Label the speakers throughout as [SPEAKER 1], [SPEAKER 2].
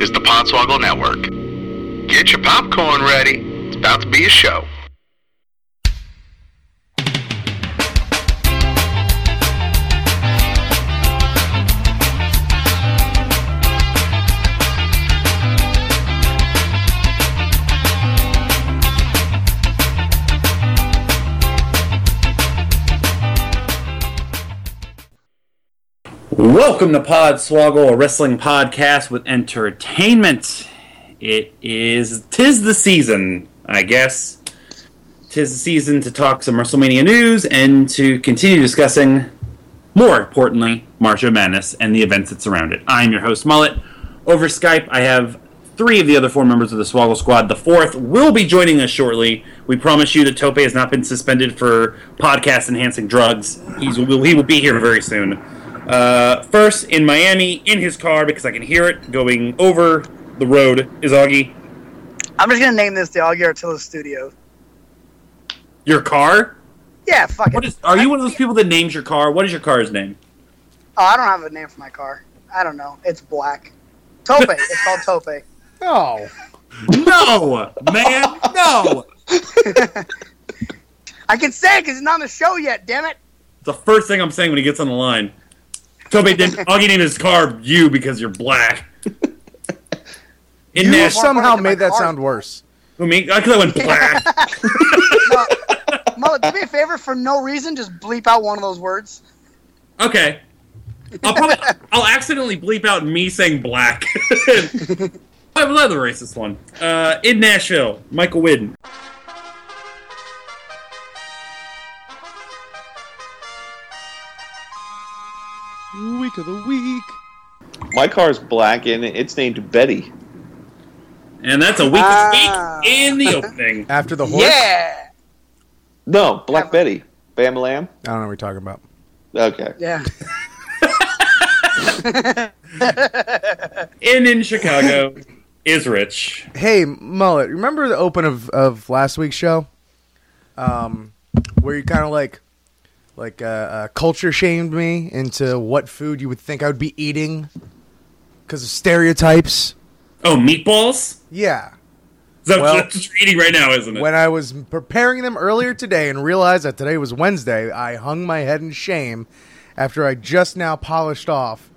[SPEAKER 1] is the Podswoggle Network. Get your popcorn ready. It's about to be a show.
[SPEAKER 2] Welcome to Pod Swoggle, a wrestling podcast with entertainment. It is tis the season, I guess. Tis the season to talk some WrestleMania news and to continue discussing, more importantly, March of Madness and the events that surround it. I'm your host Mullet. Over Skype, I have three of the other four members of the Swoggle Squad. The fourth will be joining us shortly. We promise you that Tope has not been suspended for podcast enhancing drugs. He's, he will be here very soon. Uh, first, in Miami, in his car, because I can hear it going over the road, is Augie.
[SPEAKER 3] I'm just gonna name this the Augie Artilla Studio.
[SPEAKER 2] Your car?
[SPEAKER 3] Yeah, fuck
[SPEAKER 2] What
[SPEAKER 3] it.
[SPEAKER 2] is? Are you one of those people that names your car? What is your car's name?
[SPEAKER 3] Oh, I don't have a name for my car. I don't know. It's black. Tope. it's called Tope.
[SPEAKER 4] Oh,
[SPEAKER 2] No, man, no.
[SPEAKER 3] I can say it because it's not on the show yet. Damn it.
[SPEAKER 2] It's The first thing I'm saying when he gets on the line. Tope named, Augie named his car you because you're black. In
[SPEAKER 4] you
[SPEAKER 2] Nashville,
[SPEAKER 4] somehow made that
[SPEAKER 3] car.
[SPEAKER 4] sound worse.
[SPEAKER 2] who me? I could have went black.
[SPEAKER 3] Mullet, do me a favor. For no reason, just bleep out one of those words.
[SPEAKER 2] Okay. I'll probably I'll accidentally bleep out me saying black. I was the racist one. Uh, in Nashville, Michael Whidden.
[SPEAKER 4] Week of the week.
[SPEAKER 5] My car's black and it's named Betty.
[SPEAKER 2] And that's a week
[SPEAKER 3] Ah.
[SPEAKER 2] week in the opening.
[SPEAKER 4] After the horse.
[SPEAKER 3] Yeah.
[SPEAKER 5] No, Black
[SPEAKER 3] Yeah,
[SPEAKER 5] Betty. Bam Lamb?
[SPEAKER 4] I don't know what you're talking about.
[SPEAKER 5] Okay.
[SPEAKER 3] Yeah.
[SPEAKER 2] In in Chicago is Rich.
[SPEAKER 4] Hey, Mullet, remember the open of, of last week's show? Um, where you kind of like, like uh, uh, culture shamed me into what food you would think I would be eating because of stereotypes.
[SPEAKER 2] Oh, meatballs?
[SPEAKER 4] Yeah.
[SPEAKER 2] Is that
[SPEAKER 4] Well-
[SPEAKER 2] that's what you're eating right now, isn't it?
[SPEAKER 4] When I was preparing them earlier today and realized that today was Wednesday, I hung my head in shame after I just now polished off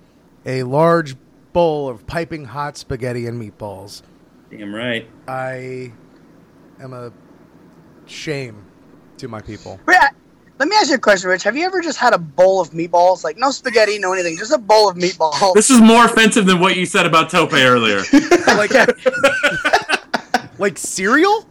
[SPEAKER 4] a large bowl of piping hot spaghetti and meatballs.
[SPEAKER 2] Damn right.
[SPEAKER 4] I am a shame to my people.
[SPEAKER 3] Wait, I- Let me ask you a question, Rich. Have you ever just had a bowl of meatballs? Like no spaghetti, no anything, just a bowl of meatballs.
[SPEAKER 2] This is more offensive than what you said about Tope earlier.
[SPEAKER 4] like, like cereal,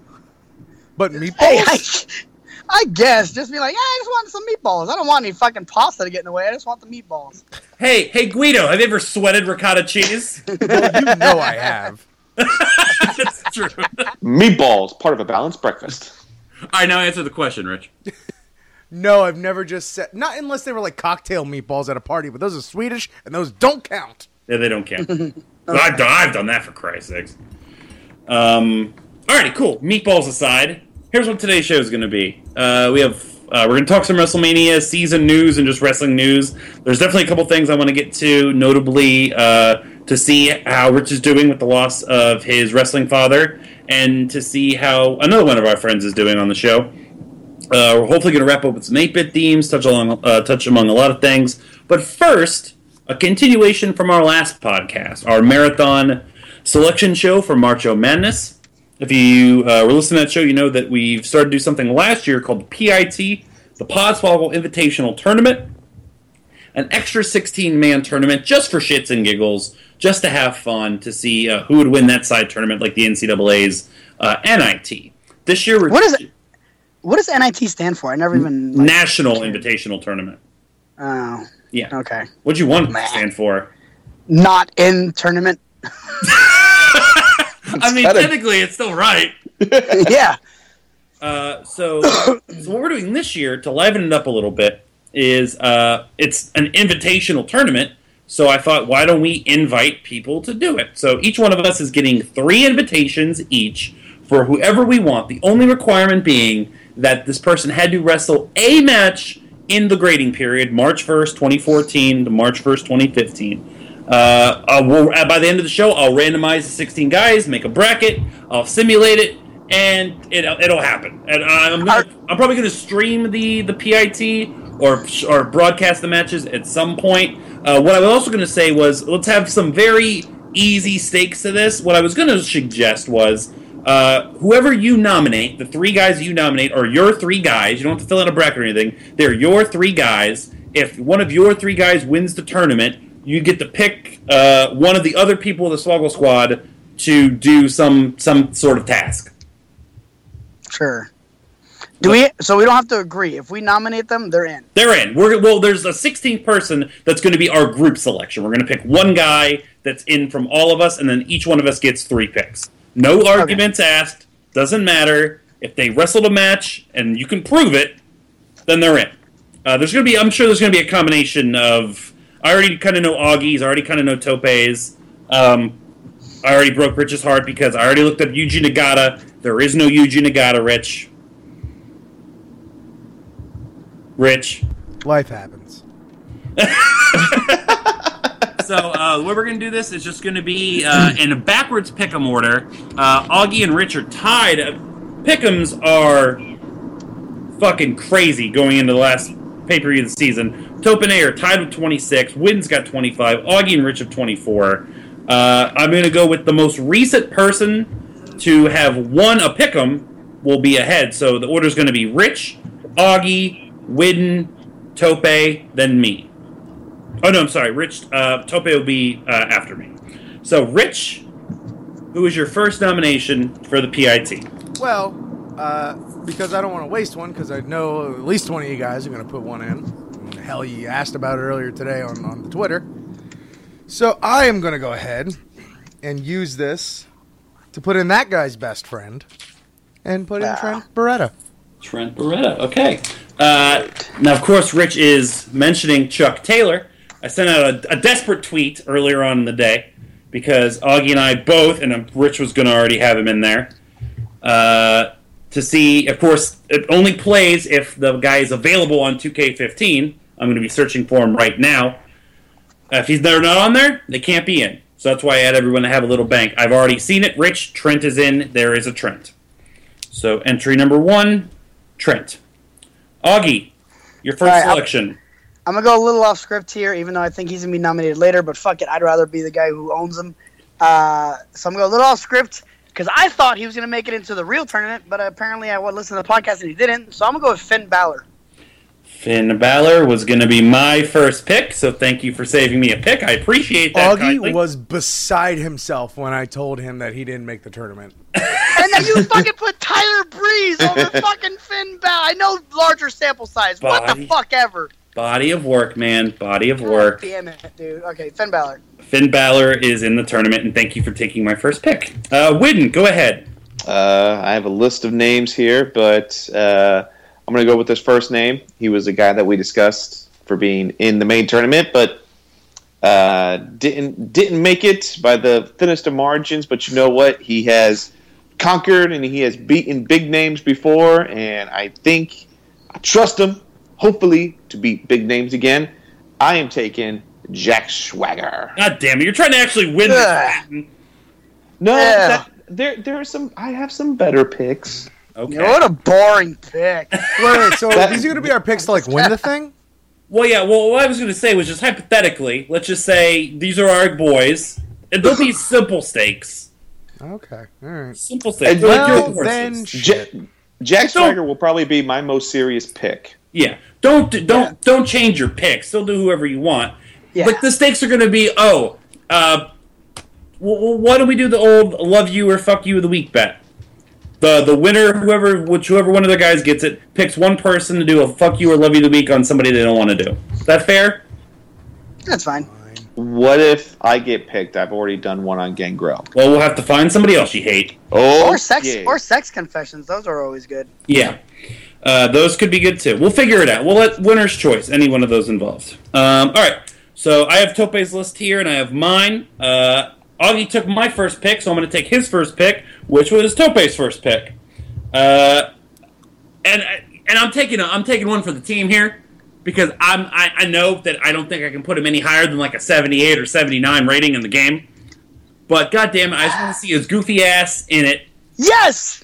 [SPEAKER 4] but meatballs.
[SPEAKER 3] Hey, I, I guess just be like, yeah, I just want some meatballs. I don't want any fucking pasta to get in the way. I just want the meatballs.
[SPEAKER 2] hey, hey Guido, have you ever sweated ricotta cheese?
[SPEAKER 4] Well, you know I have.
[SPEAKER 2] That's true.
[SPEAKER 5] Meatballs, part of a balanced breakfast.
[SPEAKER 2] I now answer the question, Rich.
[SPEAKER 4] No, I've never just said not unless they were like cocktail meatballs at a party, but those are Swedish and those don't count.
[SPEAKER 2] Yeah, they don't count. I've, done, I've done that for Christ's sakes. Um, alrighty, cool. Meatballs aside, here's what today's show is going to be. Uh, we have uh, we're going to talk some WrestleMania season news and just wrestling news. There's definitely a couple things I want to get to, notably uh, to see how Rich is doing with the loss of his wrestling father, and to see how another one of our friends is doing on the show. Uh, we're hopefully going to wrap up with some 8-bit themes, touch along, uh, touch among a lot of things. But first, a continuation from our last podcast, our marathon selection show for Marcho Madness. If you uh, were listening to that show, you know that we've started to do something last year called PIT, the Podswoggle Invitational Tournament. An extra 16-man tournament just for shits and giggles, just to have fun, to see uh, who would win that side tournament like the NCAA's uh, NIT. This year, we're
[SPEAKER 3] What is it? What does NIT stand for? I never even. Like,
[SPEAKER 2] National Invitational Tournament.
[SPEAKER 3] oh,
[SPEAKER 2] Yeah.
[SPEAKER 3] okay.
[SPEAKER 2] What'd you want to stand for?
[SPEAKER 3] Not in tournament.
[SPEAKER 2] I mean,
[SPEAKER 5] gotta-
[SPEAKER 2] technically, it's still right.
[SPEAKER 3] yeah.
[SPEAKER 2] Uh, so, so what we're doing this year to liven it up a little bit is uh, it's an invitational tournament. So I thought, why don't we invite people to do it? So each one of us is getting three invitations each for whoever we want. The only requirement being that this person had to wrestle a match in the grading period, March 1st, 2014 to March 1st, 2015. Uh, uh, we'll, uh, by the end of the show, I'll randomize the 16 guys, make a bracket, I'll simulate it, and it, it'll happen. And I'm gonna, I'm probably going to stream the the PIT or or broadcast the matches at some point. Uh, what I was also going to say was let's have some very easy stakes to this. What I was going to suggest was uh, whoever you nominate, the three guys you nominate are your three guys. You don't have to fill out a bracket or anything. They're your three guys. If one of your three guys wins the tournament, you get to pick uh, one of the other people of the Swoggle Squad to do some some sort of task.
[SPEAKER 3] Sure. Do we? So we don't have to agree. If we nominate them, they're in.
[SPEAKER 2] They're in. We're well. There's a 16th person that's going to be our group selection. We're going to pick one guy that's in from all of us, and then each one of us gets three picks. No arguments asked. Doesn't matter if they wrestled a match and you can prove it, then they're in. Uh, there's going to be. I'm sure there's going to be a combination of. I already kind of know Augie's. I already kind of know Tope's. Um, I already broke Rich's heart because I already looked up Yuji Nagata. There is no Yuji Nagata, Rich. Rich.
[SPEAKER 4] Life happens.
[SPEAKER 2] So uh, the way we're going to do this is just going to be uh, in a backwards pick'em order. Uh, Augie and Rich are tied. Pick'ems are fucking crazy going into the last pay per view of the season. A are tied with 26. Wynn's got 25. Augie and Rich have 24. Uh, I'm going to go with the most recent person to have won a pick'em will be ahead. So the order is going to be Rich, Augie, Widden, Tope, then me. Oh no, I'm sorry. Rich uh, Tope will be uh, after me. So, Rich, who is your first nomination for the PIT?
[SPEAKER 4] Well, uh, because I don't want to waste one, because I know at least one of you guys are going to put one in. Hell, you asked about it earlier today on, on the Twitter. So I am going to go ahead and use this to put in that guy's best friend and put in
[SPEAKER 3] Ah.
[SPEAKER 4] Trent Beretta.
[SPEAKER 2] Trent Beretta. Okay. Uh, now, of course, Rich is mentioning Chuck Taylor. I sent out a, a desperate tweet earlier on in the day because Augie and I both, and Rich was going to already have him in there, uh, to see. Of course, it only plays if the guy is available on 2K15. I'm going to be searching for him right now. Uh, if he's they're not on there, they can't be in. So that's why I had everyone to have a little bank. I've already seen it. Rich Trent is in. There is a Trent. So entry number one, Trent. Augie, your first
[SPEAKER 3] right,
[SPEAKER 2] selection.
[SPEAKER 3] I'm gonna go a little off script here, even though I think he's gonna be nominated later. But fuck it, I'd rather be the guy who owns him. Uh, so I'm gonna go a little off script because I thought he was gonna make it into the real tournament, but apparently I would listen to the podcast and he didn't. So I'm gonna go with Finn Balor.
[SPEAKER 2] Finn Balor was going to be my first pick, so thank you for saving me a pick. I appreciate that.
[SPEAKER 4] Augie
[SPEAKER 2] kindly.
[SPEAKER 4] was beside himself when I told him that he didn't make the tournament.
[SPEAKER 3] And then you fucking put Tyler Breeze over fucking Finn Balor. I know larger sample size. What the fuck ever.
[SPEAKER 2] Body of work, man. Body of
[SPEAKER 3] God
[SPEAKER 2] work.
[SPEAKER 3] Damn it, dude. Okay, Finn Balor.
[SPEAKER 2] Finn Balor is in the tournament, and thank you for taking my first pick. Uh, Widden, go ahead.
[SPEAKER 5] Uh, I have a list of names here, but uh, I'm going to go with his first name. He was a guy that we discussed for being in the main tournament, but uh, didn't didn't make it by the thinnest of margins. But you know what? He has conquered and he has beaten big names before, and I think I trust him. Hopefully, to beat big names again. I am taking Jack Swagger.
[SPEAKER 2] God damn it, you're trying to actually win this.
[SPEAKER 3] Ugh.
[SPEAKER 2] Widden.
[SPEAKER 5] No,
[SPEAKER 3] Yeah.
[SPEAKER 5] that, there there are some. I have some better picks.
[SPEAKER 2] Okay.
[SPEAKER 3] You know, what a boring pick.
[SPEAKER 4] Wait, wait, so
[SPEAKER 5] That-
[SPEAKER 4] these are going to be our picks to like win the thing?
[SPEAKER 2] Well, yeah. Well, what I was going to say was just hypothetically. Let's just say these are our boys, and they'll be simple stakes.
[SPEAKER 4] Okay, all right.
[SPEAKER 2] Simple stakes.
[SPEAKER 5] And
[SPEAKER 2] They're like
[SPEAKER 4] Well,
[SPEAKER 2] your
[SPEAKER 4] then
[SPEAKER 2] horses.
[SPEAKER 5] Jack
[SPEAKER 2] Don't-
[SPEAKER 5] Swagger will probably be my most serious pick.
[SPEAKER 2] Yeah. Don't don't don't change your pick. Still do whoever you want.
[SPEAKER 3] Yeah.
[SPEAKER 2] But the stakes are going to be oh, uh, w- w- why don't we do the old love you or fuck you of the week bet? The the winner, whoever whichever one of the guys gets it, picks one person to do a fuck you or love you of the week on somebody they don't want to do. Is that fair?
[SPEAKER 3] That's fine.
[SPEAKER 5] What if I get picked? I've already done one on Gangrel.
[SPEAKER 2] Well, we'll have to find somebody else you hate.
[SPEAKER 5] Oh,
[SPEAKER 3] Or sex
[SPEAKER 5] yeah.
[SPEAKER 3] or sex confessions. Those are always good.
[SPEAKER 2] Yeah. Uh, those could be good too. We'll figure it out. We'll let winner's choice, any one of those involved. Um, all right. So I have Tope's list here, and I have mine. Uh, Augie took my first pick, so I'm going to take his first pick, which was Tope's first pick. Uh, and and I'm taking a, I'm taking one for the team here. because I'm I, I know that I don't think I can put him any higher than like a 78 or 79 rating in the game. But goddamn it, I just want to see his goofy ass in it.
[SPEAKER 3] Yes.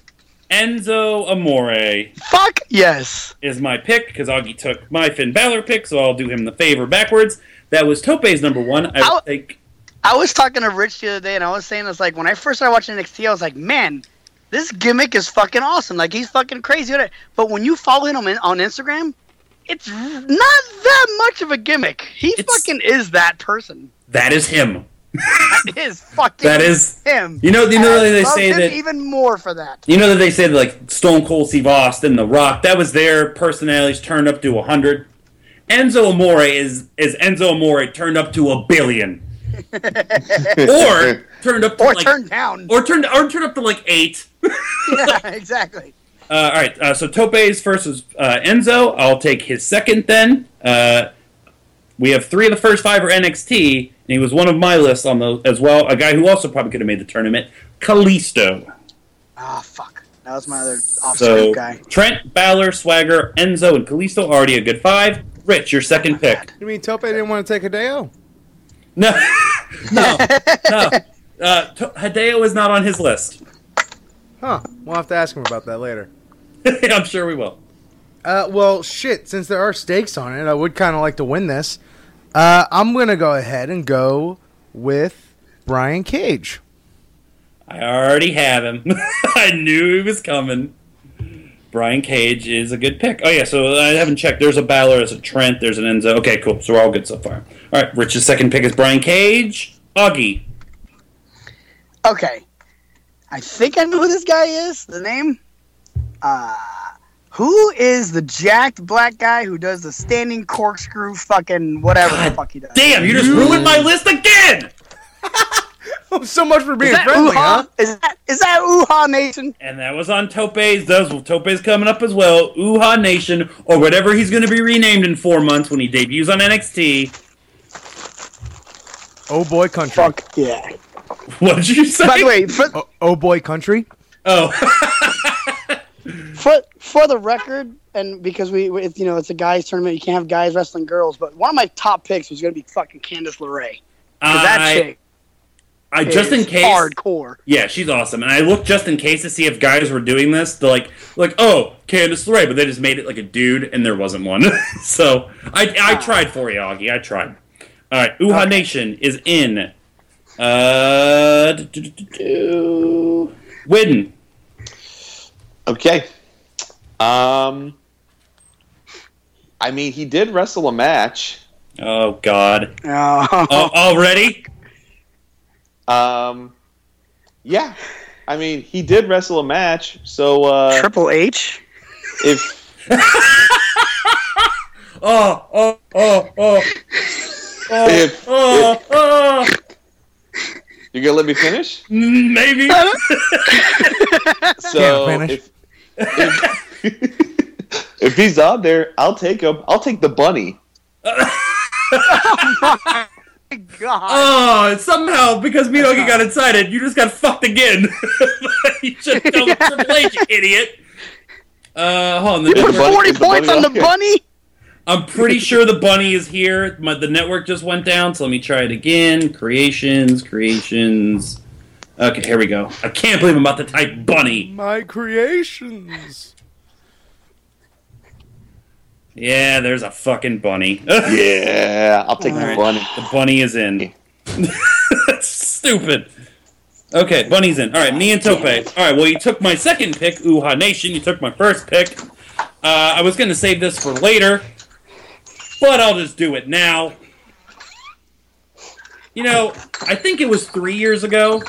[SPEAKER 2] Enzo Amore
[SPEAKER 3] Fuck yes.
[SPEAKER 2] is my pick because Augie took my Finn Balor pick, so I'll do him the favor backwards. That was Tope's number one. I think.
[SPEAKER 3] I was talking to Rich the other day, and I was saying it's like when I first started watching NXT, I was like, man, this gimmick is fucking awesome. Like he's fucking crazy with it. But when you follow him on, on Instagram, it's not that much of a gimmick. He
[SPEAKER 2] It's-
[SPEAKER 3] fucking is that person.
[SPEAKER 2] That is him.
[SPEAKER 3] That is fucking
[SPEAKER 2] That is.
[SPEAKER 3] him.
[SPEAKER 2] You know, you know that they say
[SPEAKER 3] him
[SPEAKER 2] that
[SPEAKER 3] even more for that.
[SPEAKER 2] You know that they say that like Stone Cold Steve Austin, The Rock, that was their personalities turned up to hundred. Enzo Amore is is Enzo Amore turned up to a billion, or turned up to
[SPEAKER 3] Or
[SPEAKER 2] like,
[SPEAKER 3] turned down.
[SPEAKER 2] or turned or turned up to like eight.
[SPEAKER 3] yeah, exactly.
[SPEAKER 2] Uh, all right, uh, so Tope's first was uh, Enzo. I'll take his second then. Uh, we have three of the first five are NXT, and he was one of my lists on the as well. A guy who also probably could have made the tournament, Kalisto.
[SPEAKER 3] Ah, fuck. That was my other off
[SPEAKER 2] So
[SPEAKER 3] guy.
[SPEAKER 2] Trent, Balor, Swagger, Enzo, and Kalisto already a good five. Rich, your second pick.
[SPEAKER 4] You mean Tope didn't want to take Hideo?
[SPEAKER 2] No, no, no. Uh, T- Hideo is not on his list.
[SPEAKER 4] Huh. We'll have to ask him about that later.
[SPEAKER 2] I'm sure we will.
[SPEAKER 4] Uh, well, shit. Since there are stakes on it, I would kind of like to win this. Uh, I'm gonna go ahead and go with Brian Cage.
[SPEAKER 2] I already have him. I knew he was coming. Brian Cage is a good pick. Oh yeah, so I haven't checked. There's a Balor, there's a Trent, there's an Enzo. Okay, cool. So we're all good so far. All right, Rich's second pick is Brian Cage. Augie.
[SPEAKER 3] Okay. I think I know who this guy is. The name? Uh, who is the jacked black guy who does the standing corkscrew fucking whatever the
[SPEAKER 2] God
[SPEAKER 3] fuck he does?
[SPEAKER 2] Damn, you just ruined my list again.
[SPEAKER 4] so much for being
[SPEAKER 3] Is that
[SPEAKER 4] friendly, huh?
[SPEAKER 3] Is that is that Uhaa Nation?
[SPEAKER 2] And that was on Tope's. Those Tope's coming up as well. Uhaa Nation, or whatever he's going to be renamed in four months when he debuts on NXT.
[SPEAKER 4] Oh boy, country.
[SPEAKER 3] Fuck yeah.
[SPEAKER 2] What did you say?
[SPEAKER 3] By the way, for,
[SPEAKER 4] Oh, oh boy, country.
[SPEAKER 2] oh,
[SPEAKER 3] for for the record, and because we, we- it's, you know, it's a guys tournament, you can't have guys wrestling girls. But one of my top picks was gonna be fucking Candice LeRae. 'Cause that chick
[SPEAKER 2] I just in case.
[SPEAKER 3] hardcore.
[SPEAKER 2] Yeah, she's awesome, and I looked just in case to see if guys were doing this. They're like, like, oh, Candice LeRae, but they just made it like a dude, and there wasn't one. so I, I
[SPEAKER 3] Ah.
[SPEAKER 2] tried for you, Augie. I tried. All right, Uhaa
[SPEAKER 3] Okay.
[SPEAKER 2] Nation is in. Uh, do, do, do, do, do. Widden.
[SPEAKER 5] Okay. Um. I mean, he did wrestle a match.
[SPEAKER 2] Oh God.
[SPEAKER 3] Oh.
[SPEAKER 2] Oh, already?
[SPEAKER 5] Um. Yeah. I mean, he did wrestle a match. So uh,
[SPEAKER 3] Triple H.
[SPEAKER 5] if
[SPEAKER 2] Oh, oh, oh, oh. Oh,
[SPEAKER 5] If-
[SPEAKER 2] oh, oh,
[SPEAKER 5] you're gonna let me finish,
[SPEAKER 2] maybe.
[SPEAKER 5] so
[SPEAKER 4] finish.
[SPEAKER 5] if if, if he's on there, I'll take him. I'll take the bunny.
[SPEAKER 3] Oh my god.
[SPEAKER 2] Oh, somehow because Minogi got excited, you just got fucked again. you should have told Triple H, you idiot. Uh, hold on.
[SPEAKER 5] Yeah,
[SPEAKER 2] The,
[SPEAKER 3] Put
[SPEAKER 5] the bunny-
[SPEAKER 3] 40
[SPEAKER 5] the
[SPEAKER 3] points on the
[SPEAKER 5] okay?
[SPEAKER 3] bunny.
[SPEAKER 2] I'm pretty sure the bunny is here. My, the network just went down, so let me try it again. Creations, creations. Okay, here we go. I can't believe I'm about to type bunny.
[SPEAKER 4] My creations.
[SPEAKER 2] Yeah, there's a fucking bunny.
[SPEAKER 5] Yeah, I'll take the
[SPEAKER 3] Alright.
[SPEAKER 5] bunny.
[SPEAKER 2] The bunny is in. That's stupid. Okay, bunny's in. All right, me and Tope. All right, well, you took my second pick, Uhaa Nation. You took my first pick. Uh, I was going to save this for later, but I'll just do it now. You know, I think it was three years ago,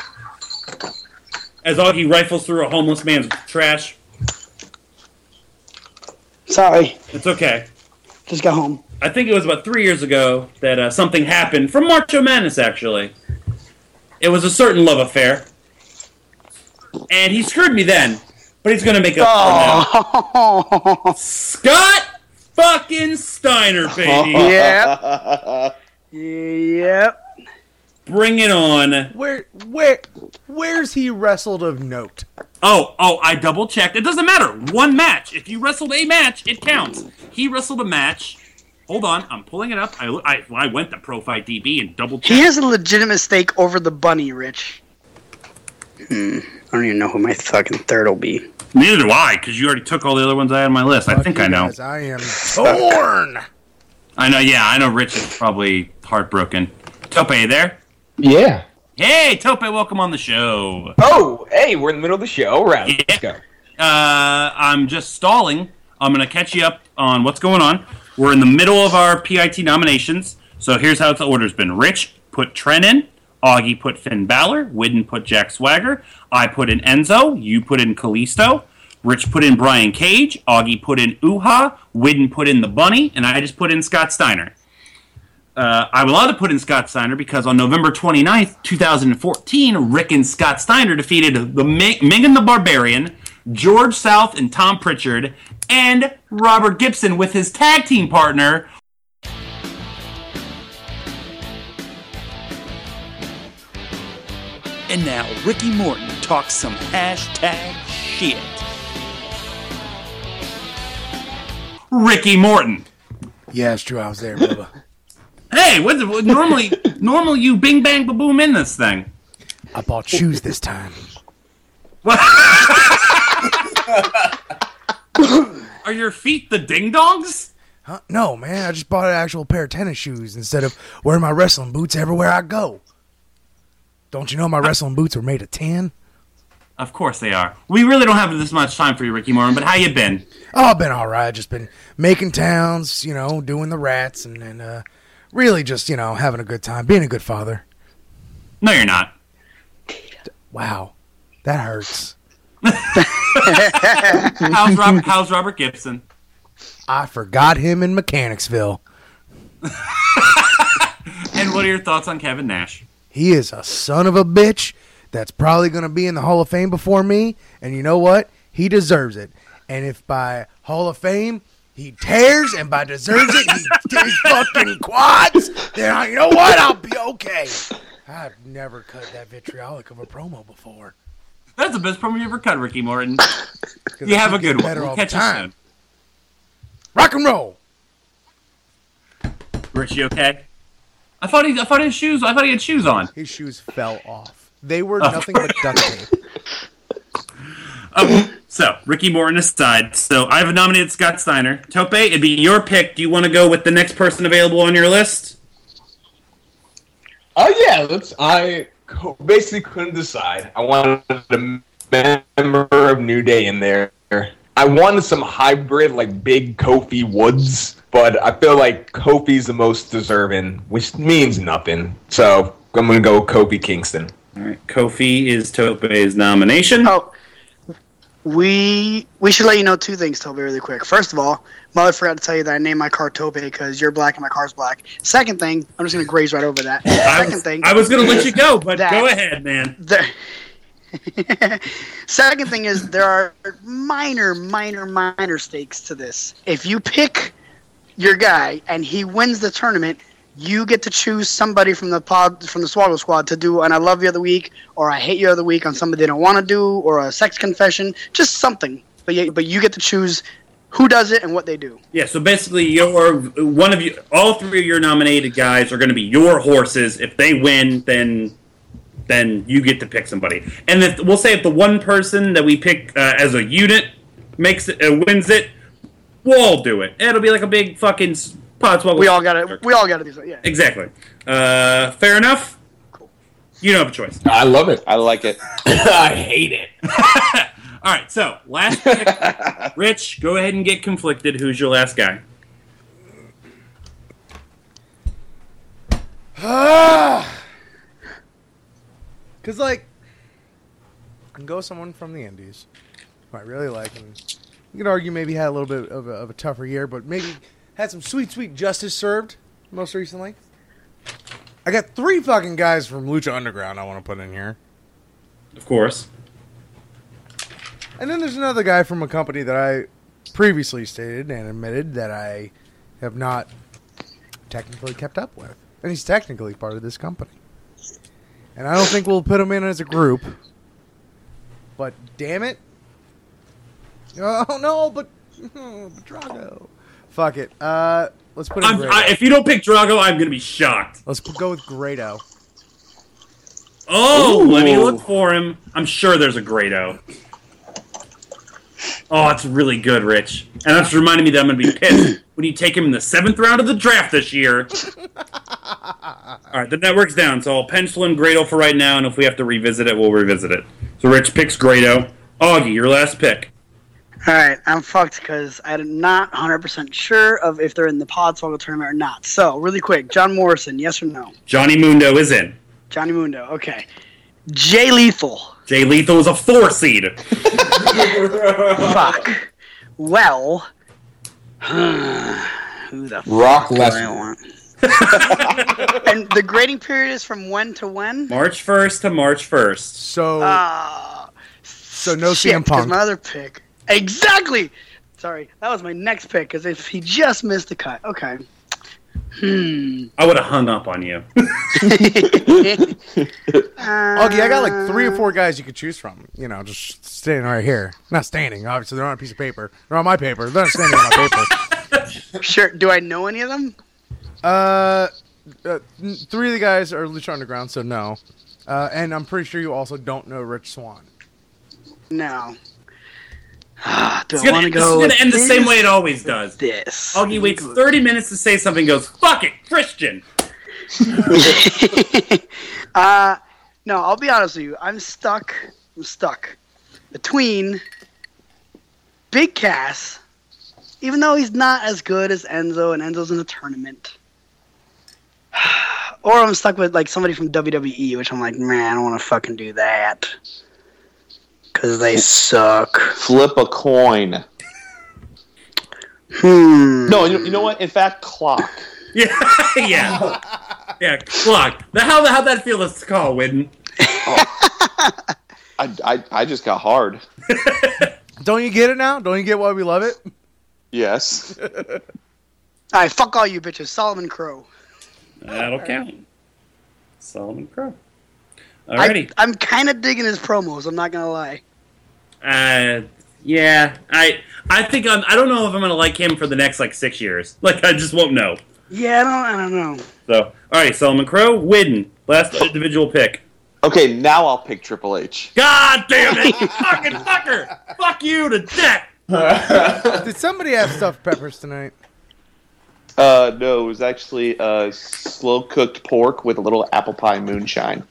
[SPEAKER 2] as Augie rifles through a homeless man's trash.
[SPEAKER 3] Sorry.
[SPEAKER 2] It's okay.
[SPEAKER 3] Just got home.
[SPEAKER 2] I think it was about three years ago that uh, something happened from Marcho Madness, actually. It was a certain love affair. And he screwed me then, but he's going to make up for it now.
[SPEAKER 3] Oh.
[SPEAKER 2] Scott fucking Steiner, baby.
[SPEAKER 3] yeah. Yep.
[SPEAKER 2] Bring it on.
[SPEAKER 4] Where, where, where's he wrestled of note?
[SPEAKER 2] Oh, oh, I double checked. It doesn't matter. One match. If you wrestled a match, it counts. He wrestled a match Hold on, I'm pulling it up. I, I, I went to Profight DB and double checked.
[SPEAKER 3] He has a legitimate stake over the bunny, Rich. Hmm, I don't even know who my fucking third will be.
[SPEAKER 2] Neither do I, because you already took all the other ones I had on my list. I think I know.
[SPEAKER 4] guys, I am torn.
[SPEAKER 2] I know. Yeah, I know. Rich is probably heartbroken. Tope, you there?
[SPEAKER 6] Yeah.
[SPEAKER 2] Hey, Tope, welcome on the show.
[SPEAKER 6] Oh, hey, we're in the middle of the show. All right,
[SPEAKER 2] Yeah.
[SPEAKER 6] let's go.
[SPEAKER 2] Uh, I'm just stalling. I'm gonna catch you up on what's going on. We're in the middle of our PIT nominations, so here's how the order's been. Rich put Trent in. Augie put Finn Balor. Widden put Jack Swagger. I put in Enzo. You put in Kalisto. Rich put in Brian Cage. Augie put in Uhaa. Widden put in the Bunny, and I just put in Scott Steiner. Uh, I'm allowed to put in Scott Steiner because on November 29th, 2014, Rick and Scott Steiner defeated the Mi- Ming and the Barbarian, George South and Tom Pritchard, and Robert Gibson with his tag team partner.
[SPEAKER 7] And now Ricky Morton talks some hashtag shit.
[SPEAKER 2] Ricky Morton.
[SPEAKER 4] Yeah, it's true. I was there, Bubba.
[SPEAKER 2] Hey, what's it, normally normally you bing bang ba boom in this thing.
[SPEAKER 4] I bought shoes this time.
[SPEAKER 2] Are your feet the ding dongs?
[SPEAKER 4] Huh? No, man. I just bought an actual pair of tennis shoes instead of wearing my wrestling boots everywhere I go. Don't you know my wrestling boots were made of tan?
[SPEAKER 2] Of course they are. We really don't have this much time for you, Ricky Morton. But how you been?
[SPEAKER 4] Oh, I've been all right. Just been making towns, you know, doing the rats, and, and uh, really just, you know, having a good time, being a good father.
[SPEAKER 2] No, you're not.
[SPEAKER 4] Wow, that hurts.
[SPEAKER 2] How's Robert? How's Robert Gibson?
[SPEAKER 4] I forgot him in Mechanicsville.
[SPEAKER 2] And what are your thoughts on Kevin Nash?
[SPEAKER 4] He is a son of a bitch that's probably going to be in the Hall of Fame before me. And you know what? He deserves it. And if by Hall of Fame he tears and by deserves it he tears fucking quads, then I, you know what? I'll be okay. I've never cut that vitriolic of a promo before.
[SPEAKER 2] That's the best promo you ever cut, Ricky Morton. You
[SPEAKER 4] I
[SPEAKER 2] have a good one.
[SPEAKER 4] better
[SPEAKER 2] We'll catch you
[SPEAKER 4] time.
[SPEAKER 2] soon.
[SPEAKER 4] Rock and roll.
[SPEAKER 2] Rich, you okay? I thought he, I thought his shoes, I thought he had shoes on.
[SPEAKER 4] His shoes fell off. They were
[SPEAKER 2] Oh.
[SPEAKER 4] nothing but duct tape.
[SPEAKER 2] Oh, so Ricky Morton aside, so I've nominated Scott Steiner. Tope, it'd be your pick. Do you want to go with the next person available on your list?
[SPEAKER 6] Oh yeah, let's. I basically couldn't decide. I wanted a member of New Day in there. I wanted some hybrid, like big Kofi Woods, but I feel like Kofi's the most deserving, which means nothing. So I'm gonna go Kofi Kingston.
[SPEAKER 2] All right, Kofi is Tope's nomination.
[SPEAKER 3] Oh, we we should let you know two things, Toby, really quick. First of all, mother forgot to tell you that I named my car Toby because you're black and my car's black. Second thing, I'm just gonna graze right over that.
[SPEAKER 2] I
[SPEAKER 3] Second
[SPEAKER 2] was,
[SPEAKER 3] thing,
[SPEAKER 2] I was going to let you go, but
[SPEAKER 3] That-
[SPEAKER 2] go ahead, man.
[SPEAKER 3] the second thing is there are minor, minor, minor stakes to this. If you pick your guy and he wins the tournament, you get to choose somebody from the pod from the Swoggle Squad to do an "I love you" of the week or "I hate you" of the week on somebody they don't want to do or a sex confession, just something. But you, but you get to choose who does it and what they do.
[SPEAKER 2] Yeah, so basically, your one of you, all three of your nominated guys are going to be your horses. If they win, then then you get to pick somebody. And if we'll say if the one person that we pick uh, as a unit makes it, uh, wins it, we'll all do it. It'll be like a big fucking podswoggle.
[SPEAKER 3] We all got to we all got to do something. Yeah.
[SPEAKER 2] exactly. Uh, fair enough. You don't have a choice.
[SPEAKER 6] I love it.
[SPEAKER 5] I like it.
[SPEAKER 6] I hate it.
[SPEAKER 2] All right, so last pick. Rich, go ahead and get conflicted. Who's your last guy?
[SPEAKER 4] Cause like, I can go someone from the Indies, who I really like, and you could argue maybe had a little bit of a, of a tougher year, but maybe had some sweet, sweet justice served most recently. I got three fucking guys from Lucha Underground I want to put in here,
[SPEAKER 2] Of course.
[SPEAKER 4] and then there's another guy from a company that I previously stated and admitted that I have not technically kept up with, and he's technically part of this company. And I don't think we'll put him in as a group. But damn it. Oh no, but oh, Drago. Fuck it. Uh, let's put in
[SPEAKER 2] I'm,
[SPEAKER 4] Grado.
[SPEAKER 2] I, if you don't pick Drago, I'm gonna be shocked.
[SPEAKER 4] let's go with Grado.
[SPEAKER 2] Oh, let me look for him. I'm sure there's a Grado. Oh, it's really good, Rich. And that's reminding me that I'm gonna be pissed when you take him in the seventh round of the draft this year. All right, the network's down, so I'll pencil in Grado for right now, and if we have to revisit it, we'll revisit it. So Rich picks Grado. Augie, your last pick.
[SPEAKER 3] All right, I'm fucked because I'm not 100% sure of if they're in the Podswoggle tournament or not. So, really quick, John Morrison, yes or no?
[SPEAKER 2] Johnny Mundo is in.
[SPEAKER 3] Johnny Mundo, okay. Jay Lethal,
[SPEAKER 2] Jay Lethal is a four seed.
[SPEAKER 3] fuck. Well, who the
[SPEAKER 6] Rock
[SPEAKER 3] fuck do I want? and the grading period is from when to when?
[SPEAKER 2] March 1st to March 1st.
[SPEAKER 4] So
[SPEAKER 3] Uh,
[SPEAKER 4] So no
[SPEAKER 3] shit,
[SPEAKER 4] CM
[SPEAKER 3] 'cause
[SPEAKER 4] Punk.
[SPEAKER 3] my other pick. Exactly. Sorry, that was my next pick because if he just missed the cut, okay. Hmm.
[SPEAKER 2] I would have hung up on you.
[SPEAKER 4] Augie, I got like three or four guys you could choose from. You know, just standing right here. Not standing, obviously. They're on a piece of paper. They're on my paper. They're not standing on my paper.
[SPEAKER 3] Sure. Do I know any of them?
[SPEAKER 4] Uh, uh, three of the guys are Lucha Underground, so no. Uh, and I'm pretty sure you also don't know Rich Swann.
[SPEAKER 3] No. Ah, do
[SPEAKER 2] It's
[SPEAKER 3] I
[SPEAKER 2] gonna,
[SPEAKER 3] want to
[SPEAKER 2] this is
[SPEAKER 3] go?
[SPEAKER 2] gonna end the same way it always does.
[SPEAKER 3] This.
[SPEAKER 2] Augie waits 30 minutes to say something, goes, fuck it, Christian.
[SPEAKER 3] uh, no, I'll be honest with you. I'm stuck. I'm stuck between Big Cass, even though he's not as good as Enzo, and Enzo's in the tournament. Or I'm stuck with like somebody from WWE, which I'm like, man, I don't want to fucking do that because they suck.
[SPEAKER 5] Flip a coin.
[SPEAKER 3] Hmm.
[SPEAKER 5] No, you, you know what? In fact, clock.
[SPEAKER 2] Yeah, yeah. Yeah, clock. The, how, how'd that feel to call, Widden?
[SPEAKER 5] I, I, I just got hard.
[SPEAKER 4] Don't you get it now? Don't you get why we love it?
[SPEAKER 5] Yes.
[SPEAKER 3] All right, fuck all you bitches. Solomon Crowe.
[SPEAKER 2] That'll count. Solomon Crowe.
[SPEAKER 3] I,
[SPEAKER 2] Alrighty.
[SPEAKER 3] I'm kind of digging his promos. I'm not gonna lie.
[SPEAKER 2] Uh, yeah, I I think I'm, I don't know if I'm gonna like him for the next like six years. Like I just won't know.
[SPEAKER 3] Yeah, I don't. I don't know.
[SPEAKER 2] So, all right, Solomon Crowe, Widden, last individual pick.
[SPEAKER 5] Okay, now I'll pick Triple H.
[SPEAKER 2] God damn it, fucking fucker! Fuck you to death.
[SPEAKER 4] Did somebody have stuffed peppers tonight?
[SPEAKER 5] Uh, no, it was actually uh, slow cooked pork with a little apple pie moonshine.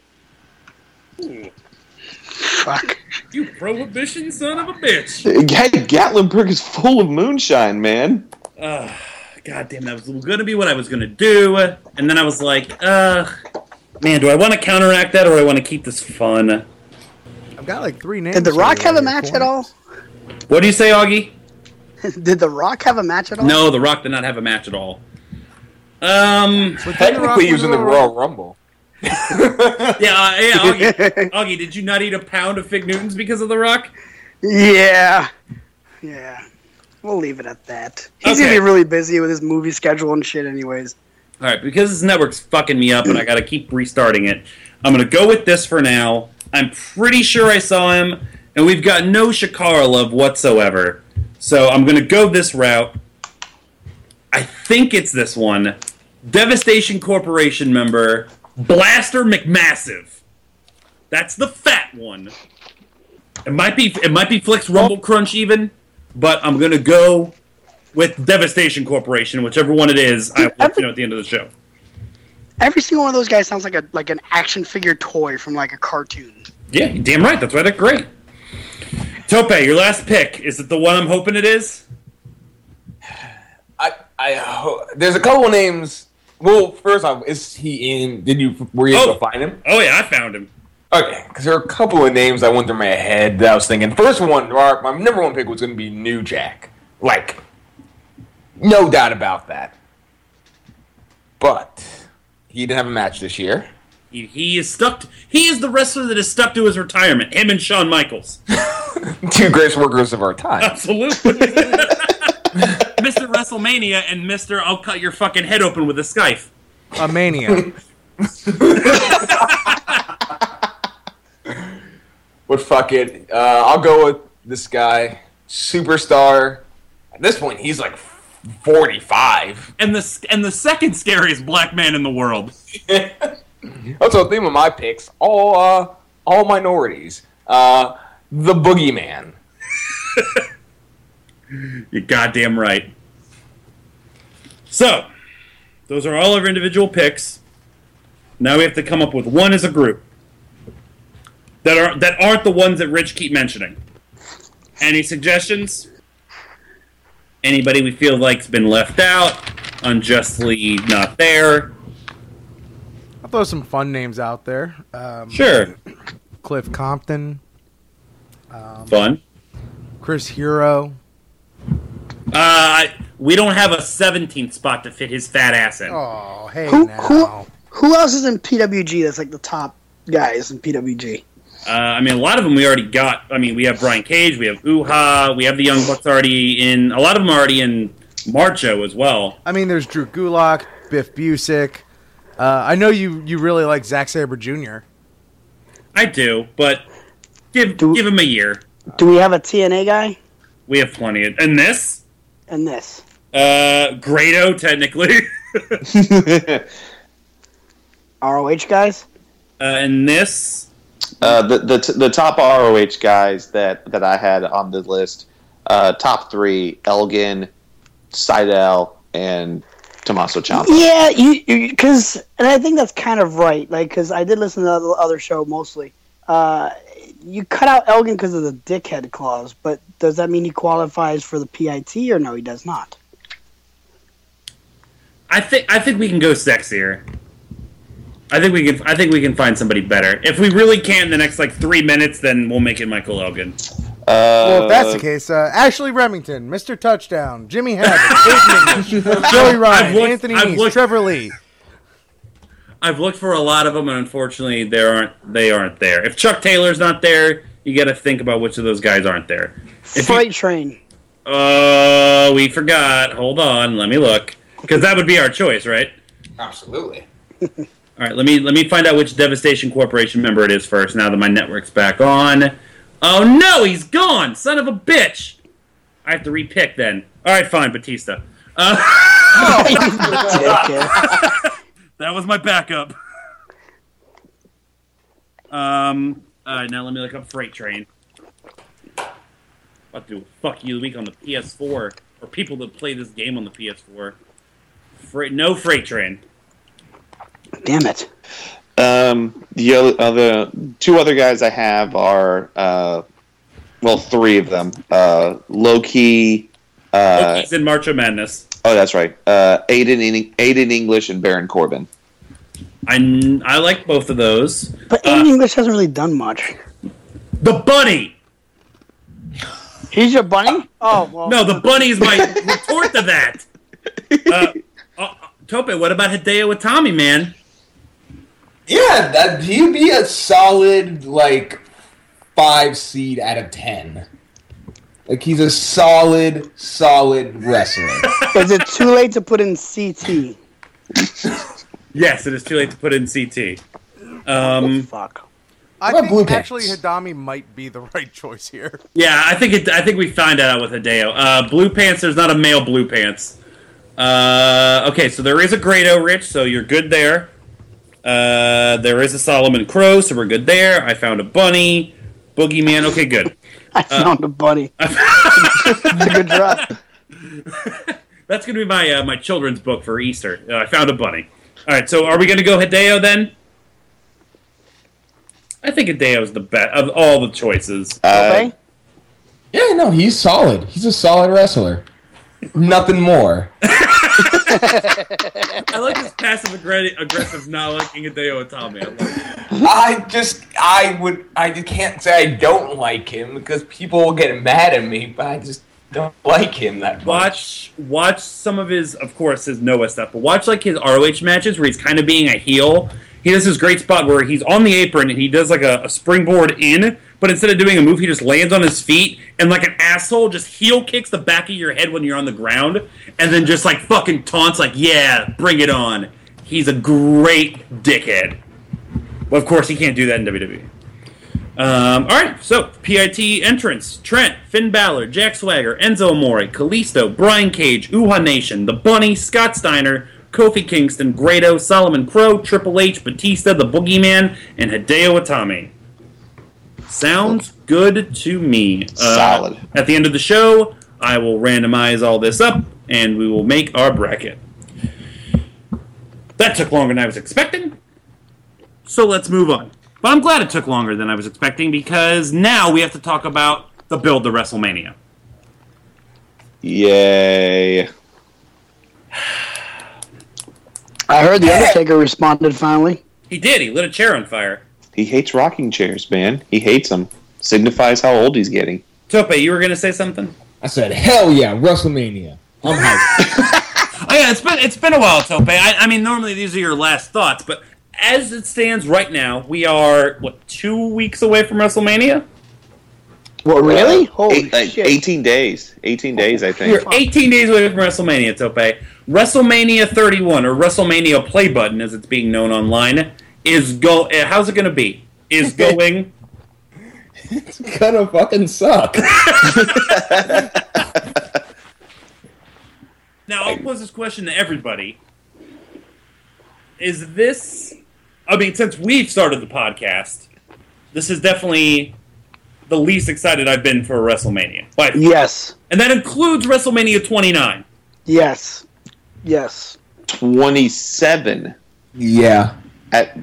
[SPEAKER 3] Fuck.
[SPEAKER 2] You prohibition son of a bitch.
[SPEAKER 5] Hey, Gatlinburg is full of moonshine, man.
[SPEAKER 2] Uh, God damn, that was gonna be what I was gonna do, and then I was like, uh, man, do I want to counteract that or do I want to keep this fun?
[SPEAKER 4] I've got like three names.
[SPEAKER 3] Did The Rock have a match
[SPEAKER 4] here
[SPEAKER 3] at all?
[SPEAKER 2] What do you say, Augie?
[SPEAKER 3] Did The Rock have a match at all?
[SPEAKER 2] No, The Rock did not have a match at all. Um,
[SPEAKER 4] for you. But didn't The Rock
[SPEAKER 6] Technically, he was in the
[SPEAKER 4] Royal
[SPEAKER 6] Royal Rumble.
[SPEAKER 2] yeah, uh, yeah, Augie, Augie, did you not eat a pound of Fig Newtons because of The Rock?
[SPEAKER 3] Yeah. Yeah. We'll leave it at that. He's gonna be really busy with his movie schedule and shit, anyways.
[SPEAKER 2] All right, because this network's fucking me up and I got to keep restarting it. I'm gonna go with this for now. I'm pretty sure I saw him, and we've got no Chikara love whatsoever. So I'm gonna go this route. I think it's this one. Devastation Corporation member Blaster McMassive. That's the fat one. It might be it might be Flex Rumble oh. Crunch even, but I'm gonna go with Devastation Corporation, whichever one it is. I'll let you know at the end of the show.
[SPEAKER 3] Every single one of those guys sounds like a like an action figure toy from like a cartoon.
[SPEAKER 2] Yeah, you're damn right. That's why they're great. Tope, your last pick. Is it the one I'm hoping it is?
[SPEAKER 6] I, I, ho- there's a couple names. Well, first off, is he in? Did you were you able
[SPEAKER 2] Oh.
[SPEAKER 6] to find him?
[SPEAKER 2] Oh yeah, I found him.
[SPEAKER 6] Okay, because there are a couple of names that went through my head that I was thinking. First one, our- my number one pick was going to be New Jack. Like, no doubt about that. But he didn't have a match this year.
[SPEAKER 2] He, he is stuck. To, he is the wrestler that is stuck to his retirement. Him and Shawn Michaels.
[SPEAKER 6] Two greatest workers of our time.
[SPEAKER 2] Absolutely. Mr. WrestleMania and Mr. I'll cut your fucking head open with a scythe.
[SPEAKER 4] A mania.
[SPEAKER 6] But fuck it. Uh, I'll go with this guy. Superstar. At this point, he's like 45.
[SPEAKER 2] and the and the second scariest black man in the world.
[SPEAKER 6] That's the theme of my picks. All uh, all minorities. Uh, the boogeyman.
[SPEAKER 2] You're goddamn right. So, those are all our individual picks. Now we have to come up with one as a group that are that aren't the ones that Rich keep mentioning. Any suggestions? Anybody we feel like's been left out, unjustly not there?
[SPEAKER 4] I'll throw some fun names out there. Um,
[SPEAKER 2] Sure,
[SPEAKER 4] Cliff Compton,
[SPEAKER 2] fun.
[SPEAKER 4] Chris Hero.
[SPEAKER 2] Uh, we don't have a 17th spot to fit his fat ass in.
[SPEAKER 4] Oh, hey
[SPEAKER 3] Who
[SPEAKER 4] now.
[SPEAKER 3] who who else is in PWG? That's like the top guys in PWG.
[SPEAKER 2] Uh, I mean, a lot of them we already got. I mean, we have Brian Cage, we have Uhaa, we have the Young Bucks already in. A lot of them are already in Marcho as well.
[SPEAKER 4] I mean, there's Drew Gulak, Biff Busick. Uh, I know you you really like Zack Sabre Jr.
[SPEAKER 2] I do, but give
[SPEAKER 3] Do-
[SPEAKER 2] give him a year.
[SPEAKER 3] Do we have a TNA guy?
[SPEAKER 2] We have plenty of. And this,
[SPEAKER 3] And this.
[SPEAKER 2] Uh, Grado technically,
[SPEAKER 3] ROH guys?
[SPEAKER 2] uh, and this,
[SPEAKER 5] Uh, the the t- the top ROH guys that that I had on the list, uh, top three: Elgin, Seidel, and Tommaso Ciampa.
[SPEAKER 3] Yeah, you because, and I think that's kind of right. Like, because I did listen to the other show mostly. Uh, you cut out Elgin because of the dickhead clause, but does that mean he qualifies for the PIT or no? He does not.
[SPEAKER 2] I think I think we can go sexier. I think we can. I think we can find somebody better. If we really can in the next like three minutes, then we'll make it Michael Elgin.
[SPEAKER 5] Uh,
[SPEAKER 4] Well, if that's the case, uh, Ashley Remington, Mr. Touchdown, Jimmy Havoc, Joey Ryan,
[SPEAKER 2] I've looked-
[SPEAKER 4] Anthony
[SPEAKER 2] I've
[SPEAKER 4] Neese,
[SPEAKER 2] looked-
[SPEAKER 4] Trevor Lee.
[SPEAKER 2] I've looked for a lot of them, and unfortunately, they aren't. They aren't there. If Chuck Taylor's not there, you got to think about which of those guys aren't there. If you-
[SPEAKER 3] Freight train.
[SPEAKER 2] Oh, we forgot. Hold on, let me look, because that would be our choice, right?
[SPEAKER 6] Absolutely.
[SPEAKER 2] All right, let me let me find out which Devastation Corporation member it is first. Now that my network's back on. Oh no, he's gone! Son of a bitch! I have to repick then. All right, fine, Batista. Uh,
[SPEAKER 3] Dickhead.
[SPEAKER 2] that was my backup. Um. All right, now let me look up Freight Train. About to do a fuck you the week on the PS4, or people that play this game on the PS4. Freight, no Freight Train.
[SPEAKER 3] Damn it.
[SPEAKER 5] Um, the other, other two other guys I have are uh, well, three of them. Uh, low key. Uh,
[SPEAKER 2] He's in March of Madness.
[SPEAKER 5] oh, that's right. Uh, Aiden, In- Aiden English and Baron Corbin.
[SPEAKER 2] I, I like both of those.
[SPEAKER 3] But
[SPEAKER 2] Uh,
[SPEAKER 3] English hasn't really done much.
[SPEAKER 2] The bunny.
[SPEAKER 3] He's your bunny? Oh, well.
[SPEAKER 2] No, the bunny is my retort to that. Uh, uh, Tope, what about Hideo Itami, man?
[SPEAKER 8] Yeah, that he'd be a solid like five seed out of ten. Like he's a solid, solid wrestler.
[SPEAKER 3] Is it too late to put in CT?
[SPEAKER 2] Yes, it is too late to put in CT. Um,
[SPEAKER 3] Fuck.
[SPEAKER 4] I
[SPEAKER 8] What about Blue
[SPEAKER 4] think
[SPEAKER 8] Pants?
[SPEAKER 4] actually Itami might be the right choice here.
[SPEAKER 2] yeah, I think it. I think we find out with Hideo. Uh, blue pants. There's not a male blue pants. Uh, okay, so there is a Grado Rich, so you're good there. Uh, there is a Solomon Crowe, so we're good there. I found a bunny, boogeyman. Okay, good.
[SPEAKER 3] I found a bunny. It's a good drop.
[SPEAKER 2] That's gonna be my uh, my children's book for Easter. Uh, I found a bunny. All right, so are we gonna go Hideo then? I think Hideo's the best of all the choices.
[SPEAKER 5] Uh,
[SPEAKER 3] Okay?
[SPEAKER 8] yeah, no, he's solid. He's a solid wrestler. Nothing more.
[SPEAKER 2] I like this passive aggre- aggressive not liking Hideo Itami. I it.
[SPEAKER 6] I just, I would, I just can't say I don't like him because people will get mad at me, but I just don't like him that much.
[SPEAKER 2] Watch watch some of his, of course, his Noah stuff, but watch like his ROH matches where he's kind of being a heel. He does this great spot where he's on the apron and he does like a, a springboard in, but instead of doing a move, he just lands on his feet and like an asshole just heel kicks the back of your head when you're on the ground, and then just like fucking taunts like, "Yeah, bring it on." He's a great dickhead. Well, of course, he can't do that in WWE. Um, all right, so PIT entrance: Trent, Finn Balor, Jack Swagger, Enzo Amore, Kalisto, Brian Cage, Uhaa Nation, The Bunny, Scott Steiner, Kofi Kingston, Grado, Solomon Crowe, Triple H, Batista, The Boogeyman, and Hideo Itami. Sounds good to me. Uh,
[SPEAKER 5] Solid.
[SPEAKER 2] At the end of the show, I will randomize all this up, and we will make our bracket. That took longer than I was expecting. So let's move on. But I'm glad it took longer than I was expecting because now we have to talk about the build to WrestleMania.
[SPEAKER 5] Yay.
[SPEAKER 3] I heard the Undertaker responded finally.
[SPEAKER 2] He did. He lit a chair on fire.
[SPEAKER 5] He hates rocking chairs, man. He hates them. Signifies how old he's getting.
[SPEAKER 2] Tope, you were going to say something?
[SPEAKER 9] I said, hell yeah, WrestleMania. I'm hyped.
[SPEAKER 2] Oh yeah, it's been it's been a while, Tope. I, I mean, normally these are your last thoughts, but as it stands right now, we are what two weeks away from WrestleMania.
[SPEAKER 3] What really?
[SPEAKER 5] Uh,
[SPEAKER 3] Holy
[SPEAKER 5] eight-
[SPEAKER 3] shit!
[SPEAKER 5] 18 days. 18 days, I think.
[SPEAKER 2] You're 18 days away from WrestleMania, Tope. WrestleMania 31 or WrestleMania Play Button, as it's being known online, is go. uh, How's it going to be? Is going.
[SPEAKER 9] it's gonna fucking suck.
[SPEAKER 2] Now, I'll pose this question to everybody. Is this. I mean, since we've started the podcast, this is definitely the least excited I've been for a WrestleMania. By far.
[SPEAKER 3] Yes,
[SPEAKER 2] And that includes WrestleMania 29.
[SPEAKER 3] yes, yes.
[SPEAKER 5] 27
[SPEAKER 9] yeah.
[SPEAKER 5] at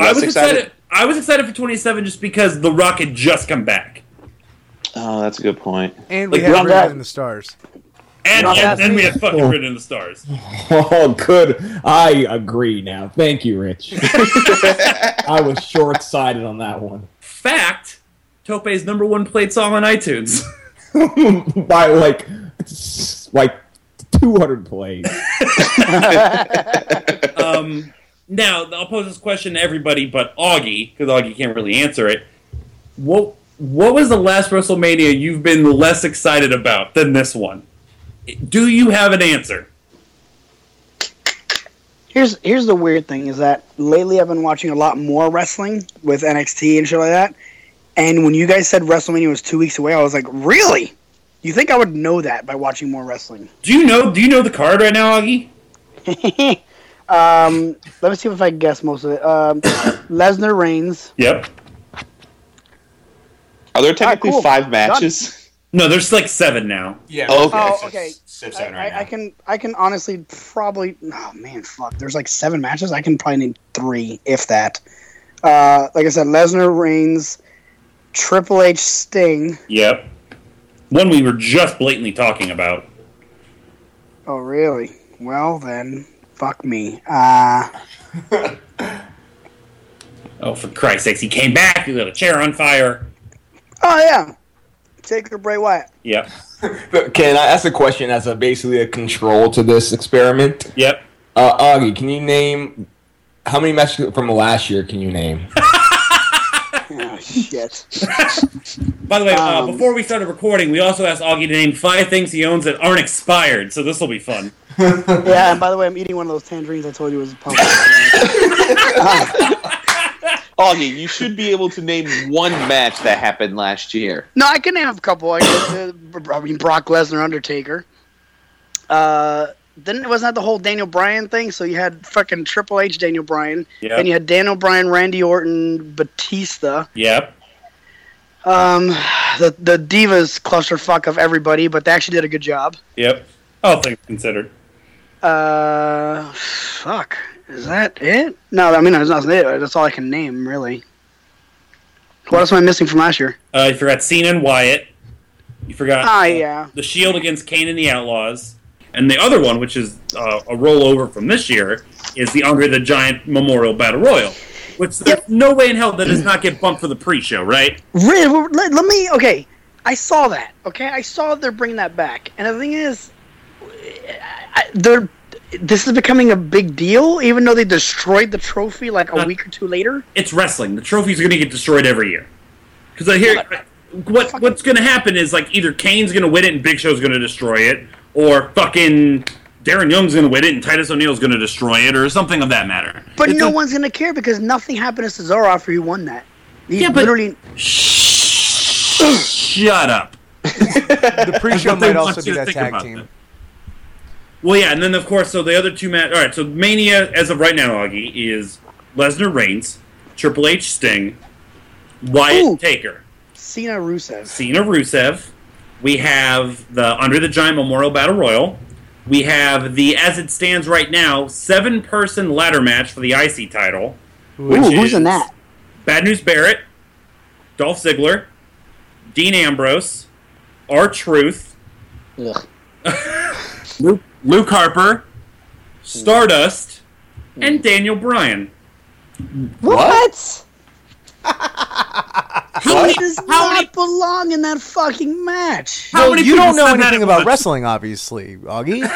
[SPEAKER 2] I was
[SPEAKER 5] excited?
[SPEAKER 2] excited. I was excited for 27 just because The Rock had just come back.
[SPEAKER 5] Oh, that's a good point.
[SPEAKER 4] And we
[SPEAKER 2] Like,
[SPEAKER 4] have
[SPEAKER 3] Rock
[SPEAKER 4] Written in the Stars.
[SPEAKER 2] And,
[SPEAKER 3] Not
[SPEAKER 2] and, and we
[SPEAKER 3] big.
[SPEAKER 2] had fucking written in the stars.
[SPEAKER 9] Oh, good. I agree now. Thank you, Rich. I was short sighted on that one.
[SPEAKER 2] Fact Tope's number one played song on iTunes.
[SPEAKER 9] By like, like 200 plays.
[SPEAKER 2] um, now, I'll pose this question to everybody but Augie, because Augie can't really answer it. What, what was the last WrestleMania you've been less excited about than this one? Do you have an answer?
[SPEAKER 3] Here's here's the weird thing is that lately I've been watching a lot more wrestling with NXT and shit like that. And when you guys said WrestleMania was two weeks away, I was like, really? You think I would know that by watching more wrestling?
[SPEAKER 2] Do you know? Do you know the card right now, Augie?
[SPEAKER 3] um, let me see if I can guess most of it. Um, Lesnar Reigns.
[SPEAKER 2] Yep.
[SPEAKER 5] Are there technically
[SPEAKER 3] cool.
[SPEAKER 5] five matches?
[SPEAKER 2] No, there's like seven now.
[SPEAKER 6] Yeah.
[SPEAKER 5] Oh, okay.
[SPEAKER 3] Oh, okay.
[SPEAKER 6] it's
[SPEAKER 3] I,
[SPEAKER 6] seven right
[SPEAKER 3] I, I can I can honestly probably oh man fuck there's like seven matches I can probably name three if that uh, like I said Lesnar Reigns Triple H Sting
[SPEAKER 2] Yep. One we were just blatantly talking about.
[SPEAKER 3] oh really well then fuck me uh,
[SPEAKER 2] Oh, for Christ's sakes, he came back. He lit a chair on fire.
[SPEAKER 3] oh yeah take Taker Bray Wyatt
[SPEAKER 2] Yep.
[SPEAKER 6] Can I ask a question as a basically a control to this experiment?
[SPEAKER 2] Yep.
[SPEAKER 6] Uh, Augie, can you name how many matches from the last year can you name?
[SPEAKER 3] oh shit
[SPEAKER 2] By the way, uh,
[SPEAKER 3] Um,
[SPEAKER 2] before we started recording, we also asked Augie to name five things he owns that aren't expired. So this will be fun.
[SPEAKER 3] yeah and by the way I'm eating one of those tangerines I told you was a pumpkin
[SPEAKER 5] Augie, you should be able to name one match that happened last year.
[SPEAKER 3] No, I can name a couple. I, guess, uh, I mean, Brock Lesnar, Undertaker. Uh, then wasn't that the whole Daniel Bryan thing? So you had fucking Triple H, Daniel Bryan.
[SPEAKER 2] Yep.
[SPEAKER 3] Then you had Daniel Bryan, Randy Orton, Batista.
[SPEAKER 2] Yep.
[SPEAKER 3] Um, the the Divas clusterfuck of everybody, but they actually did a good job.
[SPEAKER 2] Yep. All things considered.
[SPEAKER 3] Uh, fuck. Is that it? No, I mean that's not it. That's all I can name, really. What else am I missing from last year?
[SPEAKER 2] Uh, you forgot Cena and Wyatt. You forgot
[SPEAKER 3] Ah,
[SPEAKER 2] uh,
[SPEAKER 3] yeah.
[SPEAKER 2] the Shield against Kane and the Outlaws. And the other one, which is uh, a rollover from this year, is the Andre the Giant Memorial Battle Royal. Which there's no way in hell that does not get bumped for the pre-show, right?
[SPEAKER 3] Really? Let, let me. Okay, I saw that. Okay, I saw they're bringing that back, and the thing is, they're. This is becoming a big deal, even though they destroyed the trophy like a
[SPEAKER 2] Not-
[SPEAKER 3] week or two later.
[SPEAKER 2] It's wrestling. The trophy's going to get destroyed every year. Because I hear what what's going to happen is like either Kane's going to win it and Big Show's going to destroy it, or fucking Darren Young's going to win it and Titus O'Neil's going to destroy it, or something of that matter.
[SPEAKER 3] But
[SPEAKER 2] It's
[SPEAKER 3] no
[SPEAKER 2] a-
[SPEAKER 3] one's gonna care because nothing happened to Cesaro after he won that. He
[SPEAKER 2] Yeah, but-
[SPEAKER 3] literally.
[SPEAKER 2] Shut up.
[SPEAKER 4] The pre-show might also be that tag team.
[SPEAKER 2] that. Well, yeah, and then of course, so the other two match. All right, so Mania as of right now, Augie is Lesnar Reigns, Triple H Sting, Wyatt
[SPEAKER 3] Ooh.
[SPEAKER 2] Taker,
[SPEAKER 3] Cena Rusev.
[SPEAKER 2] Cena Rusev. We have the Andre the Giant Memorial Battle Royal. We have the, as it stands right now, seven person ladder match for the IC title.
[SPEAKER 3] Ooh, who's in that?
[SPEAKER 2] Bad News Barrett, Dolph Ziggler, Dean Ambrose, R Truth,
[SPEAKER 3] Ugh.
[SPEAKER 2] Luke, Luke Harper, Stardust, hmm. and Daniel Bryan.
[SPEAKER 3] What?
[SPEAKER 2] How
[SPEAKER 3] He
[SPEAKER 2] many,
[SPEAKER 3] does
[SPEAKER 2] how
[SPEAKER 3] not
[SPEAKER 2] many,
[SPEAKER 3] belong in that fucking match.
[SPEAKER 2] how
[SPEAKER 4] Well,
[SPEAKER 2] many
[SPEAKER 4] you don't know anything about
[SPEAKER 2] once?
[SPEAKER 4] wrestling, obviously, Augie.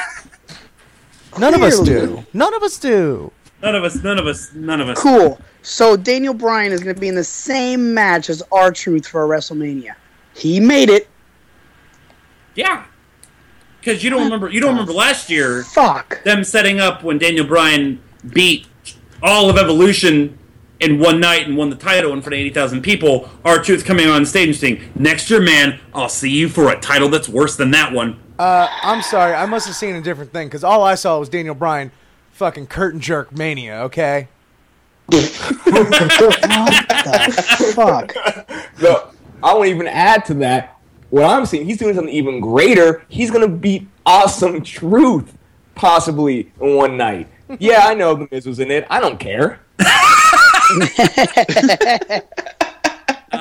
[SPEAKER 4] None of us do. None of us do.
[SPEAKER 2] None of us, none of us, none of us.
[SPEAKER 3] Cool. So Daniel Bryan is going to be in the same match as R Truth for WrestleMania. He made it.
[SPEAKER 2] Yeah. Because you don't remember, you don't remember last year
[SPEAKER 3] Fuck.
[SPEAKER 2] them setting up when Daniel Bryan beat all of Evolution in one night and won the title in front of 80,000 people. R Truth coming on stage and saying, Next year, man, I'll see you for a title that's worse than that one.
[SPEAKER 4] Uh, I'm sorry. I must have seen a different thing because all I saw was Daniel Bryan fucking curtain jerk mania. Okay.
[SPEAKER 3] The fuck.
[SPEAKER 6] No, I won't even add to that. What I'm saying, he's doing something even greater. He's gonna beat Awesome Truth, possibly in one night. Yeah, I know the Miz was in it. I don't care.
[SPEAKER 2] Uh,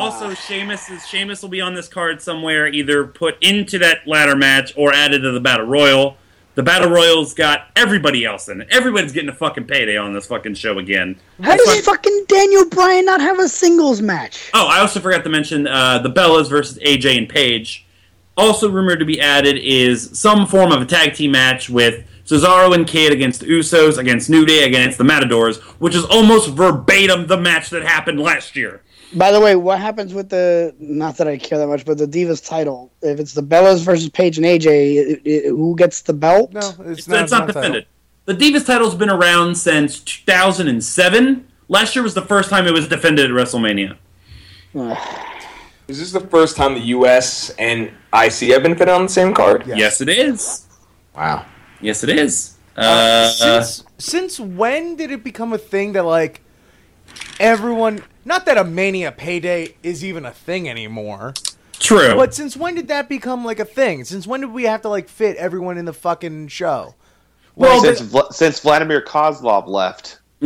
[SPEAKER 2] also, Sheamus is Sheamus will be on this card somewhere, either put into that ladder match or added to the battle royal. The battle royal's got everybody else in it. Everybody's getting a fucking payday on this fucking show again.
[SPEAKER 3] How does fucking Daniel Bryan not have a singles match?
[SPEAKER 2] Oh, I also forgot to mention uh, the Bellas versus AJ and Paige. Also rumored to be added is some form of a tag team match with Cesaro and Kid against the Usos, against New Day, against the Matadors, which is almost verbatim the match that happened last year.
[SPEAKER 3] By the way, what happens with the? Not that I care that much, but the Divas title. If it's the Bellas versus Paige and AJ, it, it, who gets the belt?
[SPEAKER 4] No, it's,
[SPEAKER 2] It's,
[SPEAKER 4] not.
[SPEAKER 2] it's not
[SPEAKER 4] title.
[SPEAKER 2] defended. The Divas title's been around since 2007. Last year was the first time it was defended at WrestleMania.
[SPEAKER 6] Is this the first time the U.S. and IC have been fitted on the same card?
[SPEAKER 4] Yeah.
[SPEAKER 2] Yes, it is.
[SPEAKER 6] Wow.
[SPEAKER 2] Yes, it is. Uh,
[SPEAKER 4] since since when did it become a thing that like everyone? Not that a mania payday is even a thing anymore.
[SPEAKER 2] true.
[SPEAKER 4] But since when did that become like a thing? Since when did we have to like fit everyone in the fucking show?
[SPEAKER 2] well,
[SPEAKER 5] since, Vla- since Vladimir Kozlov left.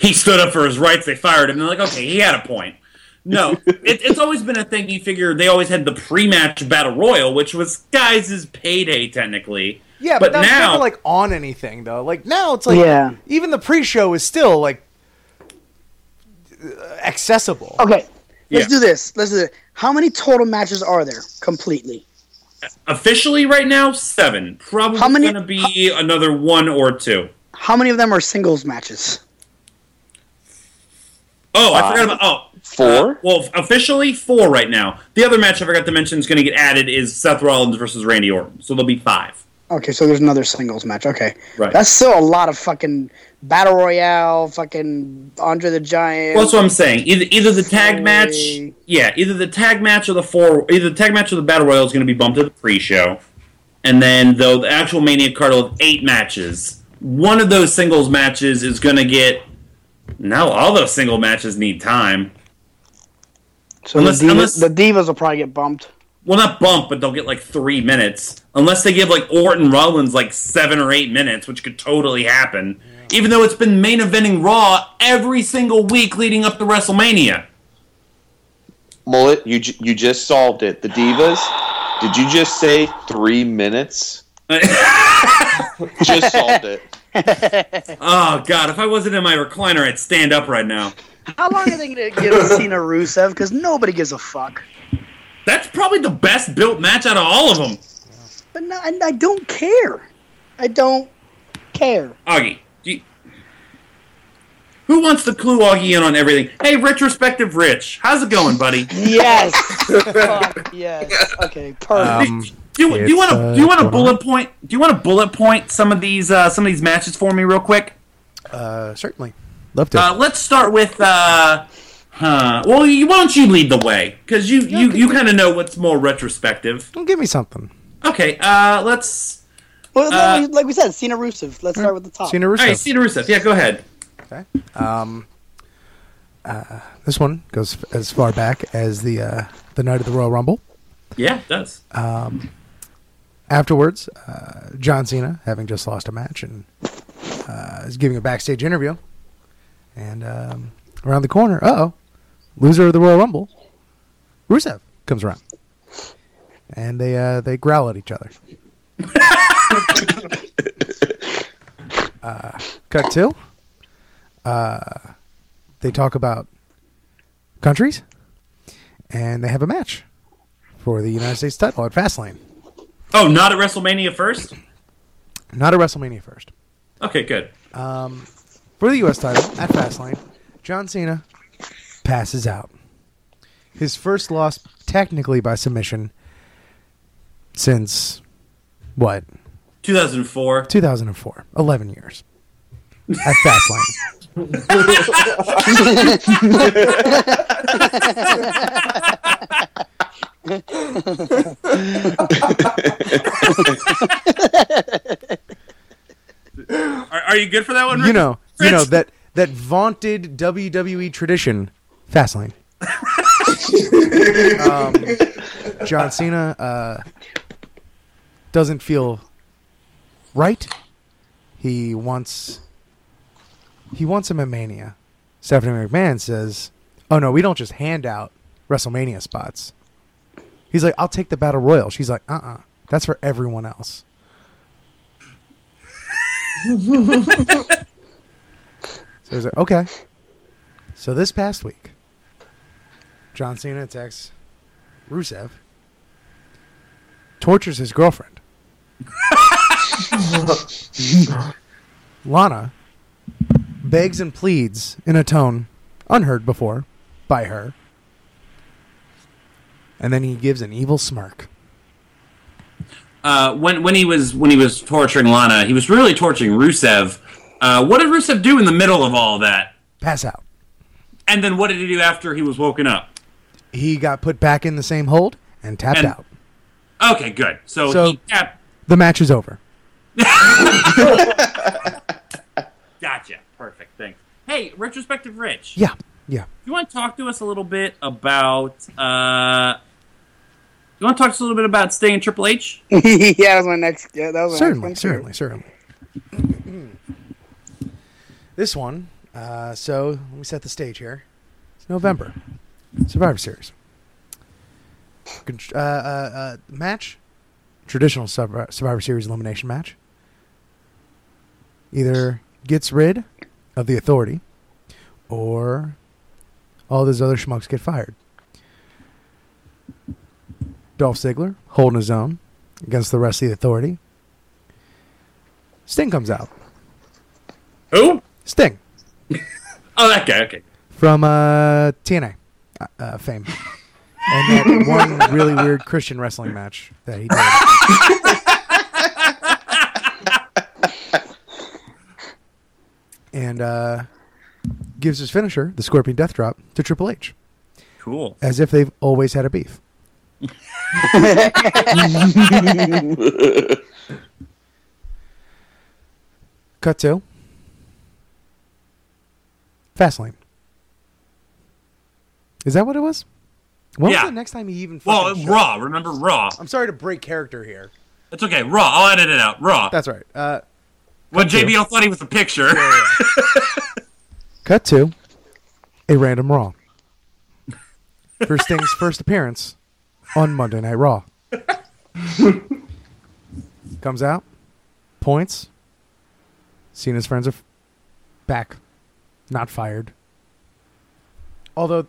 [SPEAKER 2] he stood up for his rights. They fired him. They're like, okay, he had a point. No, it, it's always been a thing. You figure they always had the pre-match battle royal, which was guys' payday technically.
[SPEAKER 4] Yeah, but,
[SPEAKER 2] But
[SPEAKER 4] that's
[SPEAKER 2] now-
[SPEAKER 4] never like on anything though. Like now it's like
[SPEAKER 3] Yeah.
[SPEAKER 4] even the pre-show is still like accessible.
[SPEAKER 3] Okay, let's
[SPEAKER 2] Yeah.
[SPEAKER 3] do this. Let's do it. How many total matches are there completely?
[SPEAKER 2] Officially, right now, seven. Probably
[SPEAKER 3] How many-
[SPEAKER 2] going to be another one or two.
[SPEAKER 3] How many of them are singles matches?
[SPEAKER 2] Oh, I forgot about. Oh,
[SPEAKER 5] Four?
[SPEAKER 2] uh, well, officially four right now. The other match I forgot to mention is going to get added is Seth Rollins versus Randy Orton. So there'll be five.
[SPEAKER 3] Okay, so there's another singles match. Okay,
[SPEAKER 2] Right.
[SPEAKER 3] that's still a lot of fucking battle royale, fucking Andre the Giant.
[SPEAKER 2] Well, that's what I'm saying. Either either the tag match, yeah, either the tag match or the four, either the tag match or the battle royale is going to be bumped to the pre-show, and then though the actual Mania card will have eight matches. One of those singles matches is going to get. No, all those single matches need time.
[SPEAKER 3] so
[SPEAKER 2] unless-
[SPEAKER 3] the, divas,
[SPEAKER 2] unless-
[SPEAKER 3] the divas will probably get bumped.
[SPEAKER 2] Well, not bump, but they'll get like three minutes, unless they give like Orton Rollins like seven or eight minutes, which could totally happen. Even though it's been main eventing Raw every single week leading up to WrestleMania.
[SPEAKER 5] Mullet, you you just solved it. The Divas. Did you just say three minutes? Just solved it.
[SPEAKER 2] Oh god, if I wasn't in my recliner, I'd stand up right now.
[SPEAKER 3] How long are they going to give Cena Rusev? Because nobody gives a fuck.
[SPEAKER 2] That's probably the best built match out of all of them.
[SPEAKER 3] But no, I, I don't care. I don't care.
[SPEAKER 2] Augie, do you... who wants to clue Augie in on everything? Hey, retrospective Rich, how's it going, buddy?
[SPEAKER 3] Yes. fuck yes. Okay. Perfect.
[SPEAKER 4] Um,
[SPEAKER 2] Do you, do you want to do you want to
[SPEAKER 4] going
[SPEAKER 2] bullet point? Do you want to bullet point some of these uh, some of these matches for me real quick?
[SPEAKER 4] uh, certainly, love to.
[SPEAKER 2] Uh, let's start with uh, Huh. Well, you, why don't you lead the way? Because you, you, you kind of know what's more retrospective.
[SPEAKER 4] Well, give me something.
[SPEAKER 2] Okay, uh, let's.
[SPEAKER 3] Well,
[SPEAKER 2] Uh,
[SPEAKER 3] like we said, Cena Rusev. Let's start with the top.
[SPEAKER 4] Cena Rusev.
[SPEAKER 2] right, Cena Rusev. Yeah, go ahead.
[SPEAKER 4] Okay. Um, uh, this one goes as far back as the uh, the night of the Royal Rumble.
[SPEAKER 2] Yeah, it does.
[SPEAKER 4] Um, Afterwards, uh, John Cena, having just lost a match, and uh, is giving a backstage interview. And um, around the corner, uh oh, loser of the Royal Rumble, Rusev comes around, and they uh, they growl at each other. uh, cut two. Uh, they talk about countries, and they have a match for the United States title at Fastlane.
[SPEAKER 2] Oh, not at WrestleMania first?
[SPEAKER 4] Not at WrestleMania first.
[SPEAKER 2] Okay, good.
[SPEAKER 4] For the U.S. title at Fastlane, John Cena passes out. His first loss, technically by submission, since what?
[SPEAKER 2] 2004.
[SPEAKER 4] 2004. 11 years. At Fastlane.
[SPEAKER 2] Are, are you good for that one?
[SPEAKER 4] you know, you know that that vaunted WWE tradition, Fastlane. um, John Cena uh, doesn't feel right. He wants he wants him at Mania. Stephanie McMahon says, "Oh no, we don't just hand out WrestleMania spots." He's like, "I'll take the Battle Royal." She's like, "Uh-uh, that's for everyone else." So he's like, okay. So this past week, John Cena attacks Rusev, tortures his girlfriend. Lana begs and pleads in a tone unheard before by her. And then he gives an evil smirk.
[SPEAKER 2] uh, when when he was when he was torturing Lana, he was really torturing Rusev. Uh, what did Rusev do in the middle of all that?
[SPEAKER 4] Pass out.
[SPEAKER 2] And then what did he do after he was woken up?
[SPEAKER 4] He got put back in the same hold and tapped
[SPEAKER 2] And-
[SPEAKER 4] out.
[SPEAKER 2] Okay, good. So,
[SPEAKER 4] So-
[SPEAKER 2] he tapped.
[SPEAKER 4] The match is over.
[SPEAKER 2] Gotcha. Perfect. Thanks. Hey, retrospective Rich.
[SPEAKER 4] Yeah. Yeah.
[SPEAKER 2] You want to talk to us a little bit about? Uh, you want to talk to us a little bit about Sting and Triple H?
[SPEAKER 3] yeah, that was my next. Yeah, that was my
[SPEAKER 4] certainly,
[SPEAKER 3] next one,
[SPEAKER 4] certainly, certainly. this one, uh, so let me set the stage here. It's November, Survivor Series. Uh, uh, uh, match, traditional Survivor Series elimination match. Either gets rid of the authority, or all those other schmucks get fired. Dolph Ziggler holding his own against the rest of the authority. Sting comes out.
[SPEAKER 2] Who?
[SPEAKER 4] Sting
[SPEAKER 2] Oh, that guy. Okay.
[SPEAKER 4] from uh, TNA uh, uh, fame, and that one really weird Christian wrestling match that he did, and uh, gives his finisher, the Scorpion Death Drop, to Triple H,
[SPEAKER 2] Cool.
[SPEAKER 4] as if they've always had a beef. Cut to Fastlane. Is that what it was? When
[SPEAKER 2] Yeah.
[SPEAKER 4] was the next time he even?
[SPEAKER 2] Well,
[SPEAKER 4] fucking showed-
[SPEAKER 2] Raw. Remember Raw?
[SPEAKER 4] I'm sorry to break character here.
[SPEAKER 2] It's okay. Raw. I'll edit it out. Raw.
[SPEAKER 4] That's right. Uh,
[SPEAKER 2] when JBL thought he was a picture.
[SPEAKER 4] cut to a random Raw. First things first appearance on Monday Night Raw. Comes out, points. Cena's friends are f- back, not fired. Although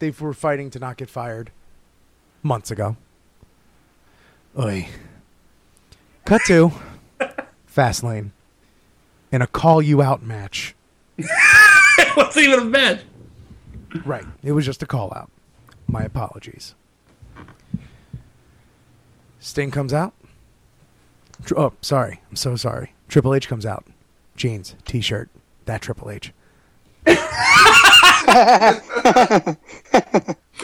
[SPEAKER 4] they were fighting to not get fired months ago. Oi. Cut to Fastlane in a call you out match.
[SPEAKER 2] What's even a match?
[SPEAKER 4] Right. It was just a call out. My apologies. Sting comes out. Oh, sorry. I'm so sorry. Triple H comes out. Jeans, t shirt. That Triple H.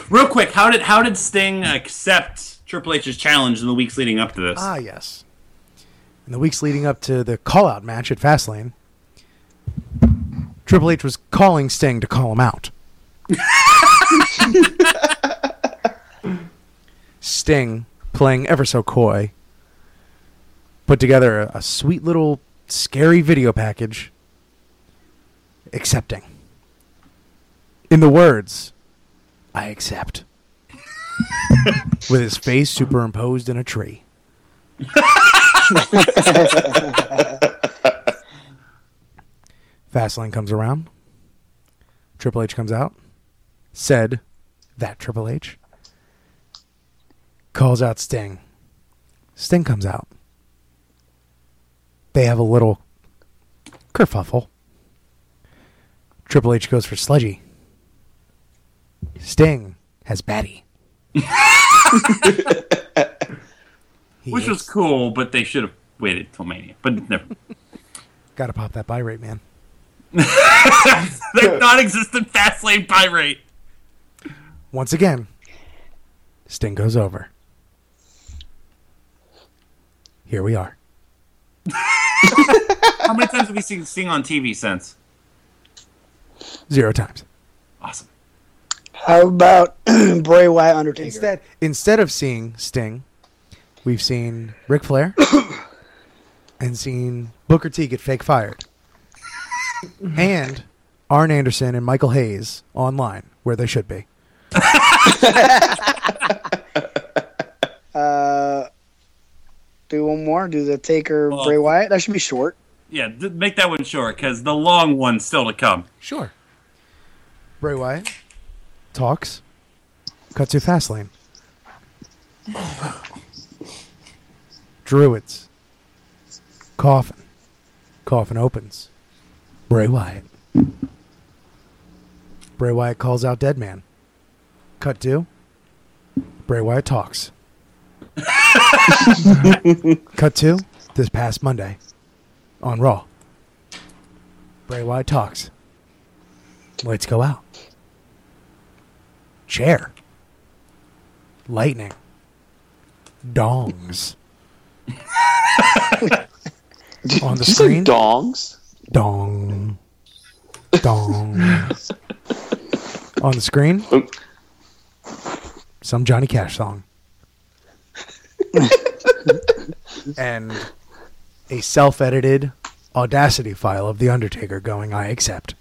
[SPEAKER 2] Real quick, how did how did Sting accept Triple H's challenge in the weeks leading up to this?
[SPEAKER 4] Ah, yes. In the weeks leading up to the call out match at Fastlane, Triple H was calling Sting to call him out. Sting, playing ever so coy, put together a, a sweet little scary video package accepting. In the words, I accept. With his face superimposed in a tree. Fastlane comes around. Triple H comes out. Said that Triple H calls out Sting. Sting comes out. They have a little kerfuffle. Triple H goes for Sludgy. Sting has Batty.
[SPEAKER 2] Which was cool, but they should have waited till Mania. But never.
[SPEAKER 4] Gotta pop that buy rate, man.
[SPEAKER 2] that non-existent Fastlane buy rate.
[SPEAKER 4] Once again, Sting goes over. Here we are.
[SPEAKER 2] How many times have we seen Sting on TV since?
[SPEAKER 4] Zero times.
[SPEAKER 2] Awesome.
[SPEAKER 3] How about Bray Wyatt Undertaker?
[SPEAKER 4] Instead, instead of seeing Sting, we've seen Ric Flair and seen Booker T get fake fired, and Arn Anderson and Michael Hayes online where they should be.
[SPEAKER 3] Uh, do one more. Do the Taker
[SPEAKER 2] Well-
[SPEAKER 3] Bray Wyatt. That should be short.
[SPEAKER 2] Yeah, th- make that one short because the long one's still to come.
[SPEAKER 4] Sure. Bray Wyatt talks. Cut to Fastlane. Druids. Coffin. Coffin opens. Bray Wyatt. Bray Wyatt calls out Dead Man. Cut to. Bray Wyatt talks. Cut to this past Monday on Raw. Bray Wyatt talks. Lights go out. Chair. Lightning. Dongs. On the
[SPEAKER 5] Did you say
[SPEAKER 4] screen.
[SPEAKER 5] dongs?
[SPEAKER 4] Dong. Dong. On the screen.
[SPEAKER 5] Oh.
[SPEAKER 4] Some Johnny Cash song. and a self edited Audacity file of The Undertaker going, I accept.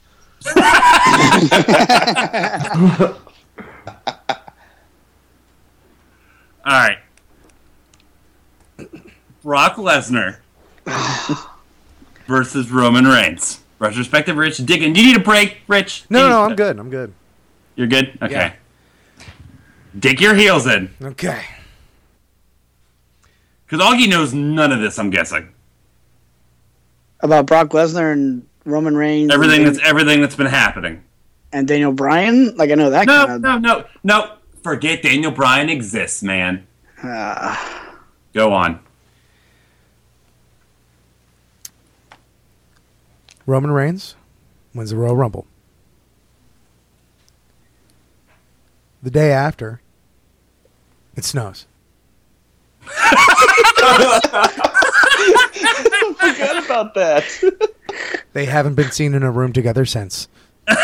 [SPEAKER 2] All right. Brock Lesnar versus Roman Reigns. Retrospective, Rich. Digging. Do you need a break, Rich?
[SPEAKER 4] No, no, I'm good. I'm good.
[SPEAKER 2] You're good? Okay.
[SPEAKER 4] Yeah.
[SPEAKER 2] Dig your heels in.
[SPEAKER 4] Okay.
[SPEAKER 2] Because Augie knows none of this, I'm guessing.
[SPEAKER 3] About Brock Lesnar and Roman Reigns.
[SPEAKER 2] Everything
[SPEAKER 3] and,
[SPEAKER 2] that's everything that's been happening.
[SPEAKER 3] and Daniel Bryan. Like I know that
[SPEAKER 2] No,
[SPEAKER 3] kind
[SPEAKER 2] no, no, no. Forget Daniel Bryan exists, man.
[SPEAKER 3] Uh,
[SPEAKER 2] Go on.
[SPEAKER 4] Roman Reigns wins the Royal Rumble. The day after, it snows.
[SPEAKER 5] Forgot about that.
[SPEAKER 4] They haven't been seen in a room together since.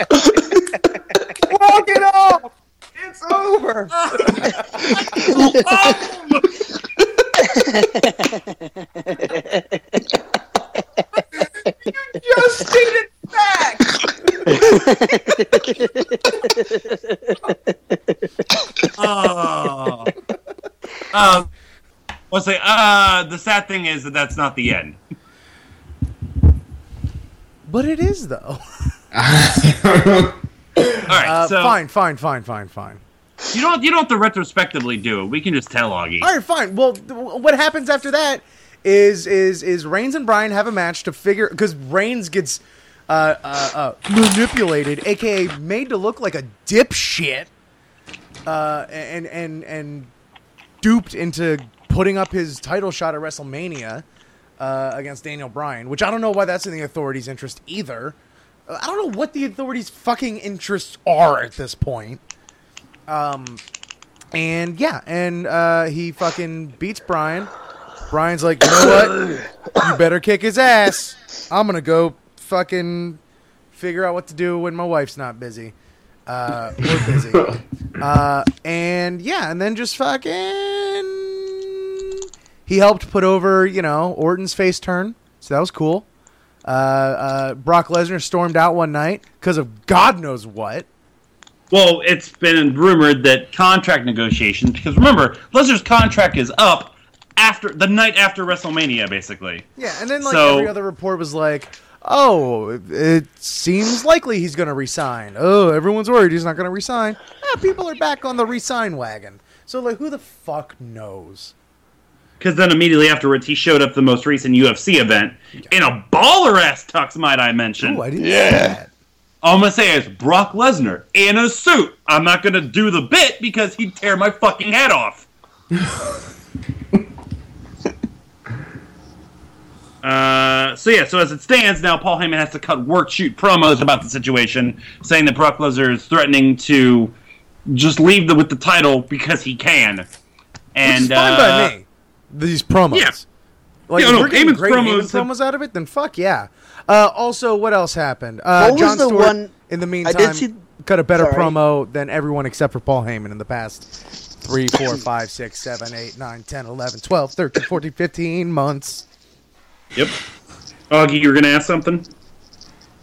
[SPEAKER 6] Walk it off. It's over. You just stated back.
[SPEAKER 2] Oh. uh, let's say, uh, the sad thing is that that's not the end.
[SPEAKER 4] But it is, though.
[SPEAKER 2] All right,
[SPEAKER 4] Uh,
[SPEAKER 2] so
[SPEAKER 4] fine, fine, fine, fine, fine.
[SPEAKER 2] you don't you don't have to retrospectively do it. We can just tell Augie.
[SPEAKER 4] All right, fine. Well, th- what happens after that is is is Reigns and Bryan have a match to figure because Reigns gets uh, uh, uh, manipulated, aka made to look like a dipshit, uh, and and and duped into putting up his title shot at WrestleMania uh, against Daniel Bryan, which I don't know why that's in the authorities' interest either. I don't know what the authorities' fucking interests are at this point. Um, and yeah, and uh, he fucking beats Bryan. Bryan's like, you know what? You better kick his ass. I'm gonna go fucking figure out what to do when my wife's not busy. Uh, we're busy. Uh, and yeah, and then just fucking he helped put over, you know, Orton's face turn, so that was cool. Uh, uh, Brock Lesnar stormed out one night because of God knows what.
[SPEAKER 2] Well, it's been rumored that contract negotiations, because remember, Lesnar's contract is up after the night after WrestleMania, basically.
[SPEAKER 4] Yeah, and then like
[SPEAKER 2] So-
[SPEAKER 4] every other report was like, "Oh, it- seems likely he's going to resign." Oh, everyone's worried he's not going to resign. Ah, people are back on the resign wagon. So like, who the fuck knows?
[SPEAKER 2] Because then immediately afterwards, he showed up the most recent UFC event in a baller ass tux, might I mention.
[SPEAKER 4] Ooh, I didn't
[SPEAKER 5] Yeah.
[SPEAKER 4] see that.
[SPEAKER 2] All I'm gonna say is Brock Lesnar in a suit. I'm not gonna do the bit because he'd tear my fucking head off. uh, so yeah, so as it stands now, Paul Heyman has to cut work shoot promos about the situation, saying that Brock Lesnar is threatening to just leave the, with the title because he can. And
[SPEAKER 4] Which is fine
[SPEAKER 2] uh,
[SPEAKER 4] by me. These promos.
[SPEAKER 2] yeah.
[SPEAKER 4] Like,
[SPEAKER 2] Yeah,
[SPEAKER 4] if
[SPEAKER 2] no,
[SPEAKER 4] we're getting
[SPEAKER 2] Heyman's
[SPEAKER 4] great
[SPEAKER 2] promos
[SPEAKER 4] Heyman promos out of it, then fuck yeah. Uh, also, what else happened? Uh,
[SPEAKER 3] What was
[SPEAKER 4] John
[SPEAKER 3] the
[SPEAKER 4] Stewart,
[SPEAKER 3] one-
[SPEAKER 4] in the
[SPEAKER 3] I
[SPEAKER 4] meantime,
[SPEAKER 3] did see-
[SPEAKER 4] cut a better
[SPEAKER 3] Sorry.
[SPEAKER 4] promo than everyone except for Paul Heyman in the past 3, 4, 5, 6, 7, 8, 9, 10, 11, 12, 13, 14, 15 months.
[SPEAKER 2] Yep. Augie, you were gonna ask something?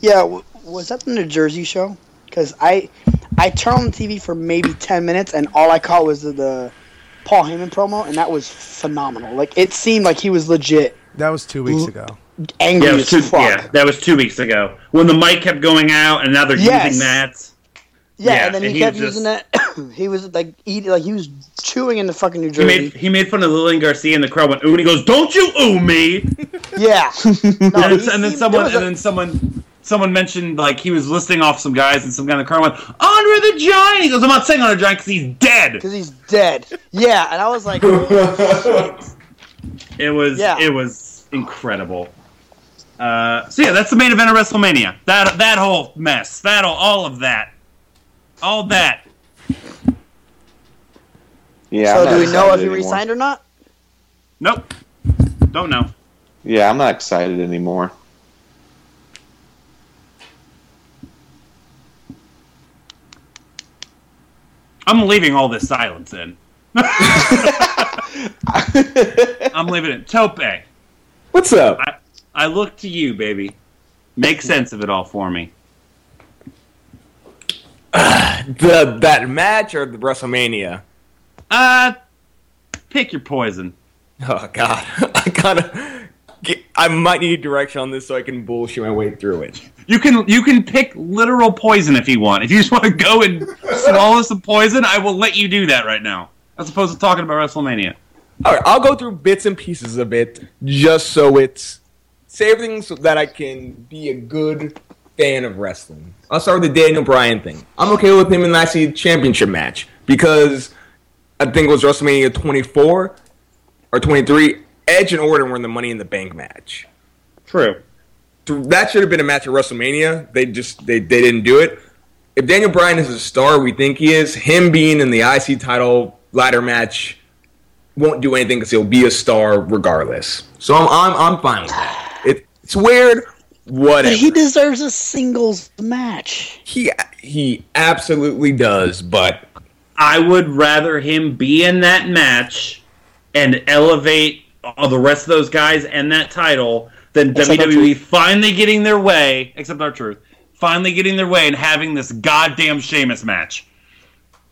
[SPEAKER 3] Yeah, w- was that the New Jersey show? Because I, I turned on the TV for maybe ten minutes, and all I caught was the, the Paul Heyman promo, and that was phenomenal. Like it seemed like he was legit
[SPEAKER 4] That was two weeks ago.
[SPEAKER 3] angry
[SPEAKER 2] Yeah,
[SPEAKER 3] as
[SPEAKER 2] two,
[SPEAKER 3] fuck.
[SPEAKER 2] yeah, that was two weeks ago when the mic kept going out, and now they're
[SPEAKER 3] Yes.
[SPEAKER 2] using that.
[SPEAKER 3] Yeah,
[SPEAKER 2] Yeah,
[SPEAKER 3] and then he
[SPEAKER 2] and he
[SPEAKER 3] kept
[SPEAKER 2] was
[SPEAKER 3] using that. he was like eating, like he was chewing in the fucking New
[SPEAKER 2] He
[SPEAKER 3] Jersey.
[SPEAKER 2] made he made fun of Lillian Garcia, and the crowd went ooh, and he goes, "Don't you ooh me!"
[SPEAKER 3] yeah, no,
[SPEAKER 2] and,
[SPEAKER 3] he
[SPEAKER 2] then- and then someone and
[SPEAKER 3] a-
[SPEAKER 2] then someone someone mentioned like he was listing off some guys, and some guy in the crowd went, "Andre the Giant." He goes, "I'm not saying Andre the Giant because he's dead."
[SPEAKER 3] Because he's dead. Yeah, and I was like,
[SPEAKER 2] It was
[SPEAKER 3] Yeah.
[SPEAKER 2] it was incredible. Uh, so yeah, that's the main event of WrestleMania. That that whole mess, that all, all of that, all that.
[SPEAKER 5] Yeah.
[SPEAKER 3] so do we know if he
[SPEAKER 5] anymore.
[SPEAKER 3] resigned or not?
[SPEAKER 2] Nope, don't know.
[SPEAKER 5] Yeah, I'm not excited anymore.
[SPEAKER 2] I'm leaving all this silence in. I'm leaving it. Tope,
[SPEAKER 9] What's up?
[SPEAKER 2] I, I look to you, baby. Make sense of it all for me.
[SPEAKER 6] The that match or the WrestleMania?
[SPEAKER 2] Uh, pick your poison.
[SPEAKER 6] Oh God, I gotta. Get, I might need direction on this so I can bullshit my way through it.
[SPEAKER 2] You can you can pick literal poison if you want. If you just want to go and swallow some poison, I will let you do that right now, as opposed to talking about WrestleMania.
[SPEAKER 6] All right, I'll go through bits and pieces of it just so it's say everything so that I can be a good fan of wrestling. I'll start with the Daniel Bryan thing. I'm okay with him in the IC championship match because I think it was WrestleMania 24 or 23. Edge and Orton were in the Money in the Bank match.
[SPEAKER 2] True.
[SPEAKER 6] That should have been a match at WrestleMania. They just they, they didn't do it. If Daniel Bryan is a star, we think he is. Him being in the IC title ladder match won't do anything because he'll be a star regardless. So I'm I'm, I'm fine with that. It, it's weird. Whatever.
[SPEAKER 3] But he deserves a singles match.
[SPEAKER 6] he he absolutely does. But
[SPEAKER 2] I would rather him be in that match and elevate all the rest of those guys and that title than
[SPEAKER 3] Except
[SPEAKER 2] WWE finally getting their way, except R Truth, finally getting their way and having this goddamn Sheamus match.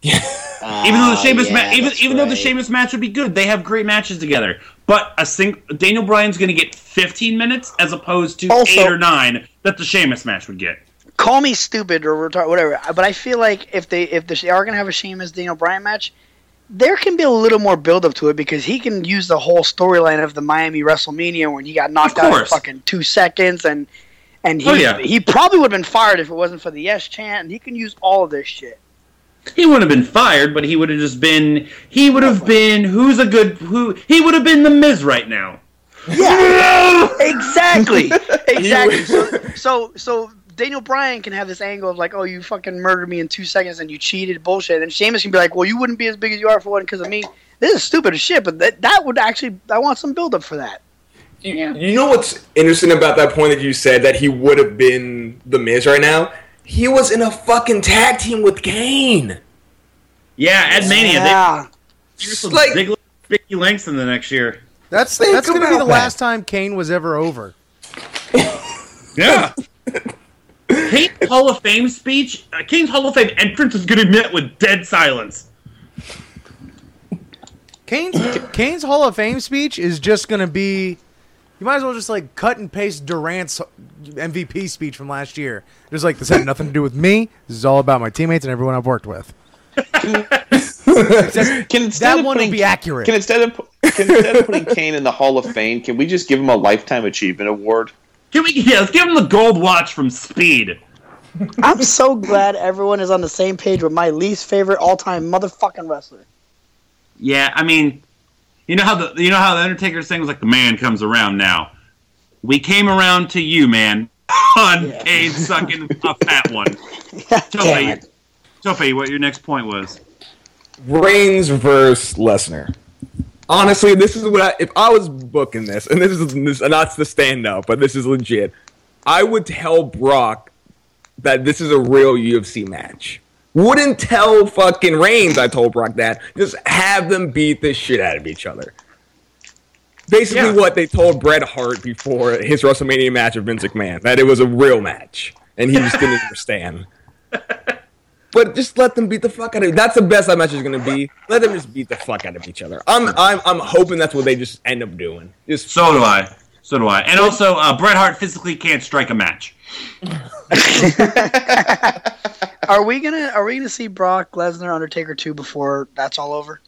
[SPEAKER 2] Yeah, even though the Sheamus, ah, ma- even even though the Sheamus match would be good, they have great matches together. But a sing- Daniel Bryan's going to get 15 minutes as opposed to
[SPEAKER 3] Also-
[SPEAKER 2] eight or nine that the Sheamus match would get.
[SPEAKER 3] Call me stupid or retard, whatever. But I feel like if they if they are gonna have a Sheamus Daniel Bryan match, there can be a little more build up to it because he can use the whole storyline of the Miami WrestleMania when he got knocked out in fucking two seconds and and he
[SPEAKER 2] Oh, yeah.
[SPEAKER 3] he probably would have been fired if it wasn't for the yes chant and he can use all of this shit.
[SPEAKER 2] He wouldn't have been fired, but he would have just been. He would have been. Who's a good? Who? He would have been the Miz right now.
[SPEAKER 3] Yeah, exactly, exactly. So, so, so Daniel Bryan can have this angle of like, oh, you fucking murdered me in two seconds and you cheated, bullshit. And then Sheamus can be like, well, you wouldn't be as big as you are for one because of me. This is stupid as shit, but that that would actually, I want some build up for that.
[SPEAKER 6] You, you know what's interesting about that point that you said that he would have been the Miz right now? He was in a fucking tag team with Kane.
[SPEAKER 2] Yeah, at Mania,
[SPEAKER 3] Yeah.
[SPEAKER 2] they some
[SPEAKER 6] Like-
[SPEAKER 2] Ziggler, Vicky Langston the next year.
[SPEAKER 4] That's
[SPEAKER 6] Think
[SPEAKER 4] that's going to be the
[SPEAKER 6] that.
[SPEAKER 4] last time Kane was ever over.
[SPEAKER 2] Yeah. Kane's Hall of Fame speech, uh, Kane's Hall of Fame entrance is going to be met with dead silence.
[SPEAKER 4] Kane's Kane's Hall of Fame speech is just going to be. You might as well just like cut and paste Durant's MVP speech from last year. Just like this had nothing to do with me. This is all about my teammates and everyone I've worked with.
[SPEAKER 5] Can instead
[SPEAKER 4] That
[SPEAKER 5] of
[SPEAKER 4] one will
[SPEAKER 5] putting,
[SPEAKER 4] be accurate.
[SPEAKER 5] Can instead of can instead of putting Kane in the Hall of Fame, can we just give him a lifetime achievement award?
[SPEAKER 2] Can we? Yeah, let's give him the gold watch from Speed.
[SPEAKER 3] I'm so glad everyone is on the same page with my least favorite all time motherfucking wrestler.
[SPEAKER 2] Yeah, I mean, you know how the you know how the Undertaker's thing was like the man comes around now. We came around to you, man. On Kane sucking a fat one.
[SPEAKER 3] Damn
[SPEAKER 2] Tope. Tope, what your next point was?
[SPEAKER 6] Reigns versus Lesnar. Honestly, this is what I, if I was booking this, and this is this, and not the stand up, but this is legit. I would tell Brock that this is a real UFC match. Wouldn't tell fucking Reigns I told Brock that. Just have them beat the shit out of each other. Basically,
[SPEAKER 2] Yeah.
[SPEAKER 6] what they told Bret Hart before his WrestleMania match with Vince McMahon that it was a real match, and he just didn't understand. But just let them beat the fuck out of. That's the best that match is gonna be. Let them just beat the fuck out of each other. I'm I'm I'm hoping that's what they just end up doing. Just
[SPEAKER 2] So do I. So do I. And also, uh, Bret Hart physically can't strike a match.
[SPEAKER 3] Are we gonna Are we gonna see Brock Lesnar Undertaker two before that's all over?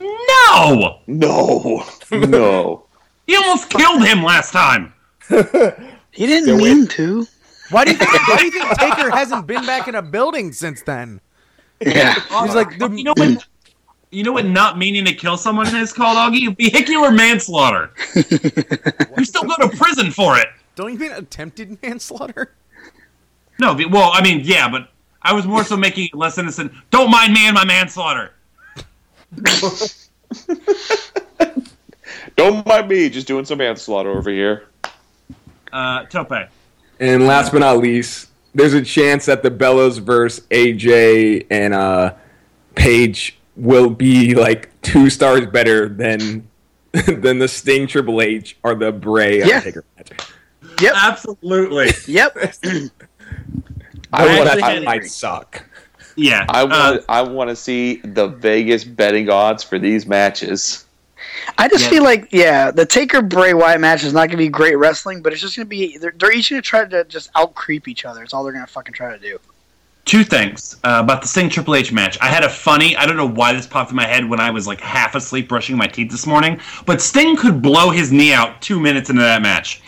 [SPEAKER 2] No,
[SPEAKER 5] No, no.
[SPEAKER 2] he almost killed him last time.
[SPEAKER 3] He didn't mean to.
[SPEAKER 4] Why do you think, why do you think Taker hasn't been back in a building since then?
[SPEAKER 3] Yeah.
[SPEAKER 4] He's like the,
[SPEAKER 2] You know what? You know what? Not meaning to kill someone is called Augie vehicular manslaughter. you still go to prison for it.
[SPEAKER 4] don't you mean attempted manslaughter?
[SPEAKER 2] No, well, I mean, yeah, but I was more so making it less innocent. Don't mind me and my manslaughter.
[SPEAKER 5] Don't mind me, just doing some manslaughter over here.
[SPEAKER 2] Uh, Tope.
[SPEAKER 6] And last but not least, there's a chance that the Bellas versus AJ and uh Paige will be like two stars better than than the Sting Triple H or the Bray
[SPEAKER 3] Yeah.
[SPEAKER 6] Undertaker match.
[SPEAKER 3] Yep.
[SPEAKER 2] Absolutely.
[SPEAKER 3] Yep.
[SPEAKER 5] I
[SPEAKER 2] I
[SPEAKER 5] want
[SPEAKER 2] actually
[SPEAKER 5] I,
[SPEAKER 6] might suck.
[SPEAKER 2] Yeah.
[SPEAKER 5] I
[SPEAKER 2] uh,
[SPEAKER 5] want I want to see the Vegas betting odds for these matches.
[SPEAKER 3] I just
[SPEAKER 2] Yeah.
[SPEAKER 3] feel like yeah, the Taker Bray Wyatt match is not gonna be great wrestling, but it's just gonna be they're, they're each gonna try to just out creep each other. It's all they're gonna fucking try to do.
[SPEAKER 2] two things uh, about the Sting Triple H match. I had a funny. I don't know why this popped in my head when I was like half asleep brushing my teeth this morning. But Sting could blow his knee out two minutes into that match,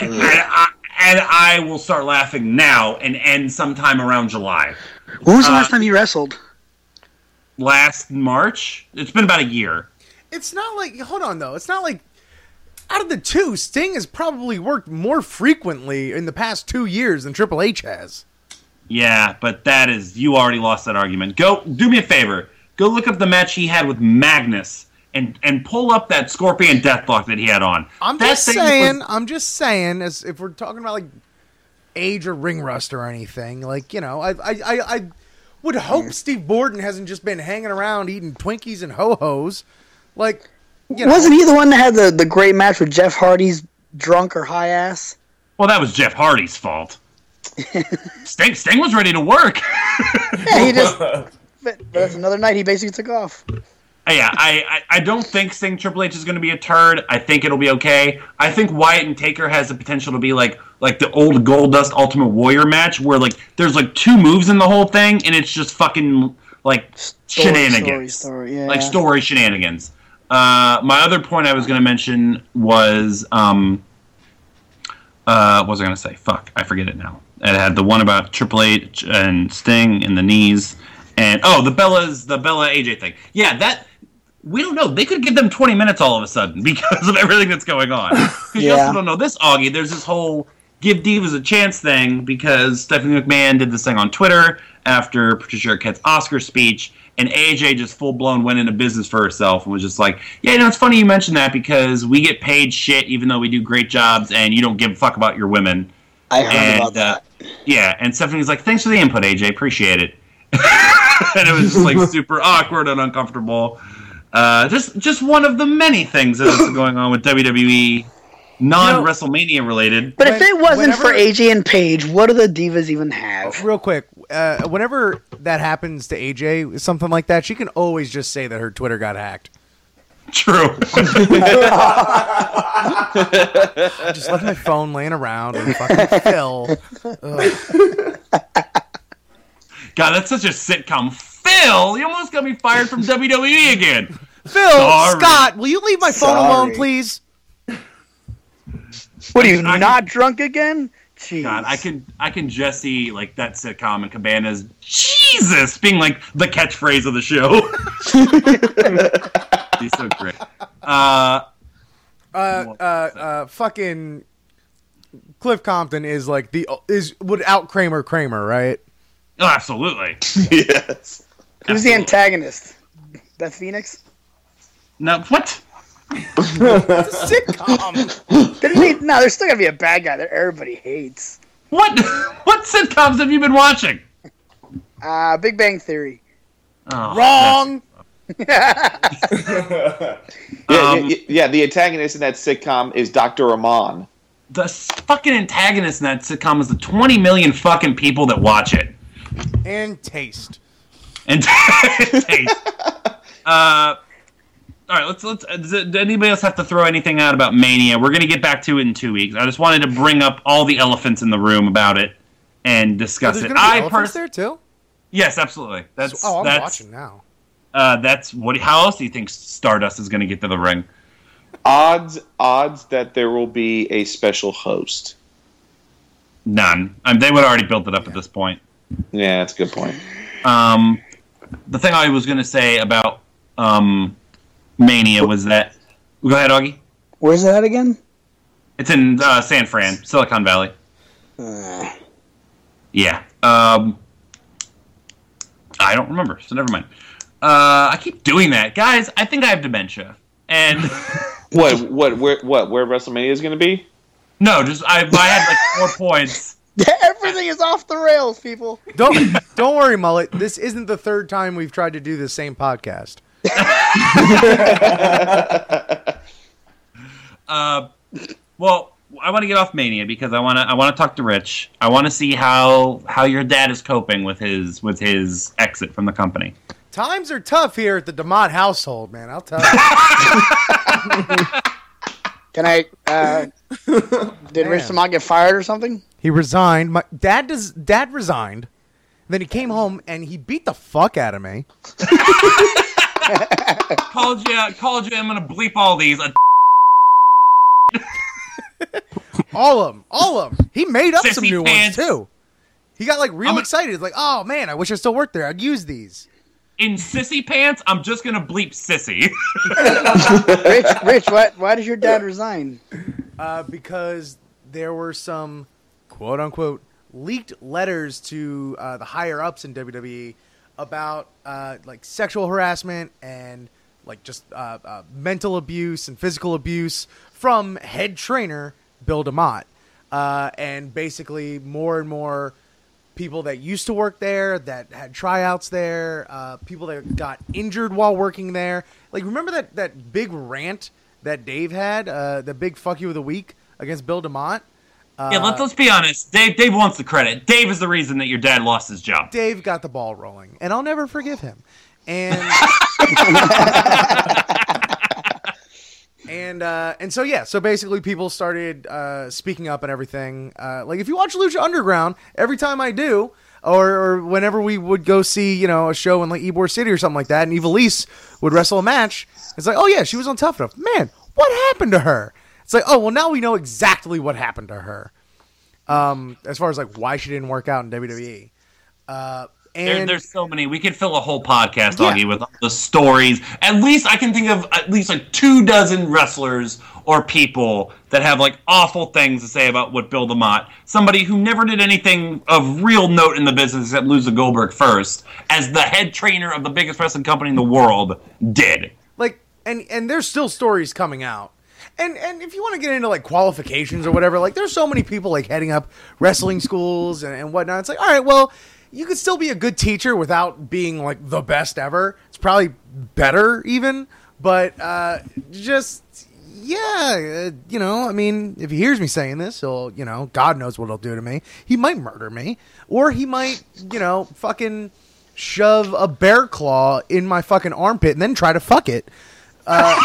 [SPEAKER 2] and, and I, and I will start laughing now and end sometime around July.
[SPEAKER 3] When was the
[SPEAKER 2] Uh,
[SPEAKER 3] last time you wrestled?
[SPEAKER 2] Last March. It's been about a year.
[SPEAKER 4] It's not like hold on though. It's not like out of the two, Sting has probably worked more frequently in the past two years than Triple H has.
[SPEAKER 2] Yeah, but that is you already lost that argument. Go do me a favor. Go look up the match he had with Magnus and and pull up that Scorpion Deathlock that he had on.
[SPEAKER 4] I'm
[SPEAKER 2] That
[SPEAKER 4] just
[SPEAKER 2] thing was-
[SPEAKER 4] saying. I'm just saying. As if we're talking about like age or ring rust or anything, like you know, I I I, I would hope Steve Borden hasn't just been hanging around eating Twinkies and ho hos, like. You know,
[SPEAKER 3] Wasn't he the one that had the, the great match with Jeff Hardy's drunk or high ass?
[SPEAKER 2] Well, that was Jeff Hardy's fault. Sting, Sting was ready to work.
[SPEAKER 3] Yeah, he just. but, but that's another night he basically took off.
[SPEAKER 2] Yeah, I, I, I don't think Sting Triple H is going to be a turd. I think it'll be okay. I think Wyatt and Taker has the potential to be like like the old Goldust Ultimate Warrior match, where like there's like two moves in the whole thing, and it's just fucking like
[SPEAKER 3] Story,
[SPEAKER 2] shenanigans,
[SPEAKER 3] story, story, yeah.
[SPEAKER 2] like story shenanigans. Uh, my other point I was going to mention was um, uh, what was I going to say? Fuck, I forget it now. it had the one about Triple H and Sting in the knees, and oh, the Bella's the Bella AJ thing. Yeah, that we don't know. They could give them 20 minutes all of a sudden because of everything that's going on. Because you also don't know this, Augie. There's this whole give divas a chance thing because Stephanie McMahon did this thing on Twitter after Patricia Arquette's Oscar speech, and AJ just full blown went into business for herself and was just like, "Yeah, you know, it's funny you mentioned that because we get paid shit even though we do great jobs, and you don't give a fuck about your women."
[SPEAKER 3] I heard
[SPEAKER 2] and,
[SPEAKER 3] about that.
[SPEAKER 2] Uh, yeah, and Stephanie's like, "Thanks for the input, AJ. Appreciate it." and it was just like super awkward and uncomfortable. Uh, just just one of the many things that is going on with WWE, non WrestleMania related.
[SPEAKER 3] But if
[SPEAKER 4] When-
[SPEAKER 3] it wasn't for
[SPEAKER 4] whenever-
[SPEAKER 3] AJ and Paige, what do the divas even have?
[SPEAKER 4] Real quick, uh, whenever that happens to AJ, something like that, she can always just say that her Twitter got hacked.
[SPEAKER 2] True.
[SPEAKER 4] I just left my phone laying around and fucking Phil.
[SPEAKER 2] God, that's such a sitcom. Phil, you almost got me fired from WWE again.
[SPEAKER 4] Phil,
[SPEAKER 2] Sorry.
[SPEAKER 4] Scott, will you leave my phone
[SPEAKER 3] Sorry.
[SPEAKER 4] alone, please?
[SPEAKER 3] What are you
[SPEAKER 2] I-
[SPEAKER 3] not drunk again? Jeez.
[SPEAKER 2] God, I can I can just see like that sitcom and Cabana's Jesus being like the catchphrase of the show. He's so great. Uh,
[SPEAKER 4] Uh, uh, uh, fucking Cliff Compton is like the is would out Kramer Kramer, right?
[SPEAKER 2] oh, absolutely.
[SPEAKER 5] yes.
[SPEAKER 3] Who's the antagonist? Beth Phoenix?
[SPEAKER 2] No, what?
[SPEAKER 4] Sitcom.
[SPEAKER 3] Didn't he? No, there's still gotta be a bad guy that everybody hates.
[SPEAKER 2] What? What sitcoms have you been watching?
[SPEAKER 3] Uh, Big Bang Theory.
[SPEAKER 2] Oh,
[SPEAKER 4] Wrong.
[SPEAKER 5] Yeah,
[SPEAKER 2] Um,
[SPEAKER 5] yeah, yeah, the antagonist in that sitcom is Dr. Amon.
[SPEAKER 2] The fucking antagonist in that sitcom is the 20 million fucking people that watch it.
[SPEAKER 4] And taste.
[SPEAKER 2] And taste. Uh, all right, let's let's. uh, Does, it- does anybody else have to throw anything out about Mania? We're gonna get back to it in two weeks. I just wanted to bring up all the elephants in the room about it and discuss
[SPEAKER 4] There's
[SPEAKER 2] it.
[SPEAKER 4] gonna be
[SPEAKER 2] I
[SPEAKER 4] elephants
[SPEAKER 2] pers-
[SPEAKER 4] there too.
[SPEAKER 2] yes, absolutely. That's
[SPEAKER 4] Oh, I'm
[SPEAKER 2] that's
[SPEAKER 4] watching now.
[SPEAKER 2] uh, that's what. How else do you think Stardust is gonna get to the ring?
[SPEAKER 5] Odds, odds that there will be a special host.
[SPEAKER 2] None. I mean, they would already built it up at this point.
[SPEAKER 5] Yeah, that's a good point.
[SPEAKER 2] Um, the thing I was gonna say about um, Mania was that. Go ahead, Augie.
[SPEAKER 3] Where's that again?
[SPEAKER 2] It's in uh, San Fran, Silicon Valley.
[SPEAKER 3] Uh,
[SPEAKER 2] Yeah. Um, I don't remember, so never mind. Uh, I keep doing that, guys. I think I have dementia, and
[SPEAKER 5] What? What? Where? What? Where WrestleMania is going to be?
[SPEAKER 2] no, just I, I had like four points.
[SPEAKER 3] everything is off the rails, people.
[SPEAKER 4] Don't don't worry, mullet. This isn't the third time we've tried to do the same podcast.
[SPEAKER 2] Uh, well, I want to get off Mania because I want to I want to talk to Rich. I want to see how how your dad is coping with his with his exit from the company.
[SPEAKER 4] Times are tough here at the Demott household, man. I'll tell you.
[SPEAKER 3] Can I? Uh, did Rich
[SPEAKER 4] Man.
[SPEAKER 3] Samad get fired or something?
[SPEAKER 4] He resigned. My dad does. Dad resigned. Then he came home and he beat the fuck out of me.
[SPEAKER 2] called you called you. I'm gonna bleep all these.
[SPEAKER 4] All of them. All of them. He made up some new
[SPEAKER 2] pants.
[SPEAKER 4] ones too. He got like real
[SPEAKER 2] I'm a-
[SPEAKER 4] excited. He's like, "Oh man, I wish I still worked there. I'd use these."
[SPEAKER 2] In sissy pants. I'm just gonna bleep sissy.
[SPEAKER 3] Rich, Rich, why, why did your dad resign?
[SPEAKER 4] Uh, because there were some quote unquote leaked letters to uh, the higher ups in WWE about uh, like sexual harassment and like just uh, uh, mental abuse and physical abuse from head trainer Bill DeMott. Uh, and basically, more and more people that used to work there, that had tryouts there, uh, people that got injured while working there. Like, remember that, that big rant that Dave had, uh, the big fuck you of the week against Bill DeMott?
[SPEAKER 2] yeah, let's let's be honest. Dave Dave wants the credit. Dave is the reason that your dad lost his job.
[SPEAKER 4] Dave got the ball rolling, and I'll never forgive him. And and uh, and so yeah, so basically people started uh, speaking up and everything. Uh, like if you watch Lucha Underground, every time I do, or, or whenever we would go see you know a show in like Ybor City or something like that, and Ivelisse would wrestle a match, it's like oh yeah, she was on Tough Enough. Man, what happened to her? It's like oh well now we know exactly what happened to her. Um, as far as like why she didn't work out in WWE. Uh,
[SPEAKER 2] There, there's so many. We could fill a whole podcast,
[SPEAKER 4] Yeah.
[SPEAKER 2] Augie, with all the stories. At least I can think of at least like two dozen wrestlers or people that have like awful things to say about what Bill DeMott, somebody who never did anything of real note in the business except lose to Goldberg first, as the head trainer of the biggest wrestling company in the world, did.
[SPEAKER 4] like and and there's still stories coming out and and if you want to get into like qualifications or whatever like there's so many people like heading up wrestling schools and, and whatnot it's like all right well you could still be a good teacher without being like the best ever. It's probably better even. But uh just yeah uh, you know i mean if he hears me saying this he'll you know god knows what he'll do to me. He might murder me or he might you know fucking shove a bear claw in my fucking armpit and then try to fuck it. Uh,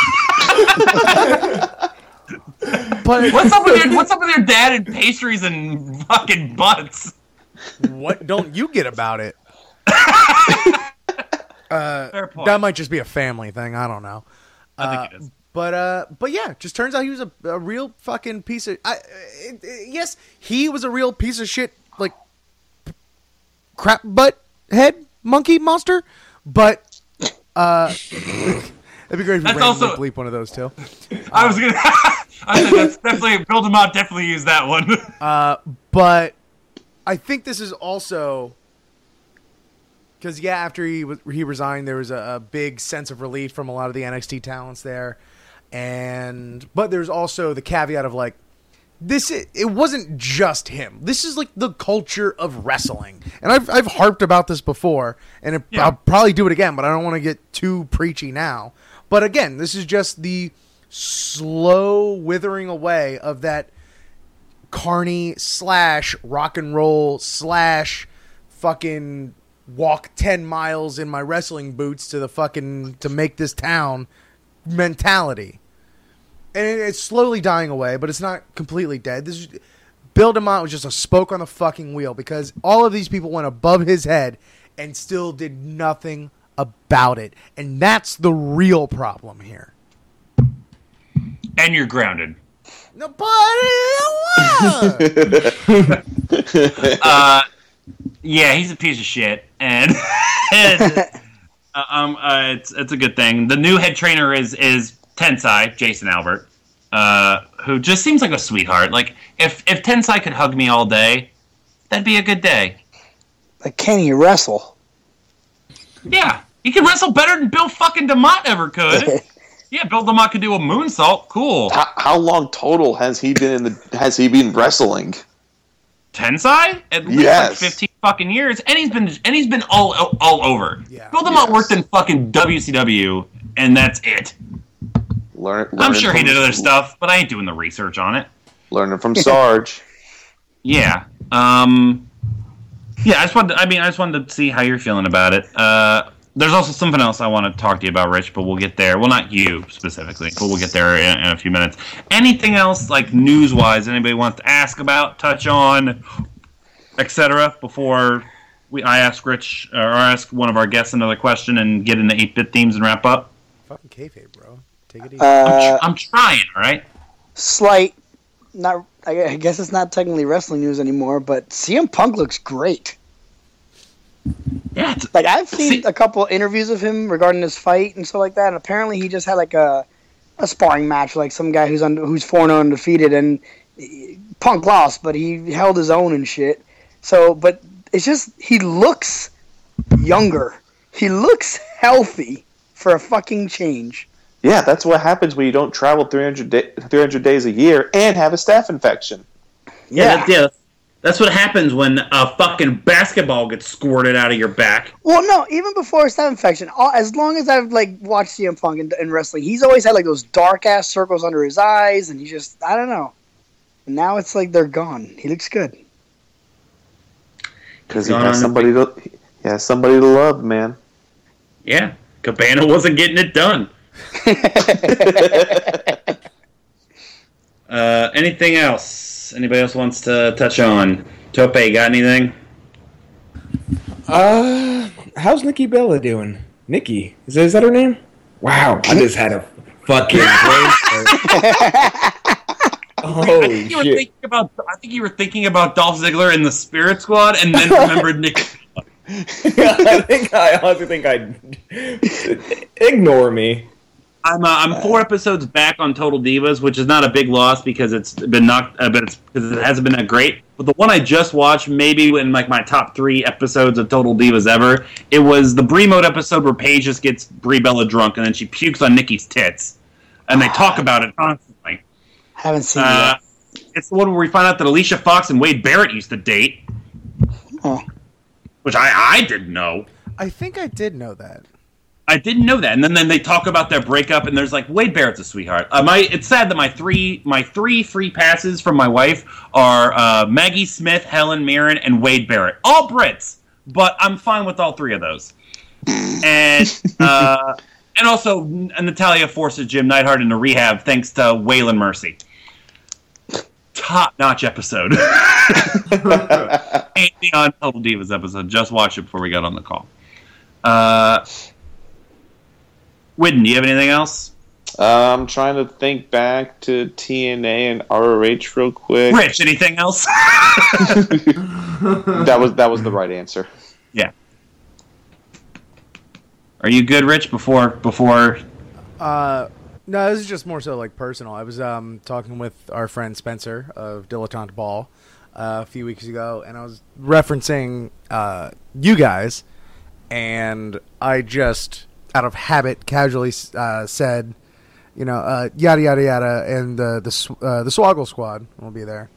[SPEAKER 4] but
[SPEAKER 2] What's up with your What's up with your dad and pastries and fucking butts?
[SPEAKER 4] What don't you get about it?
[SPEAKER 2] Fair point.
[SPEAKER 4] That might just be a family thing. I don't know.
[SPEAKER 2] I think it is.
[SPEAKER 4] But uh, but yeah, just turns out he was a, a real fucking piece of. I, it, it- yes, he was a real piece of shit, like crap butt head monkey monster. But uh, it'd be great if we
[SPEAKER 2] That's
[SPEAKER 4] randomly
[SPEAKER 2] also-
[SPEAKER 4] bleep one of those too.
[SPEAKER 2] I was gonna. I said that's definitely Bill DeMott definitely used that one.
[SPEAKER 4] uh, but I think this is also because yeah, after he was, he resigned, there was a, a big sense of relief from a lot of the NXT talents there, and but there's also the caveat of like this. It wasn't just him. This is like the culture of wrestling, and I've I've harped about this before, and it,
[SPEAKER 2] Yeah.
[SPEAKER 4] I'll probably do it again, but I don't want to get too preachy now. But again, this is just the slow withering away of that carny slash rock and roll slash fucking walk 10 miles in my wrestling boots to the fucking to make this town mentality. And it- it's slowly dying away but it's not completely dead. This is Bill DeMott was just a spoke on the fucking wheel because all of these people went above his head and still did nothing about it. And that's the real problem here.
[SPEAKER 2] And you're grounded.
[SPEAKER 4] No, but
[SPEAKER 2] Uh, yeah, he's a piece of shit, and, and uh, um, uh, it's it's a good thing. The new head trainer is is Tensai Jason Albert, uh, who just seems like a sweetheart. Like if if Tensai could hug me all day, that'd be a good day.
[SPEAKER 3] Like, can he wrestle?
[SPEAKER 2] Yeah, he can wrestle better than Bill fucking Demott ever could. yeah, Bill Demott could do a moonsault. Cool.
[SPEAKER 5] How, how long total has he been in the? Has he been wrestling?
[SPEAKER 2] Tensai at least
[SPEAKER 5] Yes.
[SPEAKER 2] like fifteen fucking years, and he's been and he's been all all over.
[SPEAKER 4] Yeah.
[SPEAKER 2] Bill DeMott
[SPEAKER 5] Yes.
[SPEAKER 2] worked in fucking WCW, and that's it.
[SPEAKER 5] Learn.
[SPEAKER 2] I'm
[SPEAKER 5] learning
[SPEAKER 2] sure he did other stuff, but I ain't doing the research on it.
[SPEAKER 5] Learning from Sarge.
[SPEAKER 2] Yeah. Um. Yeah, I just wanted. I mean, I just wanted to see how you're feeling about it. Uh, there's also something else I want to talk to you about, Rich, but we'll get there. Well, not you specifically, but we'll get there in, in a few minutes. Anything else, like news-wise, anybody wants to ask about, touch on, etc. Before we, I ask Rich or ask one of our guests another question and get into eight-bit themes and wrap up.
[SPEAKER 4] fucking kayfabe bro take it easy
[SPEAKER 2] I'm,
[SPEAKER 3] Uh,
[SPEAKER 2] tr- I'm trying. All right.
[SPEAKER 3] slight, not. I I guess it's not technically wrestling news anymore, but CM Punk looks great.
[SPEAKER 2] Yeah.
[SPEAKER 3] Like I've seen
[SPEAKER 2] See-
[SPEAKER 3] a couple interviews of him regarding his fight and stuff like that. And apparently, he just had like a a sparring match, like some guy who's un, who's four and oh undefeated, and Punk lost, but he held his own and shit. So, but it's just he looks younger. He looks healthy for a fucking change.
[SPEAKER 5] Yeah, that's what happens when you don't travel 300, da- 300 days a year and have a staph infection.
[SPEAKER 2] Yeah, that's, yeah. That's what happens when a fucking basketball gets squirted out of your back.
[SPEAKER 3] Well, no, even before his staph infection, all, as long as I've like watched CM Punk in, in wrestling, he's always had like those dark ass circles under his eyes, and he just I don't know. And now it's like they're gone. He looks good.
[SPEAKER 5] Because he has somebody to, he has somebody to love, man.
[SPEAKER 2] Yeah, Cabana wasn't getting it done. Uh, anything else? Anybody else wants to touch on? Tope, got anything?
[SPEAKER 6] Uh, how's Nikki Bella doing? Nikki, is that, is that her name? Wow, I just had a fucking brain fart. Holy
[SPEAKER 2] you were
[SPEAKER 6] shit!
[SPEAKER 2] thinking about. I think you were thinking about Dolph Ziggler in the Spirit Squad, and then remembered Nick.
[SPEAKER 9] I think I honestly think I ignore me.
[SPEAKER 2] I'm uh, I'm four episodes back on Total Divas, which is not a big loss because it's been knocked, uh, but it's because it hasn't been that great. But the one I just watched, maybe in like my top three episodes of Total Divas ever, it was the Brie mode episode where Paige just gets Brie Bella drunk and then she pukes on Nikki's tits, and they talk about it constantly.
[SPEAKER 3] Haven't seen
[SPEAKER 2] Uh, it's the one where we find out that Alicia Fox and Wade Barrett used to date,
[SPEAKER 3] Oh.
[SPEAKER 2] which I I didn't know.
[SPEAKER 4] I think I did know that.
[SPEAKER 2] I didn't know that, and then, then they talk about their breakup, and there's like Wade Barrett's a sweetheart. Uh, my it's sad that my three my three free passes from my wife are uh, Maggie Smith, Helen Mirren, and Wade Barrett, all Brits, but I'm fine with all three of those. And uh, and also Natalya forces Jim Neidhart into rehab thanks to Waylon Mercy. Top notch episode. Ain't on Total Divas episode. Just watch it before we got on the call. Uh, Whitten, do you have anything else?
[SPEAKER 5] Uh, I'm trying to think back to TNA and ROH real quick.
[SPEAKER 2] Rich, anything else?
[SPEAKER 5] That was that was the right answer.
[SPEAKER 2] yeah. Are you good, Rich? Before before
[SPEAKER 4] Uh, no, this is just more so like personal. I was um talking with our friend Spencer of Dilettante Ball uh, a few weeks ago, and I was referencing uh you guys, and I just out of habit casually uh, said, you know, uh, yada yada yada, and the the uh, the Swoggle Squad will be there.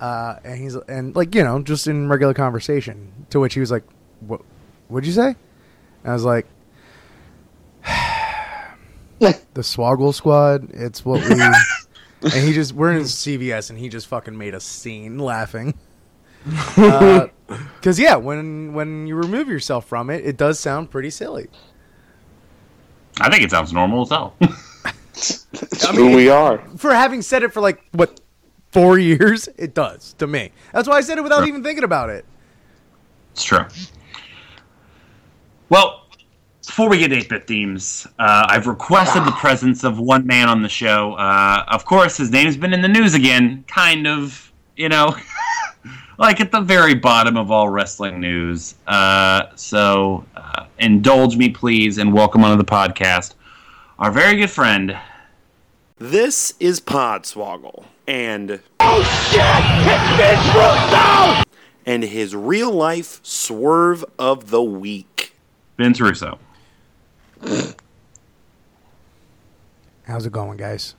[SPEAKER 4] Uh, and he's and like you know just in regular conversation. To which he was like, "What? What'd you say?" And I was like, "The Swoggle Squad. It's what we." and he just we're in CVS, and he just fucking made a scene laughing. Because yeah, when when you remove yourself from it, it does sound pretty silly.
[SPEAKER 2] I think it sounds normal as hell.
[SPEAKER 5] It's who we are.
[SPEAKER 4] For having said it for like what four years, it does to me. That's why I said it without
[SPEAKER 2] Sure.
[SPEAKER 4] even thinking about it.
[SPEAKER 2] it's true. Well, before we get 8 bit themes, uh, I've requested the presence of one man on the show. Uh, of course, his name's been in the news again, kind of, you know, like at the very bottom of all wrestling news. Uh, so uh, indulge me, please, and welcome onto the podcast our very good friend,
[SPEAKER 10] This is Podswoggle, and oh shit, it's Vince Russo, and his real life swerve of the week.
[SPEAKER 2] Vince Russo.
[SPEAKER 4] How's it going, guys?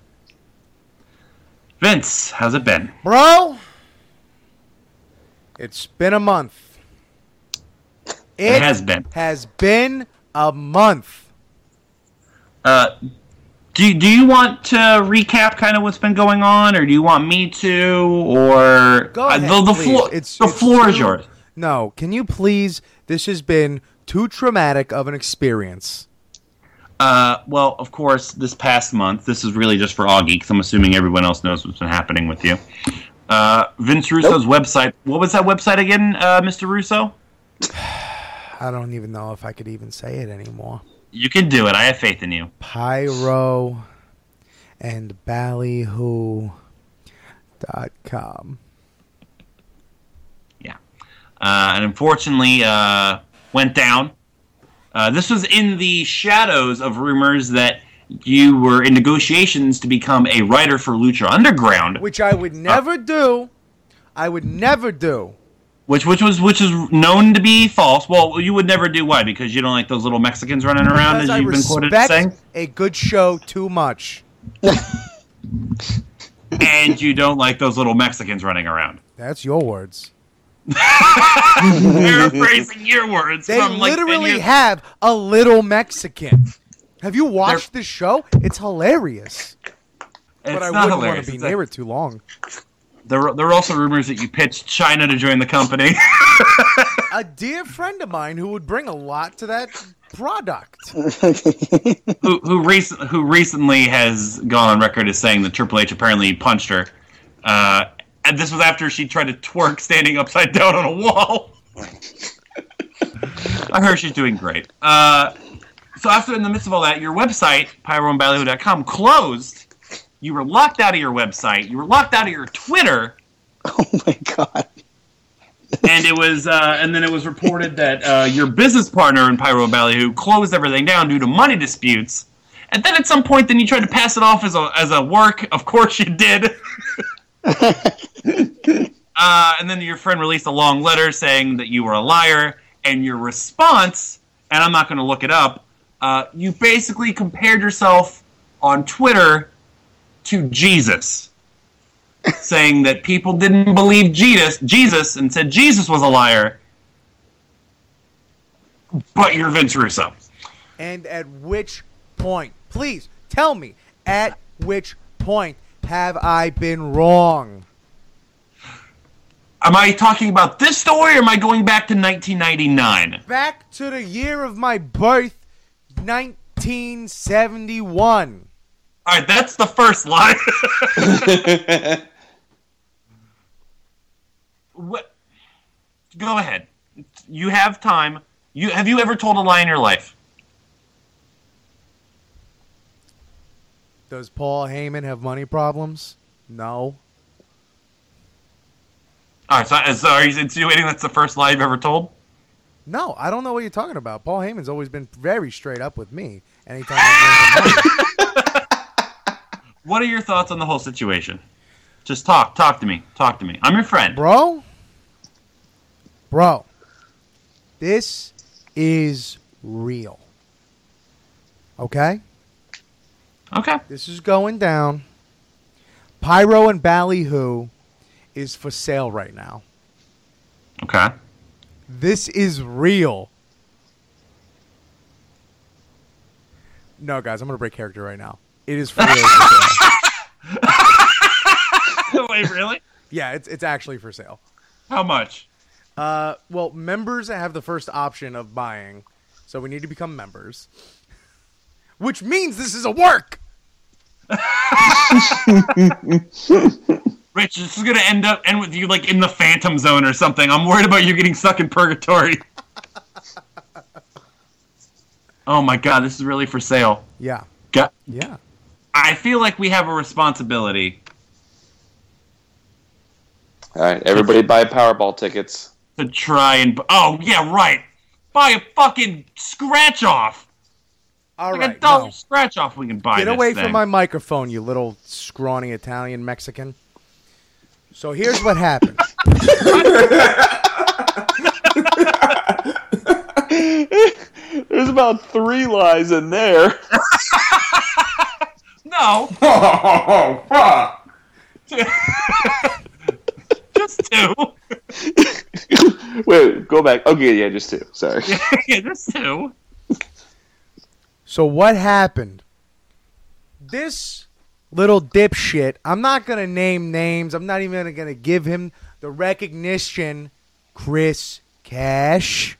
[SPEAKER 2] Vince, how's it been?
[SPEAKER 4] Bro, it's been a month.
[SPEAKER 2] It has been.
[SPEAKER 4] has been a month.
[SPEAKER 2] Uh, do do you want to recap kind of what's been going on, or do you want me to, or
[SPEAKER 4] Go
[SPEAKER 2] Uh, the, the floor?
[SPEAKER 4] It's-
[SPEAKER 2] the
[SPEAKER 4] it's
[SPEAKER 2] floor is yours.
[SPEAKER 4] No, can you please? This has been too traumatic of an experience.
[SPEAKER 2] Uh, well, of course, this past month, this is really just for Augie, because I'm assuming everyone else knows what's been happening with you. Uh, Vince Russo's website. What was that website again, uh, Mr. Russo?
[SPEAKER 4] I don't even know if I could even say it anymore.
[SPEAKER 2] You can do it. I have faith in you.
[SPEAKER 4] Pyro and ballyhoo dot com.
[SPEAKER 2] Yeah. Uh, and unfortunately, uh, went down. Uh, this was in the shadows of rumors that you were in negotiations to become a writer for Lucha Underground,
[SPEAKER 4] Which I would uh, never do. I would never do.
[SPEAKER 2] which which was which is known to be false. Well, you would never do why? Because you don't like those little Mexicans running around,
[SPEAKER 4] Because
[SPEAKER 2] as
[SPEAKER 4] I
[SPEAKER 2] you've been quoted as saying,
[SPEAKER 4] a good show too much.
[SPEAKER 2] and you don't like those little Mexicans running around.
[SPEAKER 4] That's your words.
[SPEAKER 2] Paraphrasing your words
[SPEAKER 4] They
[SPEAKER 2] from like 10
[SPEAKER 4] literally
[SPEAKER 2] years-
[SPEAKER 4] have a little Mexican. Have you watched this show? It's hilarious.
[SPEAKER 2] It's
[SPEAKER 4] but I
[SPEAKER 2] not
[SPEAKER 4] wouldn't want to be
[SPEAKER 2] It's
[SPEAKER 4] near it too long.
[SPEAKER 2] There, there are also rumors that you pitched Chyna to join the company.
[SPEAKER 4] A dear friend of mine who would bring a lot to that product.
[SPEAKER 2] who who, recent, who recently has gone on record as saying that Triple H apparently punched her. Uh, and this was after she tried to twerk standing upside down on a wall. I heard she's doing great. Uh, so after, in the midst of all that, your website, pyroandballyhoo.com, closed. You were locked out of your website. You were locked out of your Twitter.
[SPEAKER 3] Oh my god.
[SPEAKER 2] and it was, uh, and then it was reported that uh, your business partner in Pyro Ballyhoo closed everything down due to money disputes. And then at some point, then you tried to pass it off as a as a work. Of course, you did. uh, and then your friend released a long letter saying that you were a liar, and your response, and I'm not going to look it up. Uh, you basically compared yourself on Twitter to Jesus, saying that people didn't believe Jesus, Jesus, and said Jesus was a liar. But you're Vince Russo.
[SPEAKER 4] And at which point, please tell me, at which point have I been wrong?
[SPEAKER 2] Am I talking about this story, or am I going back to 1999?
[SPEAKER 4] Back to the year of my birth, 1971.
[SPEAKER 2] All right, that's the first line. what? Go ahead. You have time. You have you ever told a lie in your life?
[SPEAKER 4] Does Paul Heyman have money problems? No.
[SPEAKER 2] All right, so, so are you insinuating that's the first lie you've ever told?
[SPEAKER 4] No, I don't know what you're talking about. Paul Heyman's always been very straight up with me. Anytime I bring him money.
[SPEAKER 2] What are your thoughts on the whole situation? Just talk. Talk to me. Talk to me. I'm your friend.
[SPEAKER 4] Bro, bro, this is real. Okay?
[SPEAKER 2] Okay.
[SPEAKER 4] This is going down. Pyro and Ballyhoo is for sale right now.
[SPEAKER 2] Okay.
[SPEAKER 4] This is real. No, guys, I'm gonna break character right now. It is for real. sale.
[SPEAKER 2] Wait, really?
[SPEAKER 4] Yeah, it's it's actually for sale.
[SPEAKER 2] How much?
[SPEAKER 4] Uh, well, members have the first option of buying, so we need to become members. Which means this is a work.
[SPEAKER 2] Rich, this is gonna end up end with you like in the Phantom Zone or something. I'm worried about you getting stuck in purgatory. oh my god, this is really for sale.
[SPEAKER 4] Yeah,
[SPEAKER 2] Got,
[SPEAKER 4] yeah.
[SPEAKER 2] I feel like we have a responsibility
[SPEAKER 5] All right, everybody buy Powerball tickets.
[SPEAKER 2] to try and. Oh yeah, right. Buy a fucking scratch off.
[SPEAKER 4] All
[SPEAKER 2] like
[SPEAKER 4] right,
[SPEAKER 2] a dollar
[SPEAKER 4] no.
[SPEAKER 2] scratch off. We can buy.
[SPEAKER 4] Get
[SPEAKER 2] this
[SPEAKER 4] away
[SPEAKER 2] thing.
[SPEAKER 4] from my microphone, you little scrawny Italian Mexican. So here's what happened.
[SPEAKER 5] There's about three lies in there.
[SPEAKER 2] No,
[SPEAKER 8] Oh, fuck.
[SPEAKER 2] just two.
[SPEAKER 5] Wait, go back. Okay, yeah, just two. Sorry.
[SPEAKER 2] yeah, just two.
[SPEAKER 4] So what happened? This little dipshit, I'm not gonna name names. I'm not even gonna give him the recognition. Chris Cash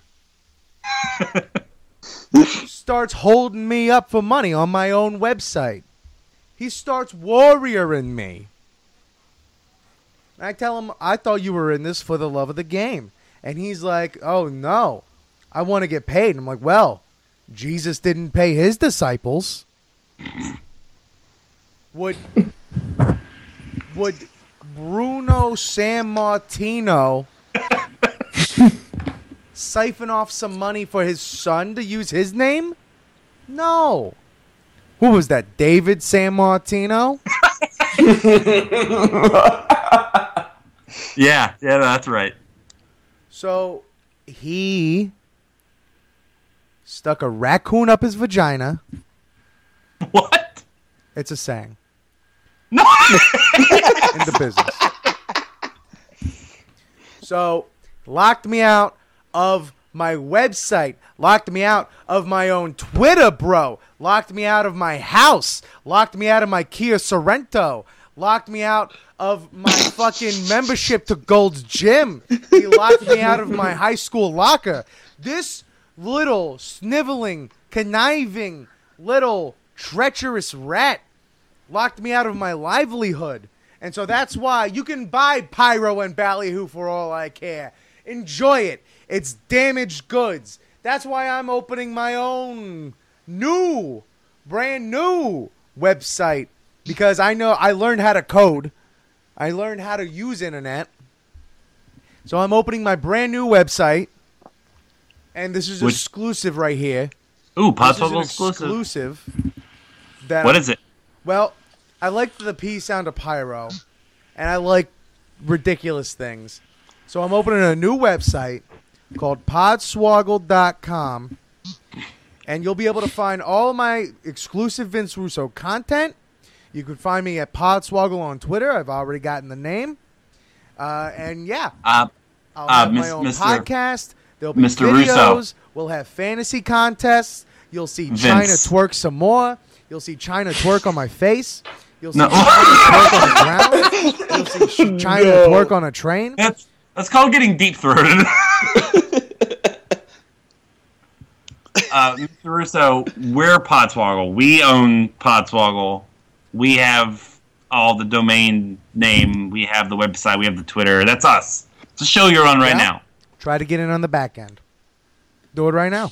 [SPEAKER 4] starts holding me up for money on my own website. He starts warrioring me. I tell him, I thought you were in this for the love of the game. And he's like, oh no, I want to get paid. And I'm like, well, Jesus didn't pay his disciples. Would would Bruno Sammartino siphon off some money for his son to use his name? No. Who was that? David Sammartino?
[SPEAKER 2] Yeah, yeah, that's right.
[SPEAKER 4] So he stuck a raccoon up his vagina.
[SPEAKER 2] What?
[SPEAKER 4] It's a saying.
[SPEAKER 2] No.
[SPEAKER 4] in the business. So, locked me out of my website, locked me out of my own Twitter, bro, locked me out of my house, locked me out of my Kia Sorento, locked me out of my fucking membership to Gold's Gym. He locked me out of my high school locker. This little sniveling, conniving, little treacherous rat locked me out of my livelihood. And so that's why you can buy Pyro and Ballyhoo for all I care. Enjoy it. It's damaged goods. That's why I'm opening my own new, brand new website because I know I learned how to code. I learned how to use internet. So I'm opening my brand new website, and this is
[SPEAKER 2] Which-
[SPEAKER 4] exclusive right here.
[SPEAKER 2] Ooh,
[SPEAKER 4] This is an
[SPEAKER 2] exclusive.
[SPEAKER 4] exclusive. That
[SPEAKER 2] What is it?
[SPEAKER 4] Well, I like the P sound of pyro, and I like ridiculous things. So I'm opening a new website called podswoggle.com, and you'll be able to find all my exclusive Vince Russo content. You can find me at Podswoggle on Twitter. I've already gotten the name. Uh, and yeah,
[SPEAKER 2] Uh,
[SPEAKER 4] I'll
[SPEAKER 2] uh,
[SPEAKER 4] have
[SPEAKER 2] Miss-
[SPEAKER 4] my own
[SPEAKER 2] Mr.
[SPEAKER 4] podcast. There'll be
[SPEAKER 2] Mr.
[SPEAKER 4] videos.
[SPEAKER 2] Russo.
[SPEAKER 4] We'll have fantasy contests. You'll see
[SPEAKER 2] Vince.
[SPEAKER 4] Chyna twerk some more. You'll see Chyna twerk on my face. You'll see
[SPEAKER 2] No.
[SPEAKER 4] Chyna twerk on the ground. You'll see Chyna
[SPEAKER 2] No.
[SPEAKER 4] twerk on a train.
[SPEAKER 2] That's that's called getting deep throated. uh, Mr. Russo, we're Podswoggle. We own Podswoggle. We have all the domain name. We have the website. We have the Twitter. That's us. It's a show you're on right
[SPEAKER 4] Yeah.
[SPEAKER 2] now.
[SPEAKER 4] Try to get in on the back end. Do it right now.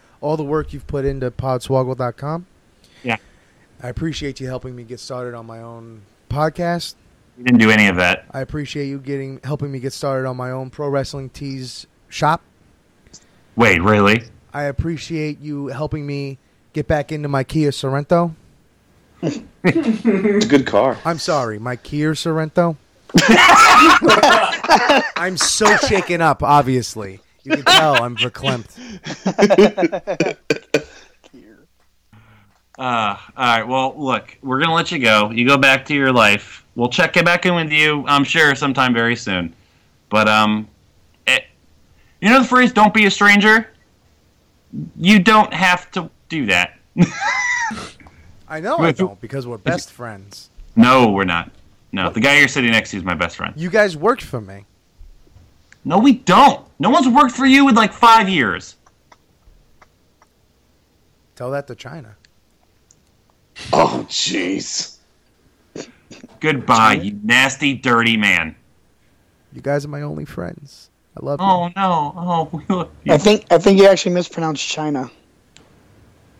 [SPEAKER 4] all the work you've put into podswoggle.com.
[SPEAKER 2] Yeah.
[SPEAKER 4] I appreciate you helping me get started on my own podcast.
[SPEAKER 2] You didn't do any of that.
[SPEAKER 4] I appreciate you getting helping me get started on my own pro wrestling tees shop.
[SPEAKER 2] Wait, really?
[SPEAKER 4] I appreciate you helping me get back into my Kia Sorento.
[SPEAKER 5] It's a good car.
[SPEAKER 4] I'm sorry, my Kia Sorento. I'm so shaken up, obviously. You can tell I'm verklempt.
[SPEAKER 2] Uh, all right. Well, look, we're gonna let you go. You go back to your life. We'll check it back in with you. I'm sure sometime very soon. But um, it, you know the phrase "Don't be a stranger." You don't have to do that.
[SPEAKER 4] I know I don't because we're best friends.
[SPEAKER 2] No, we're not. No, the guy you're sitting next to is my best friend.
[SPEAKER 4] You guys worked for me.
[SPEAKER 2] No, we don't. No one's worked for you in like five years.
[SPEAKER 4] Tell that to Chyna.
[SPEAKER 5] Oh, jeez.
[SPEAKER 2] Goodbye, you nasty, dirty man.
[SPEAKER 4] You guys are my only friends. I love you.
[SPEAKER 2] Oh no! Oh, look.
[SPEAKER 3] I think I think you actually mispronounced China.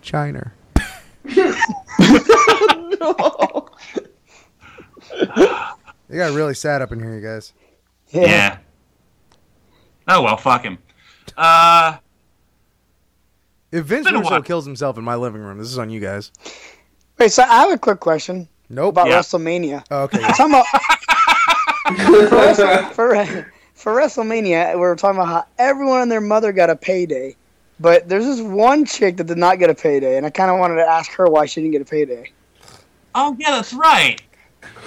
[SPEAKER 4] China. No. It got really sad up in here, you guys.
[SPEAKER 2] Yeah. Oh well, fuck him. Uh,
[SPEAKER 4] If Vince Russo kills himself in my living room, this is on you guys.
[SPEAKER 3] Wait, so I have a quick question
[SPEAKER 4] Nope.
[SPEAKER 3] about
[SPEAKER 2] Yeah.
[SPEAKER 3] WrestleMania.
[SPEAKER 4] Oh, okay.
[SPEAKER 3] Talking about for, for for WrestleMania, we were talking about how everyone and their mother got a payday, but there's this one chick that did not get a payday, and I kind of wanted to ask her why she didn't get a payday.
[SPEAKER 2] oh yeah, that's right.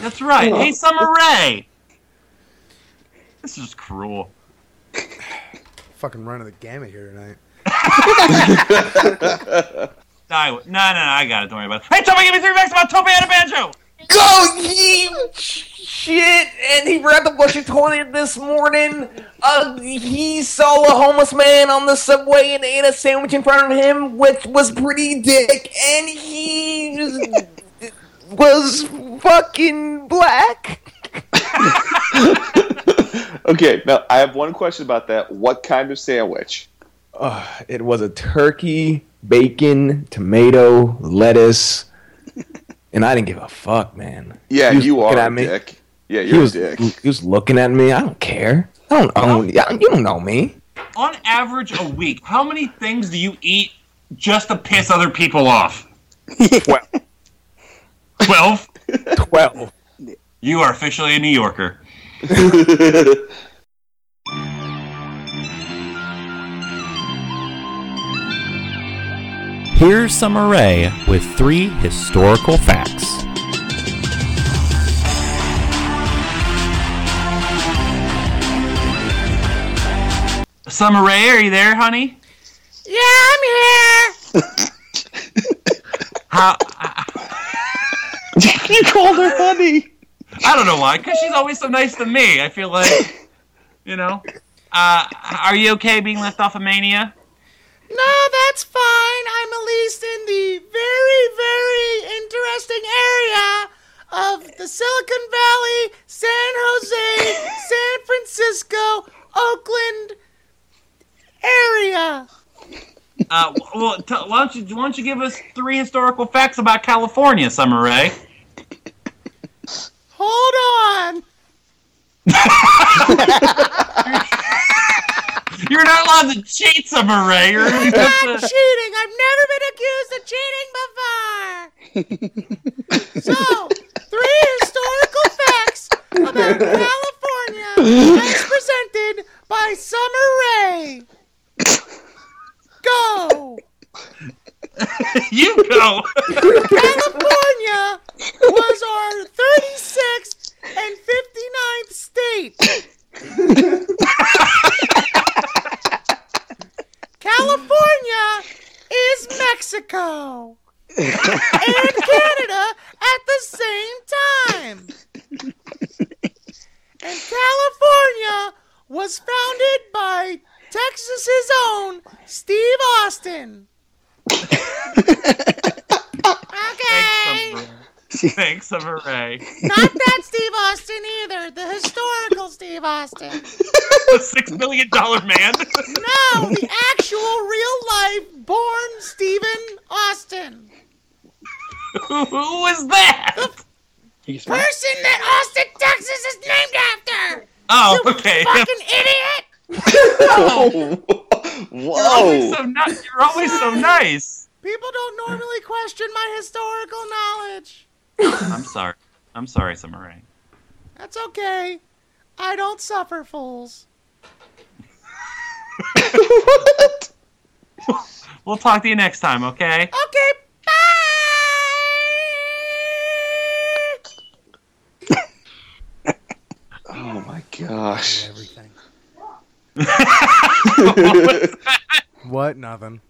[SPEAKER 2] That's right. Hey, Summer Rae. This is cruel.
[SPEAKER 4] Fucking running the gamut here tonight.
[SPEAKER 2] I, no, no, no, I got it. Don't worry about it. Hey, Tommy, give me three bucks about Tope and a banjo.
[SPEAKER 6] Go he shit and he grabbed a bush of toilet this morning. Uh, he saw a homeless man on the subway and ate a sandwich in front of him, which was pretty dick, and he just was fucking black.
[SPEAKER 5] Okay, now I have one question about that. What kind of sandwich?
[SPEAKER 6] Uh, it was a turkey, bacon, tomato, lettuce, and I didn't give a fuck, man.
[SPEAKER 5] Yeah, you
[SPEAKER 6] looking
[SPEAKER 5] are
[SPEAKER 6] at
[SPEAKER 5] a
[SPEAKER 6] me.
[SPEAKER 5] dick. Yeah, you're
[SPEAKER 6] was,
[SPEAKER 5] a dick.
[SPEAKER 6] he was looking at me. I don't care. I don't own. You don't know me.
[SPEAKER 2] On average, a week, how many things do you eat just to piss other people off?
[SPEAKER 6] Twelve.
[SPEAKER 2] Twelve.
[SPEAKER 6] Twelve.
[SPEAKER 2] You are officially a New Yorker.
[SPEAKER 11] Here's Summer Rae with three historical facts.
[SPEAKER 2] Summer Rae, are you there, honey?
[SPEAKER 12] Yeah, I'm here.
[SPEAKER 2] How?
[SPEAKER 5] you called her honey.
[SPEAKER 2] I don't know why. Because she's always so nice to me. I feel like, you know. Uh, are you okay being left off of Mania?
[SPEAKER 4] No, that's fine. I'm at least in the very, very interesting area of the Silicon Valley, San Jose, San Francisco, Oakland area.
[SPEAKER 2] Uh, well, t- why don't you why don't you give us three historical facts about California, Summer Rae?
[SPEAKER 4] Hold on.
[SPEAKER 2] You're not allowed to cheat, Summer Rae. You're
[SPEAKER 4] I'm not cheating. I've never been accused of cheating before. so, three historical facts about California as presented by Summer Rae. Go!
[SPEAKER 2] you go.
[SPEAKER 4] California was our 36th and 59th state. California is Mexico and Canada at the same time. And California was founded by Texas's own Steve Austin. Okay.
[SPEAKER 2] Thanks, Summer Rae.
[SPEAKER 4] Not that Steve Austin either. The historical Steve Austin.
[SPEAKER 2] the six million dollar man.
[SPEAKER 4] No, the actual real life born Stephen Austin.
[SPEAKER 2] who, who was that?
[SPEAKER 4] Person that Austin, Texas is named after.
[SPEAKER 2] Oh,
[SPEAKER 4] You
[SPEAKER 2] okay.
[SPEAKER 4] Fucking idiot.
[SPEAKER 2] You're always so ni- You're always so nice.
[SPEAKER 4] People don't normally question my historical knowledge.
[SPEAKER 2] I'm sorry. I'm sorry, Summer Rae.
[SPEAKER 4] That's okay. I don't suffer fools. what?
[SPEAKER 2] We'll talk to you next time, okay?
[SPEAKER 4] Okay, bye!
[SPEAKER 5] Oh my gosh.
[SPEAKER 6] What? Nothing.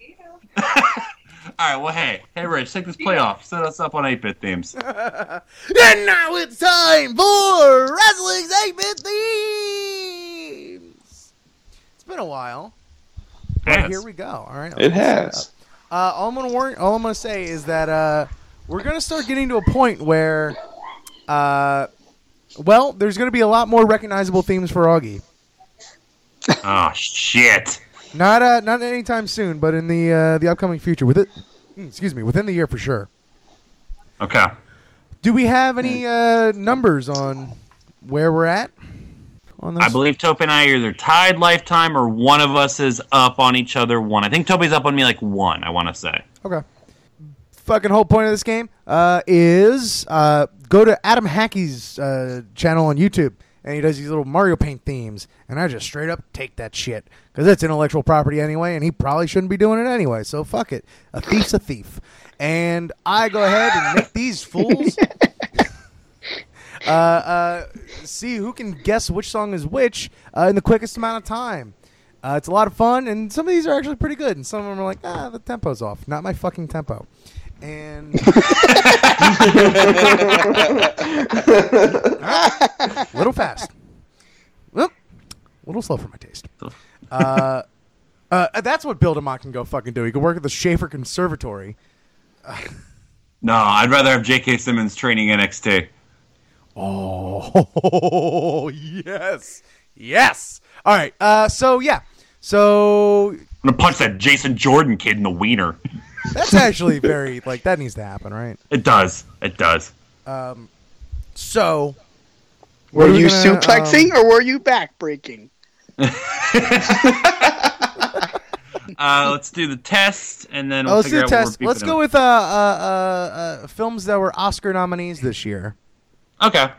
[SPEAKER 2] All right. Well, hey, hey, Rich, take this play off. Set us up on 8-bit themes.
[SPEAKER 4] And now it's time for Wrestling's 8-Bit Themes.
[SPEAKER 6] It's been a while.
[SPEAKER 2] Yes.
[SPEAKER 6] But here we go. All right.
[SPEAKER 5] It has.
[SPEAKER 6] up. Uh, all I'm gonna warn, all I'm gonna say is that uh, we're gonna start getting to a point where, uh, well, there's gonna be a lot more recognizable themes for Augie.
[SPEAKER 2] Oh shit.
[SPEAKER 6] Not uh, not anytime soon, but in the uh, the upcoming future. With it, mm, excuse me, within the year for sure.
[SPEAKER 2] Okay.
[SPEAKER 6] Do we have any uh, numbers on where we're at? On this?
[SPEAKER 2] I believe Tope and I are either tied lifetime or one of us is up on each other one. I think Tope's up on me like one, I want to say.
[SPEAKER 6] Okay. Fucking whole point of this game uh, is uh, go to Adam Hackey's uh, channel on YouTube, and he does these little Mario Paint themes, and I just straight up take that shit because it's intellectual property anyway, and he probably shouldn't be doing it anyway. So fuck it. A thief's a thief, and I go ahead and make these fools. uh, uh, see who can guess which song is which uh, in the quickest amount of time. Uh, it's a lot of fun, and some of these are actually pretty good, and some of them are like, ah, the tempo's off. Not my fucking tempo. And little fast, well, a little slow for my taste. Uh, uh, that's what Bill DeMott can go fucking do. He can work at the Shaffer Conservatory.
[SPEAKER 2] No, I'd rather have J.K. Simmons training NXT.
[SPEAKER 6] Oh yes, yes. All right. Uh, so yeah, so
[SPEAKER 2] I'm gonna punch that Jason Jordan kid in the wiener.
[SPEAKER 6] That's actually very like that needs to happen, right?
[SPEAKER 2] It does. It does.
[SPEAKER 6] Um, so
[SPEAKER 3] Were
[SPEAKER 6] we're
[SPEAKER 3] you
[SPEAKER 6] gonna,
[SPEAKER 3] suplexing
[SPEAKER 6] um,
[SPEAKER 3] or were you backbreaking?
[SPEAKER 2] Uh, let's do the test, and then
[SPEAKER 6] Oh,
[SPEAKER 2] we'll
[SPEAKER 6] let's do
[SPEAKER 2] figure
[SPEAKER 6] the
[SPEAKER 2] out what
[SPEAKER 6] test.
[SPEAKER 2] we're
[SPEAKER 6] Let's go
[SPEAKER 2] with.
[SPEAKER 6] with uh, uh, uh, uh, films that were Oscar nominees this year.
[SPEAKER 2] Okay.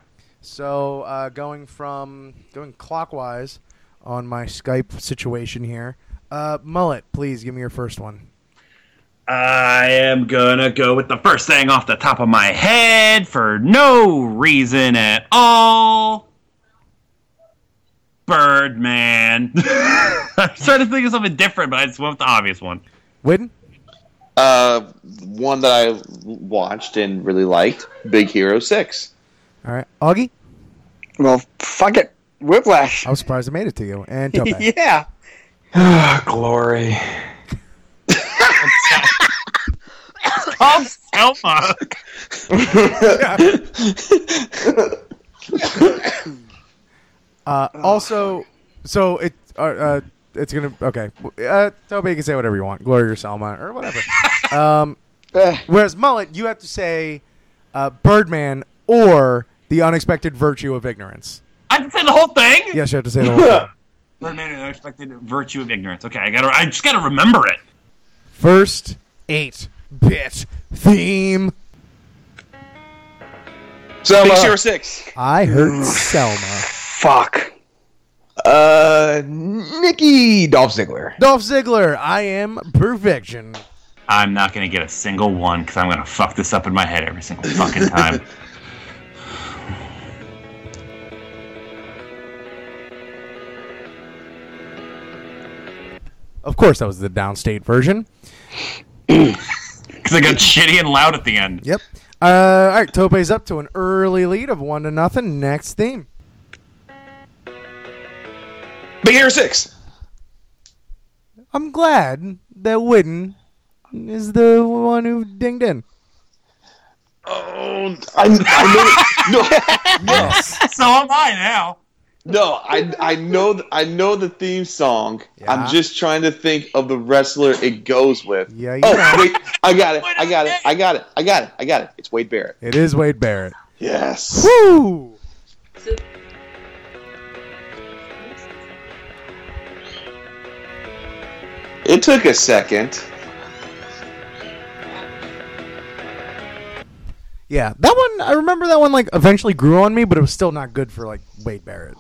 [SPEAKER 6] So uh, going from going clockwise on my Skype situation here. Uh, Mullet, please give me your first one.
[SPEAKER 2] I am gonna go with the first thing off the top of my head for no reason at all. Birdman. I'm trying to think of something different, but I just went with the obvious one.
[SPEAKER 6] Whitten?
[SPEAKER 5] Uh, one that I watched and really liked, Big Hero Six.
[SPEAKER 6] All right, Augie.
[SPEAKER 3] Well, fuck it. Whiplash.
[SPEAKER 4] I was surprised I made it to you. And Tope.
[SPEAKER 3] yeah.
[SPEAKER 6] Glory.
[SPEAKER 2] Oh, Selma.
[SPEAKER 4] Uh, also, so it uh, uh, it's gonna okay. Uh, Toby, you can say whatever you want, Gloria or Selma or whatever. um, whereas Mullet, you have to say uh, Birdman or the unexpected virtue of ignorance.
[SPEAKER 2] I can say the whole thing.
[SPEAKER 4] Yes, you have to say the whole thing.
[SPEAKER 2] Birdman and the unexpected virtue of ignorance. Okay, I gotta. I just gotta remember it.
[SPEAKER 4] First eight bit theme.
[SPEAKER 5] Big Hero Six.
[SPEAKER 4] I heard Selma.
[SPEAKER 3] Fuck.
[SPEAKER 6] Uh, Nikki Dolph Ziggler.
[SPEAKER 4] Dolph Ziggler. I am perfection.
[SPEAKER 2] I'm not gonna get a single one because I'm gonna fuck this up in my head every single fucking time.
[SPEAKER 4] Of course, that was the downstate version.
[SPEAKER 2] Because I got shitty and loud at the end.
[SPEAKER 4] Yep. Uh, all right, Tope's up to an early lead of one to nothing. Next theme.
[SPEAKER 5] Big Hero Six.
[SPEAKER 4] I'm glad that Whitten is the one who dinged in.
[SPEAKER 5] Oh, I, I know. No, no,
[SPEAKER 2] so am I now.
[SPEAKER 5] No. I I know th- I know the theme song. I'm just trying to think of the wrestler it goes with.
[SPEAKER 4] Yeah, oh, you
[SPEAKER 5] Oh
[SPEAKER 4] know.
[SPEAKER 5] wait, I got it. I got it. I got it. I got it. I got it. It's Wade Barrett.
[SPEAKER 4] It is Wade Barrett.
[SPEAKER 5] Yes.
[SPEAKER 4] Woo!
[SPEAKER 5] It took a second.
[SPEAKER 4] Yeah, that one. I remember that one. Like, eventually grew on me, but it was still not good for like Wade Barrett.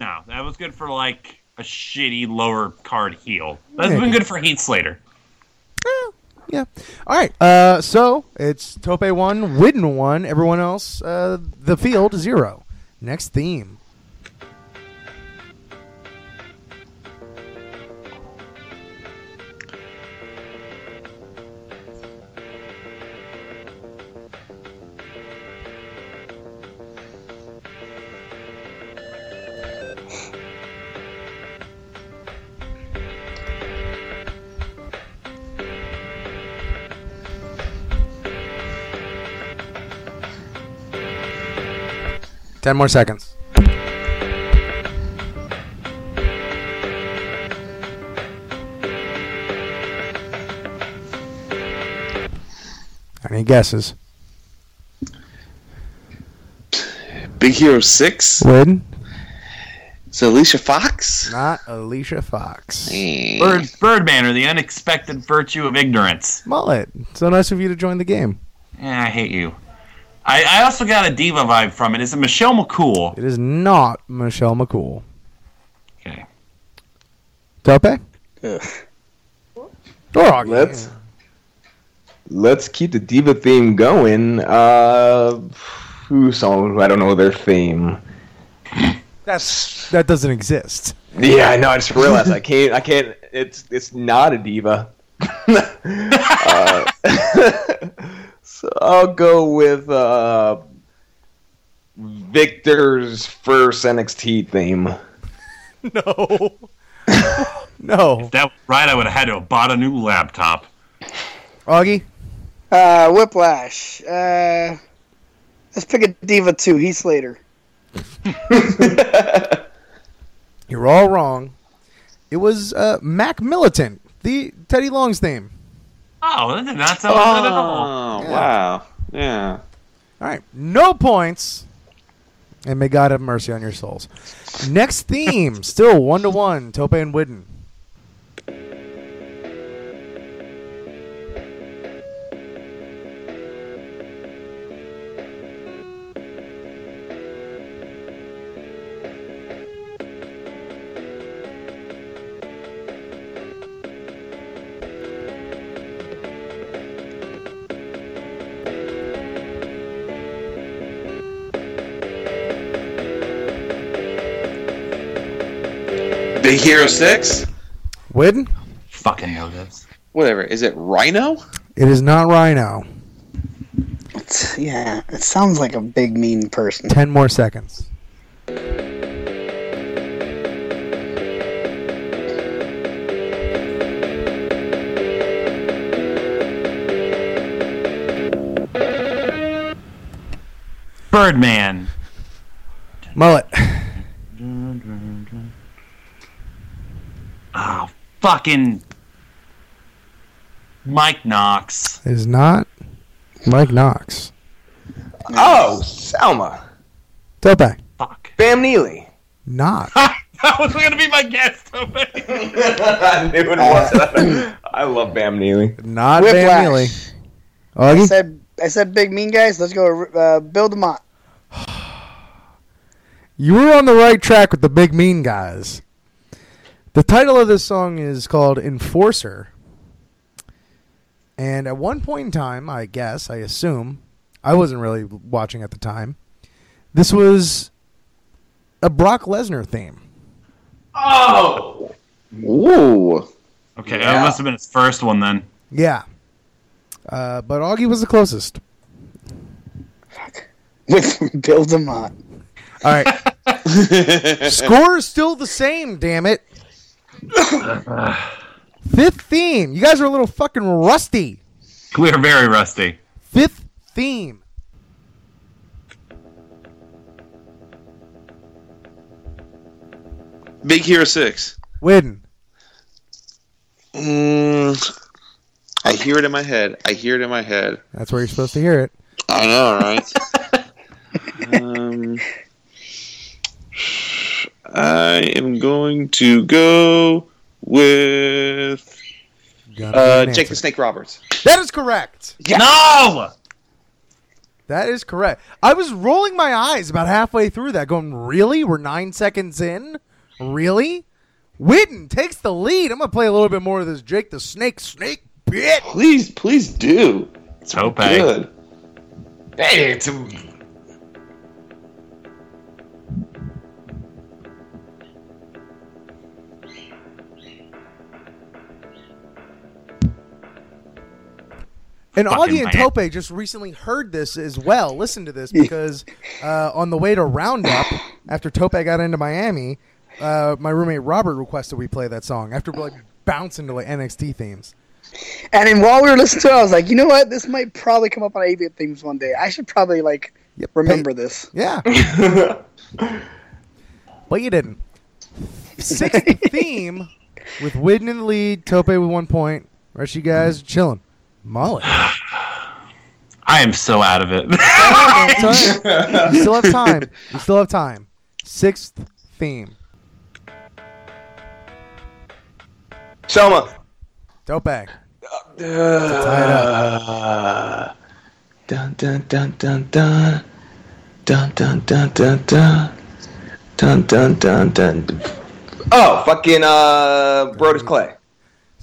[SPEAKER 2] No, that was good for like a shitty lower card heel. That's
[SPEAKER 4] Maybe.
[SPEAKER 2] been good for Heath Slater.
[SPEAKER 4] Yeah. All right. Uh, so it's Tope one, Whitten one. Everyone else, uh, the field zero. Next theme. Ten more seconds. Any guesses?
[SPEAKER 5] Big Hero Six.
[SPEAKER 4] Win.
[SPEAKER 5] It's Alicia Fox.
[SPEAKER 4] Not Alicia Fox.
[SPEAKER 2] Bird, Birdman or the unexpected virtue of ignorance.
[SPEAKER 4] Mullet. So nice of you to join the game.
[SPEAKER 2] Yeah, I hate you. I, I also got a diva vibe from it. Is it Michelle McCool?
[SPEAKER 4] It is not Michelle McCool.
[SPEAKER 2] Okay.
[SPEAKER 4] Tope? Or
[SPEAKER 6] Let's let's keep the diva theme going. Uh, who song? I don't know their theme.
[SPEAKER 4] That's that doesn't exist.
[SPEAKER 6] Yeah, I know. I just realized I can't. I can't. It's it's not a diva. uh, so I'll go with uh, Victor's first NXT theme.
[SPEAKER 4] No. no.
[SPEAKER 2] If that was right, I would have had to have bought a new laptop.
[SPEAKER 4] Augie?
[SPEAKER 3] Uh, Whiplash. Uh, let's pick a diva too. Heath Slater.
[SPEAKER 4] You're all wrong. It was uh, Mac Militant, the Teddy Long's theme.
[SPEAKER 2] Oh, that did not sound good at all.
[SPEAKER 5] Oh wow. Yeah.
[SPEAKER 4] All right, no points. And may God have mercy on your souls. Next theme, still one to one. Tope and
[SPEAKER 5] Whitten. Hero Six.
[SPEAKER 4] Whitten.
[SPEAKER 2] Fucking hell, this.
[SPEAKER 5] Whatever. Is it Rhino?
[SPEAKER 4] It is not Rhino.
[SPEAKER 3] It's, yeah, it sounds like a big mean person.
[SPEAKER 4] Ten more seconds.
[SPEAKER 13] Birdman.
[SPEAKER 4] Mullet.
[SPEAKER 13] Fucking Mike Knox.
[SPEAKER 4] Is not Mike Knox.
[SPEAKER 6] Oh, Selma.
[SPEAKER 4] Tope.
[SPEAKER 6] Bam Neely.
[SPEAKER 4] Not.
[SPEAKER 13] that was gonna be my guess.
[SPEAKER 6] I knew it was. I love Bam Neely.
[SPEAKER 4] Not
[SPEAKER 3] Whiplash.
[SPEAKER 4] Van Neely.
[SPEAKER 3] I said I said big mean guys. Let's go uh, Bill DeMott.
[SPEAKER 4] You were on the right track with the big mean guys. The title of this song is called Enforcer. And at one point in time, I guess, I assume, I wasn't really watching at the time, this was a Brock Lesnar theme.
[SPEAKER 8] Oh.
[SPEAKER 5] Ooh.
[SPEAKER 13] Okay, that must have been his first one then.
[SPEAKER 4] Yeah. Uh, but Augie was the closest.
[SPEAKER 3] With Bill DeMott.
[SPEAKER 4] All right. Score is still the same, damn it. Fifth theme. You guys are a little fucking rusty.
[SPEAKER 13] We are very rusty.
[SPEAKER 4] Fifth theme.
[SPEAKER 5] Big Hero Six.
[SPEAKER 4] Win.
[SPEAKER 5] Mm, I hear it in my head. I hear it in my head.
[SPEAKER 4] That's where you're supposed to hear it.
[SPEAKER 5] I know, right? um, I am going to go with uh,
[SPEAKER 4] an
[SPEAKER 5] Jake
[SPEAKER 4] answer.
[SPEAKER 5] the Snake Roberts.
[SPEAKER 4] That is correct.
[SPEAKER 13] No!
[SPEAKER 4] That is correct. I was rolling my eyes about halfway through that, going, "Really? We're nine seconds in? Really?" Whitten takes the lead. I'm gonna play a little bit more of this Jake the Snake Snake bit.
[SPEAKER 5] Please, please do. It's
[SPEAKER 13] Tope.
[SPEAKER 5] good.
[SPEAKER 6] Hey, it's a,
[SPEAKER 4] And
[SPEAKER 13] Fucking
[SPEAKER 4] Augie and
[SPEAKER 13] man.
[SPEAKER 4] Tope just recently heard this as well. Listen to this because uh, on the way to Roundup, after Tope got into Miami, uh, my roommate Robert requested we play that song after like bouncing to like NXT themes.
[SPEAKER 3] And then while we were listening to it, I was like, you know what? This might probably come up on Avian Themes one day. I should probably like remember this.
[SPEAKER 4] Yeah. but you didn't. Sixth theme with Whitten in the lead, Tope with one point. Rest you guys chilling. Mullet.
[SPEAKER 13] I am so out of it.
[SPEAKER 4] you still have time. You still have time. Sixth theme.
[SPEAKER 6] Selma.
[SPEAKER 4] Tope.
[SPEAKER 5] Uh, dun dun dun dun dun dun dun dun dun dun dun dun dun dun.
[SPEAKER 6] Oh, fucking uh, Brodus Clay.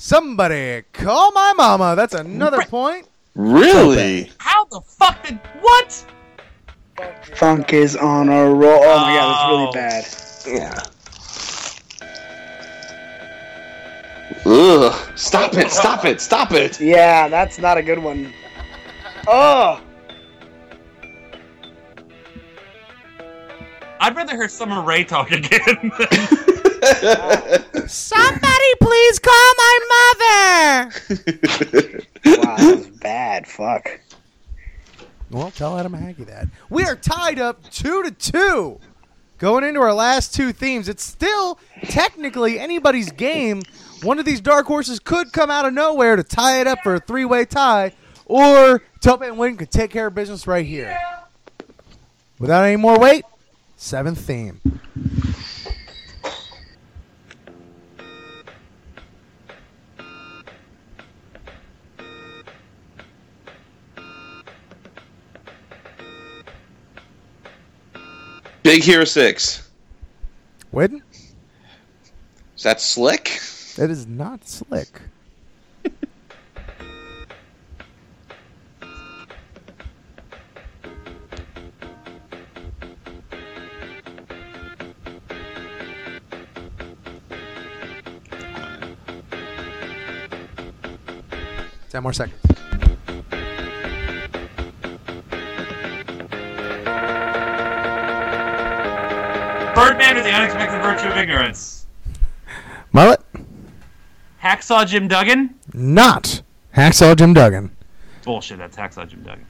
[SPEAKER 4] Somebody call my mama. That's another point.
[SPEAKER 5] Really?
[SPEAKER 13] How the fuck did what?
[SPEAKER 3] Funk is on a roll. Oh my god, that's really oh. bad.
[SPEAKER 6] Yeah.
[SPEAKER 5] Ugh! Stop it! Stop it! Stop it!
[SPEAKER 3] Yeah, that's not a good one. Oh,
[SPEAKER 13] I'd rather hear Summer Rae talk again.
[SPEAKER 12] Somebody please call my mother.
[SPEAKER 3] wow, that was bad. Fuck.
[SPEAKER 4] Well, tell Adam Hackey that. We are tied up two to two. Going into our last two themes, it's still technically anybody's game. One of these dark horses could come out of nowhere to tie it up for a three-way tie, or Tope and Win could take care of business right here. Without any more wait, seventh theme.
[SPEAKER 5] Big Hero Six.
[SPEAKER 4] Win?
[SPEAKER 5] Is that slick?
[SPEAKER 4] That is not slick. Ten more seconds.
[SPEAKER 13] Birdman or the unexpected virtue of ignorance.
[SPEAKER 4] Mullet?
[SPEAKER 13] Hacksaw Jim Duggan.
[SPEAKER 4] Not Hacksaw Jim Duggan.
[SPEAKER 13] Bullshit. That's Hacksaw Jim Duggan.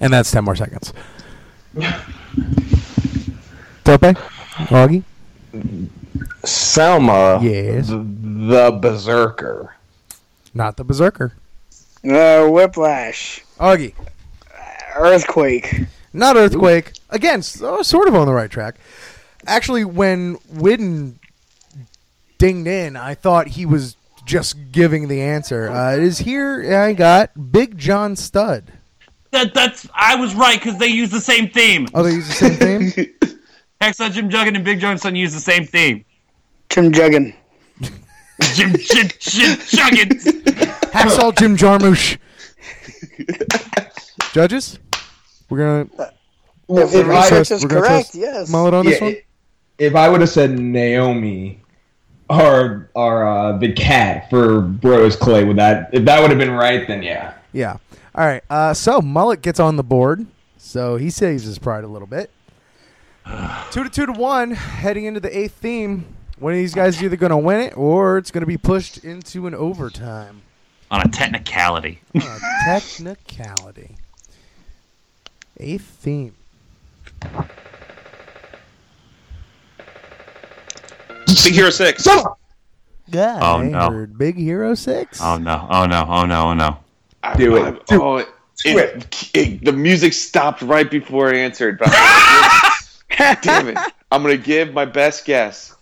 [SPEAKER 4] And that's 10 more seconds. Tope? Augie?
[SPEAKER 14] Selma.
[SPEAKER 4] Yes.
[SPEAKER 14] The, the Berserker.
[SPEAKER 4] Not the Berserker.
[SPEAKER 3] Uh, Whiplash.
[SPEAKER 4] Augie.
[SPEAKER 3] Earthquake.
[SPEAKER 4] Not Earthquake. Again, so, sort of on the right track. Actually, when Whitten dinged in, I thought he was just giving the answer. Uh, it is here I got Big John Studd.
[SPEAKER 2] That that's I was right because they use the same theme.
[SPEAKER 4] Oh, they use the same theme?
[SPEAKER 2] Hacksaw Jim Juggin and Big John Son use the same theme.
[SPEAKER 3] Jim Juggin.
[SPEAKER 2] Jim Jim Jim Juggin.
[SPEAKER 4] Hacksaw Jim Jarmusch. Judges? We're gonna.
[SPEAKER 6] Well,
[SPEAKER 3] If the
[SPEAKER 6] I-
[SPEAKER 3] is correct, yes.
[SPEAKER 4] Mullet on this one?
[SPEAKER 6] i- If I would have said Naomi or or uh, the cat for Bros Clay, would that if that would have been right, then yeah.
[SPEAKER 4] Yeah. All right. Uh, so Mullet gets on the board. So he saves his pride a little bit. two to two to one, heading into the eighth theme. One of these guys is either going to win it or it's going to be pushed into an overtime.
[SPEAKER 2] On a technicality.
[SPEAKER 4] On a technicality. Eighth theme.
[SPEAKER 5] Big Hero Six.
[SPEAKER 4] Yeah.
[SPEAKER 2] Oh,
[SPEAKER 4] I
[SPEAKER 2] no.
[SPEAKER 4] heard Big Hero Six.
[SPEAKER 2] Oh no! Oh no! Oh no! Oh no!
[SPEAKER 5] Do it. oh, it, it- it- the music stopped right before I answered. But damn it! I'm gonna give my best guess.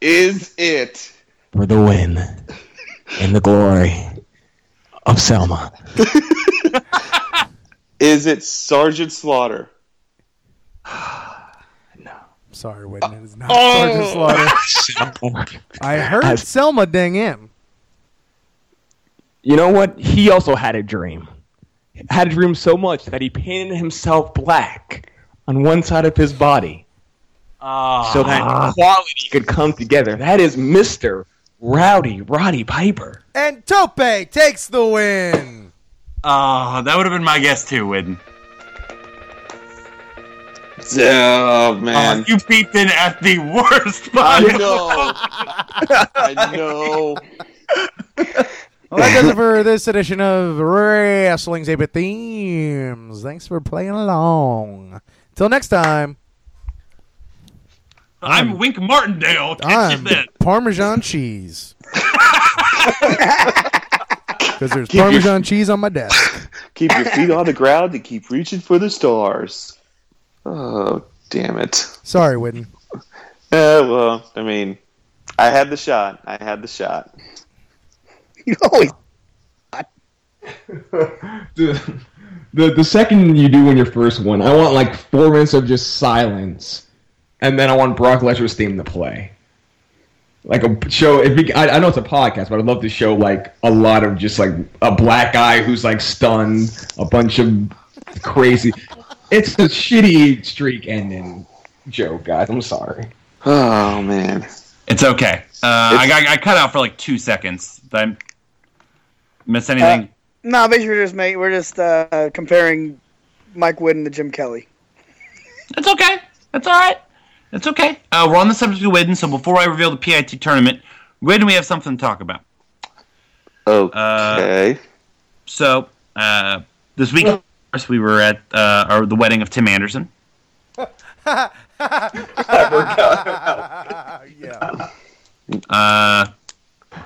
[SPEAKER 5] Is it?
[SPEAKER 14] For the win and the glory of Selma.
[SPEAKER 5] Is it Sergeant Slaughter? No.
[SPEAKER 4] Sorry, Whitney. It is not
[SPEAKER 14] Oh.
[SPEAKER 4] Sergeant Slaughter. I heard Selma ding in.
[SPEAKER 15] You know what? He also had a dream. Had a dream so much that he painted himself black on one side of his body ah. so that quality could come together. That is Mr. Rowdy Roddy Piper.
[SPEAKER 4] And Tope takes the win.
[SPEAKER 2] Oh, that would have been my guess too, Whitten.
[SPEAKER 5] Oh man!
[SPEAKER 2] Oh, you peeped in at the worst
[SPEAKER 5] I know. I know.
[SPEAKER 4] Well, that does it for this edition of Wrestling's 8 Themes. Thanks for playing along. Till next time,
[SPEAKER 2] I'm Wink Martindale. Catch
[SPEAKER 4] I'm
[SPEAKER 2] then.
[SPEAKER 4] Parmesan cheese. Because there's
[SPEAKER 5] Keep your-
[SPEAKER 4] Parmesan cheese on my desk.
[SPEAKER 5] Keep your feet on the ground and keep reaching for the stars. Oh, damn it.
[SPEAKER 4] Sorry, Whitten.
[SPEAKER 5] Uh, well, I mean, I had the shot. I had the shot.
[SPEAKER 3] You always.
[SPEAKER 6] the, the the second you do when your first one, I want like four minutes of just silence, and then I want Brock Lesnar's theme to play. Like a show. If we, I, I know it's a podcast, but I'd love to show like a lot of just like a black guy who's like stunned, a bunch of crazy. It's a shitty streak ending joke, guys. I'm sorry.
[SPEAKER 5] Oh man.
[SPEAKER 2] It's okay. Uh, I got I cut out for like two seconds. Did I miss anything?
[SPEAKER 3] No, basically we're just make, we're just uh, comparing Mike Whitten to Jim Kelly.
[SPEAKER 2] It's okay. It's all right. It's okay. Uh, we're on the subject of Whitten, so before I reveal the PIT tournament, Whitten, we have something to talk about.
[SPEAKER 5] Okay.
[SPEAKER 2] So, uh, this week, of course, we were at uh, our, the wedding of Tim Anderson.
[SPEAKER 4] yeah.
[SPEAKER 2] Uh,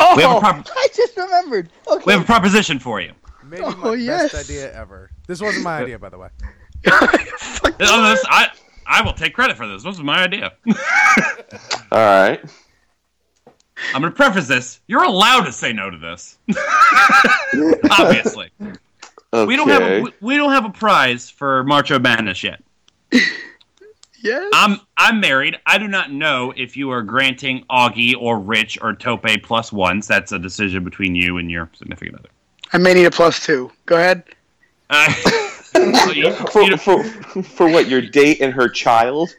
[SPEAKER 3] Oh,
[SPEAKER 2] we, have a prop-
[SPEAKER 3] I just remembered. Okay.
[SPEAKER 2] we have a proposition for you.
[SPEAKER 4] Maybe my
[SPEAKER 3] Oh, yes.
[SPEAKER 4] best idea ever. This wasn't my idea, by the way.
[SPEAKER 2] Uh, this- I, I will take credit for this. This was my idea.
[SPEAKER 5] All right.
[SPEAKER 2] I'm going to preface this. You're allowed to say no to this. Obviously.
[SPEAKER 5] Okay.
[SPEAKER 2] We don't have a, we, we don't have a prize for Marcho Madness yet.
[SPEAKER 3] Yes.
[SPEAKER 2] I'm I'm married. I do not know if you are granting Augie or Rich or Tope plus ones. That's a decision between you and your significant other.
[SPEAKER 3] I may need a plus two. Go ahead.
[SPEAKER 2] Uh, so you-
[SPEAKER 5] for, for, for what your date and her child?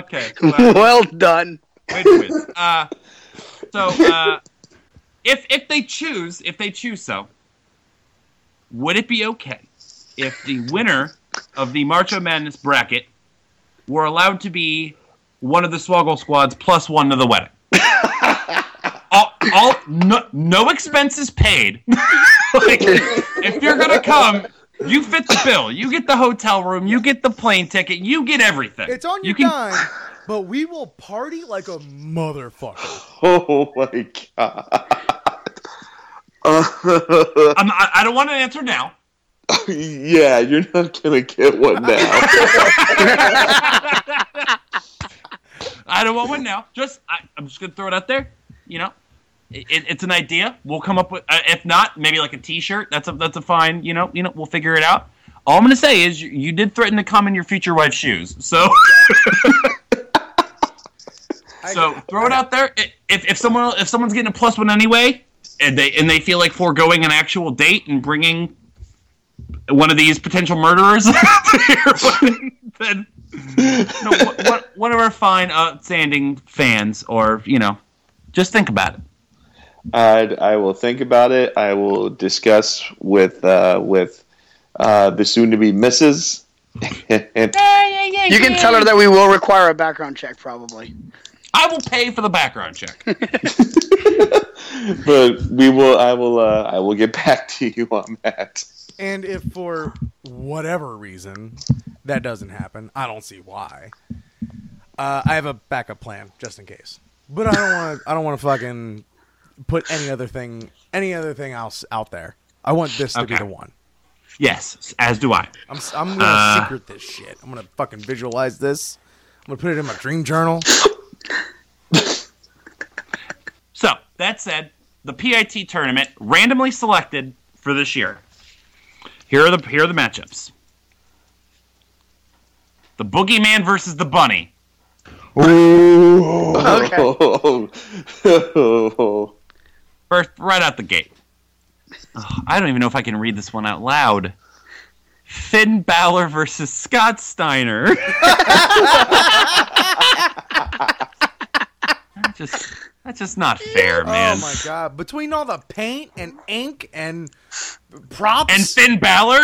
[SPEAKER 2] okay.
[SPEAKER 3] well done.
[SPEAKER 2] Wait a. Uh, so uh, if if they choose if they choose so, would it be okay if the winner of the Marcho Madness bracket were allowed to be one of the Swoggle squads plus one to the wedding? All, all no, no expenses paid. like, if you're gonna come, you fit the bill. You get the hotel room. You get the plane ticket. You get everything.
[SPEAKER 4] It's on
[SPEAKER 2] you
[SPEAKER 4] your
[SPEAKER 2] can,
[SPEAKER 4] dime, but we will party like a motherfucker.
[SPEAKER 5] Oh my god.
[SPEAKER 2] I'm, I, I don't want an answer now.
[SPEAKER 5] yeah, you're not gonna get one now.
[SPEAKER 2] I don't want one now. Just I, I'm just gonna throw it out there. You know, it, it's an idea. We'll come up with. Uh, if not, maybe like a T-shirt. That's a that's a fine. You know, you know, we'll figure it out. All I'm gonna say is you, you did threaten to come in your future wife's shoes. So. so throw it out there. If, if someone if someone's getting a plus one anyway, and they and they feel like foregoing an actual date and bringing one of these potential murderers to your wedding, then you know, one- one- one of our fine outstanding fans, or you know, just think about it.
[SPEAKER 5] I I will think about it. I will discuss with uh, with uh, the soon-to-be missus. and
[SPEAKER 3] You can tell her that we will require a background check, probably.
[SPEAKER 2] I will pay for the background check.
[SPEAKER 5] but we will. I will. Uh, I will get back to you on that.
[SPEAKER 4] And if for whatever reason that doesn't happen, I don't see why. Uh, I have a backup plan just in case. But I don't want to. I don't want to fucking put any other thing, any other thing else out there. I want this to be the one.
[SPEAKER 2] Yes, as do I.
[SPEAKER 4] I'm. s- I'm gonna
[SPEAKER 2] Uh,
[SPEAKER 4] secret this shit. I'm gonna fucking visualize this. I'm gonna put it in my dream journal.
[SPEAKER 2] So that said, the PIT tournament randomly selected for this year. Here are the here are the matchups. The Boogeyman versus the Bunny. First, right out the gate. Ugh, I don't even know if I can read this one out loud. Finn Balor versus Scott Steiner. That's just that's just not fair, man.
[SPEAKER 4] Oh my god! Between all the paint and ink and props
[SPEAKER 2] And Finn Balor.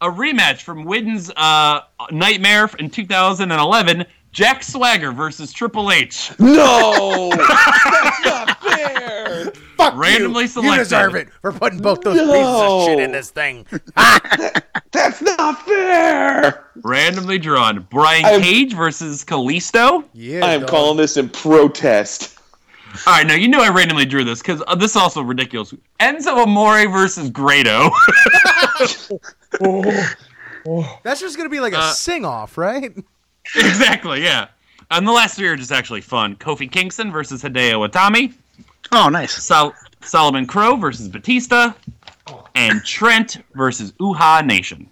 [SPEAKER 2] a rematch from Whitten's uh, Nightmare in 2011. Jack Swagger versus Triple H.
[SPEAKER 5] No,
[SPEAKER 4] that's not fair. Fuck
[SPEAKER 2] Randomly
[SPEAKER 4] you.
[SPEAKER 2] selected.
[SPEAKER 4] You deserve it for putting both those pieces of shit in this thing.
[SPEAKER 5] That's not fair.
[SPEAKER 2] Randomly drawn. Brian
[SPEAKER 5] I'm-
[SPEAKER 2] Cage versus Kalisto.
[SPEAKER 4] Yeah,
[SPEAKER 5] I am calling this in protest.
[SPEAKER 2] All right, now you know I randomly drew this because uh, this is also ridiculous. Enzo Amore versus Grado.
[SPEAKER 4] That's just gonna be like a
[SPEAKER 2] Uh,
[SPEAKER 4] sing off, right?
[SPEAKER 2] exactly, yeah. And the last three are just actually fun. Kofi Kingston versus Hideo Itami.
[SPEAKER 3] Oh, nice.
[SPEAKER 2] Sol- Solomon Crowe versus Batista. And Trent versus Uhaa Nation.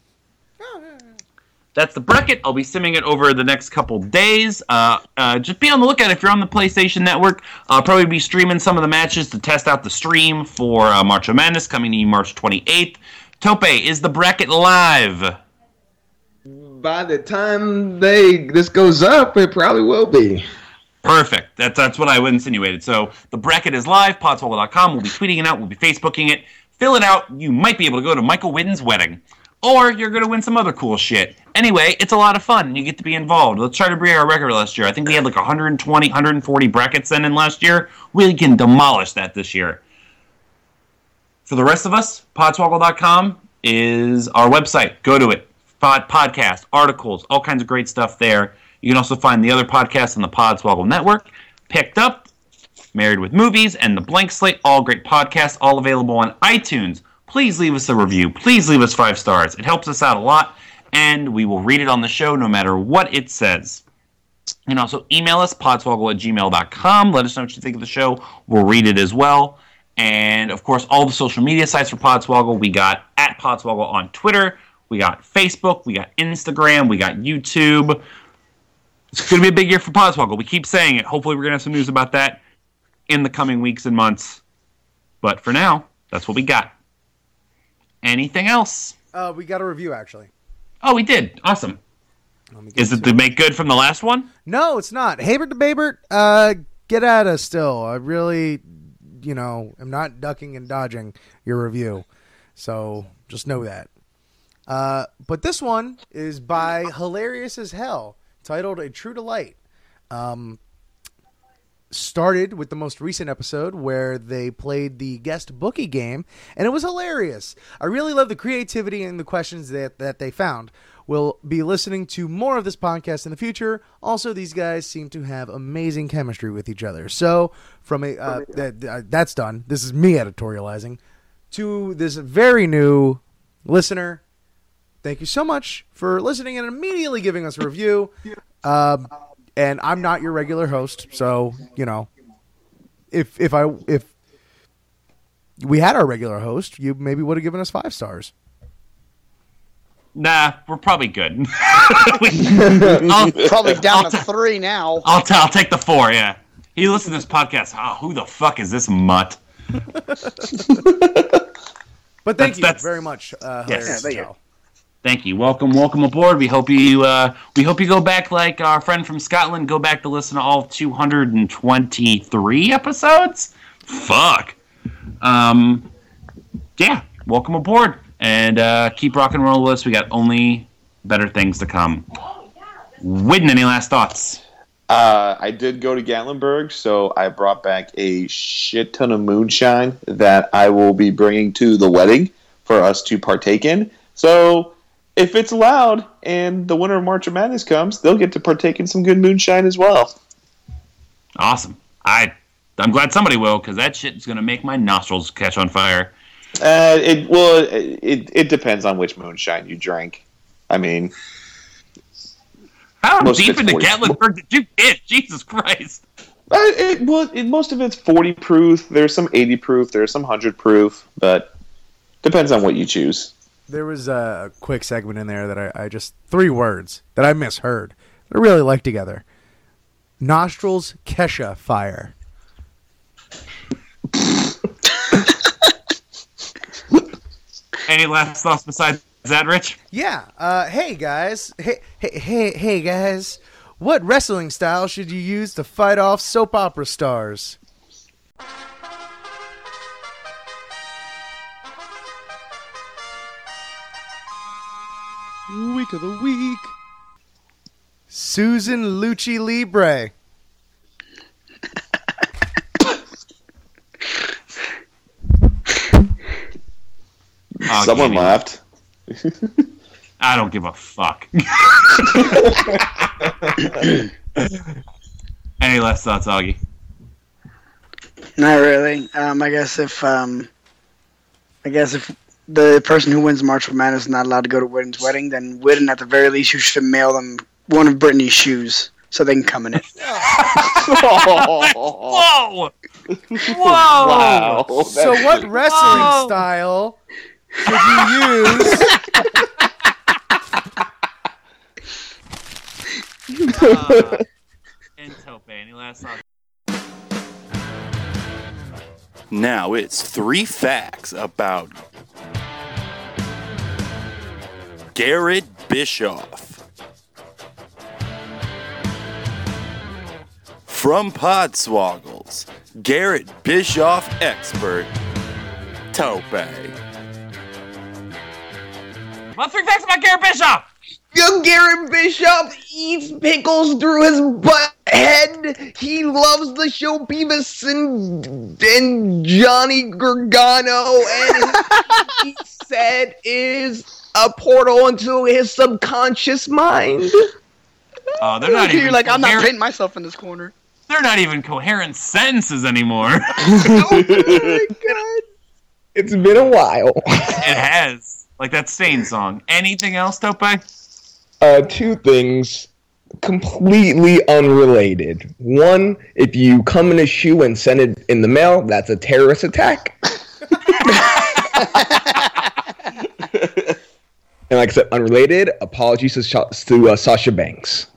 [SPEAKER 2] That's the bracket. I'll be simming it over the next couple days. Uh, uh, just be on the lookout if you're on the PlayStation Network. I'll probably be streaming some of the matches to test out the stream for uh, March of Madness coming to you March 28th. Tope, is the bracket live?
[SPEAKER 6] By the time they this goes up, it probably will be.
[SPEAKER 2] Perfect. That's that's what I insinuated. So the bracket is live. Podswoggle.com. We'll be tweeting it out. We'll be Facebooking it. Fill it out. You might be able to go to Michael Whitten's wedding. Or you're going to win some other cool shit. Anyway, it's a lot of fun. You get to be involved. Let's try to break our record last year. I think we had like 120, 140 brackets sent in last year. We can demolish that this year. For the rest of us, podswoggle.com is our website. Go to it. Pod, podcast, articles, all kinds of great stuff there. You can also find the other podcasts on the Podswoggle Network. Picked up, Married with Movies, and The Blank Slate, all great podcasts, all available on iTunes. Please leave us a review. Please leave us five stars. It helps us out a lot, and we will read it on the show no matter what it says. You can also email us, podswoggle at gmail.com. Let us know what you think of the show. We'll read it as well. And of course, all the social media sites for Podswoggle. We got at Podswoggle on Twitter. We got Facebook. We got Instagram. We got YouTube. It's going to be a big year for Podswoggle. We keep saying it. Hopefully, we're going to have some news about that in the coming weeks and months. But for now, that's what we got. Anything else?
[SPEAKER 4] Uh, we got a review actually.
[SPEAKER 2] Oh, we did. Awesome. Is it to make good from the last one?
[SPEAKER 4] No, it's not. Habert the Babert, uh, get at us still. I really, you know, am not ducking and dodging your review. So just know that. Uh, but this one is by Hilarious as Hell, titled A True Delight. Um, started with the most recent episode where they played the guest bookie game, and it was hilarious. I really love the creativity and the questions that, that they found. We'll be listening to more of this podcast in the future. Also, these guys seem to have amazing chemistry with each other. So, from a uh, that, uh, that's done. This is me editorializing to this very new listener. Thank you so much for listening and immediately giving us a review. Um, and I'm not your regular host, so you know, if if I if we had our regular host, you maybe would have given us five stars.
[SPEAKER 2] Nah, we're probably good.
[SPEAKER 3] I'll, probably down to three now.
[SPEAKER 2] I'll, t- I'll take the four, yeah. He listened to this podcast. Oh, who the fuck is this mutt?
[SPEAKER 4] But thank
[SPEAKER 2] That's-
[SPEAKER 4] you
[SPEAKER 2] that's-
[SPEAKER 4] very much. Uh,
[SPEAKER 2] Yes.
[SPEAKER 4] hilarious
[SPEAKER 2] Yeah, thank you. Welcome, welcome aboard. We hope you uh, we hope you go back like our friend from Scotland. Go back to listen to all 223 episodes. Fuck. Um, yeah. Welcome aboard and uh, keep rock and roll with us. We got only better things to come. Whitten, any last thoughts?
[SPEAKER 5] Uh, I did go to Gatlinburg, so I brought back a shit ton of moonshine that I will be bringing to the wedding for us to partake in. So, if it's allowed and the winner of March of Madness comes, they'll get to partake in some good moonshine as well.
[SPEAKER 2] Awesome. I I'm glad somebody will because that shit is gonna make my nostrils catch on fire.
[SPEAKER 5] Uh, it well, it it depends on which moonshine you drink. I mean,
[SPEAKER 2] How deep into
[SPEAKER 5] 40.
[SPEAKER 2] Gatlinburg did you get? Jesus Christ.
[SPEAKER 5] uh, it, well, it, most of it's forty proof. There's some eighty proof. There's some hundred proof, but depends on what you choose.
[SPEAKER 4] There was a quick segment in there that I, I just three words that I misheard. that I really like together. Nostrils Kesha fire.
[SPEAKER 2] Any last thoughts besides that, Rich?
[SPEAKER 4] Yeah. Uh, hey guys. Hey, hey, hey, hey guys. What wrestling style should you use to fight off soap opera stars? Week of the week. Susan Lucci Libre.
[SPEAKER 2] Oh,
[SPEAKER 5] Someone
[SPEAKER 2] Kenny.
[SPEAKER 5] laughed.
[SPEAKER 2] I don't give a fuck. Any last thoughts, Augie?
[SPEAKER 3] Not really. Um, I guess if um, I guess if the person who wins March for Madness is not allowed to go to Whitten's wedding, then Witten, at the very least, you should mail them one of Brittany's shoes so they can come in it.
[SPEAKER 2] Whoa! Whoa!
[SPEAKER 5] Wow.
[SPEAKER 4] So what wrestling
[SPEAKER 2] Whoa.
[SPEAKER 4] style should you use?
[SPEAKER 2] Uh, and Tope, any last thoughts?
[SPEAKER 10] Now it's three facts about Garrett Bischoff. From Podswoggles, Garrett Bischoff expert, Tope.
[SPEAKER 2] Well, three facts about Garrett Bischoff.
[SPEAKER 6] Young Garrett Bischoff eats pickles through his butt head. He loves the show Beavis and, and Johnny Gargano, and he said is a portal into his subconscious mind.
[SPEAKER 2] Oh, they're not
[SPEAKER 3] You're
[SPEAKER 2] even
[SPEAKER 3] like, I'm not
[SPEAKER 2] coherent-
[SPEAKER 3] painting myself in this corner.
[SPEAKER 2] They're not even coherent sentences anymore.
[SPEAKER 6] oh my god. It's been a while.
[SPEAKER 2] it has. Like that Staind song. Anything else, Tope?
[SPEAKER 6] Uh, two things completely unrelated. One, if you come in a shoe and send it in the mail, that's a terrorist attack. and like I said, unrelated, apologies to, Sha- to uh, Sasha Banks.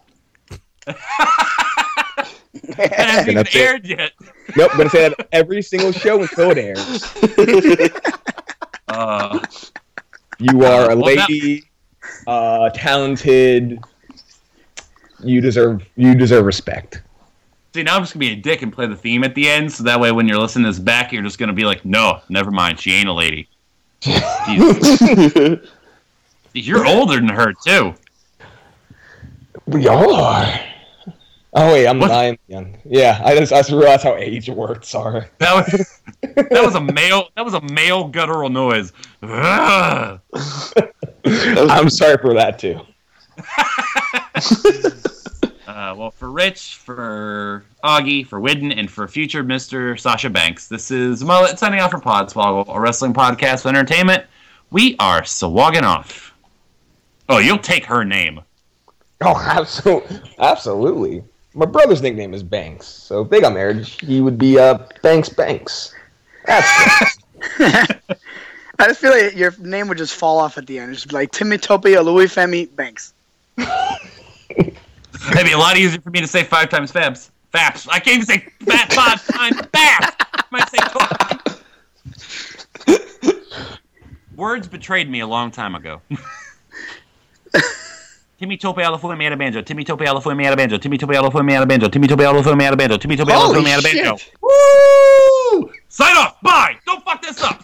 [SPEAKER 2] It hasn't even
[SPEAKER 6] that's it.
[SPEAKER 2] aired yet.
[SPEAKER 6] Nope, I'm going to say that every single show until it airs.
[SPEAKER 2] Uh,
[SPEAKER 6] You are a
[SPEAKER 2] Well, that-
[SPEAKER 6] lady, uh, talented. You deserve you deserve respect.
[SPEAKER 2] see, now I'm just gonna be a dick and play the theme at the end, so that way when you're listening to this back, you're just gonna be like, no, never mind, she ain't a lady. Jesus. You're older than her too.
[SPEAKER 6] We all are.
[SPEAKER 8] Oh wait, I'm I am young. Yeah, I just I just realized how age worked. Sorry.
[SPEAKER 2] That was that was a male that was a male guttural noise. Ugh.
[SPEAKER 8] I'm sorry for that too.
[SPEAKER 2] Uh, well, for Rich, for Augie, for Whitten, and for future Mr. Sasha Banks, this is Mullet signing off for Podswoggle, a wrestling podcast for entertainment. We are swagging off. Oh, you'll take her name.
[SPEAKER 8] Oh, absolutely, absolutely. My brother's nickname is Banks, so if they got married, he would be uh, Banks Banks. That's
[SPEAKER 3] I just feel like your name would just fall off at the end. It's just like Timitopia Louis Femi Banks.
[SPEAKER 2] It'd be a lot easier for me to say five times Fabs. Faps. I can't even say fat five times Fabs. I might say twice. Words betrayed me a long time ago. Timmy Tope alla fue me out of banjo. Timmy Tope alla fue me out of banjo. Timmy Tope alla fue me out of banjo. Timmy Tope alla fue me out of banjo. Timmy Tope alla fue
[SPEAKER 3] Holy
[SPEAKER 2] me out of banjo.
[SPEAKER 3] shit.
[SPEAKER 2] Woo! Sign off. Bye. Don't fuck this up.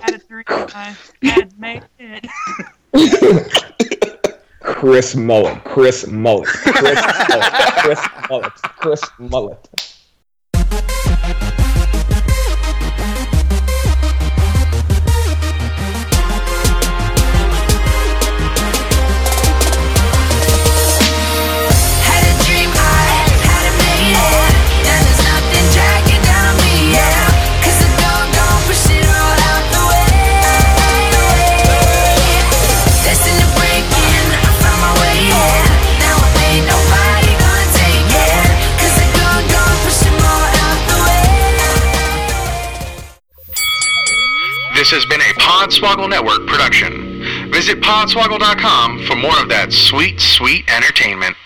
[SPEAKER 2] Had a dream I had made it.
[SPEAKER 8] Chris Mullet. Chris Mullet. Chris Mullet. Chris Mullet. Chris Mullet.
[SPEAKER 1] This has been a Podswoggle Network production. Visit podswoggle.com for more of that sweet, sweet entertainment.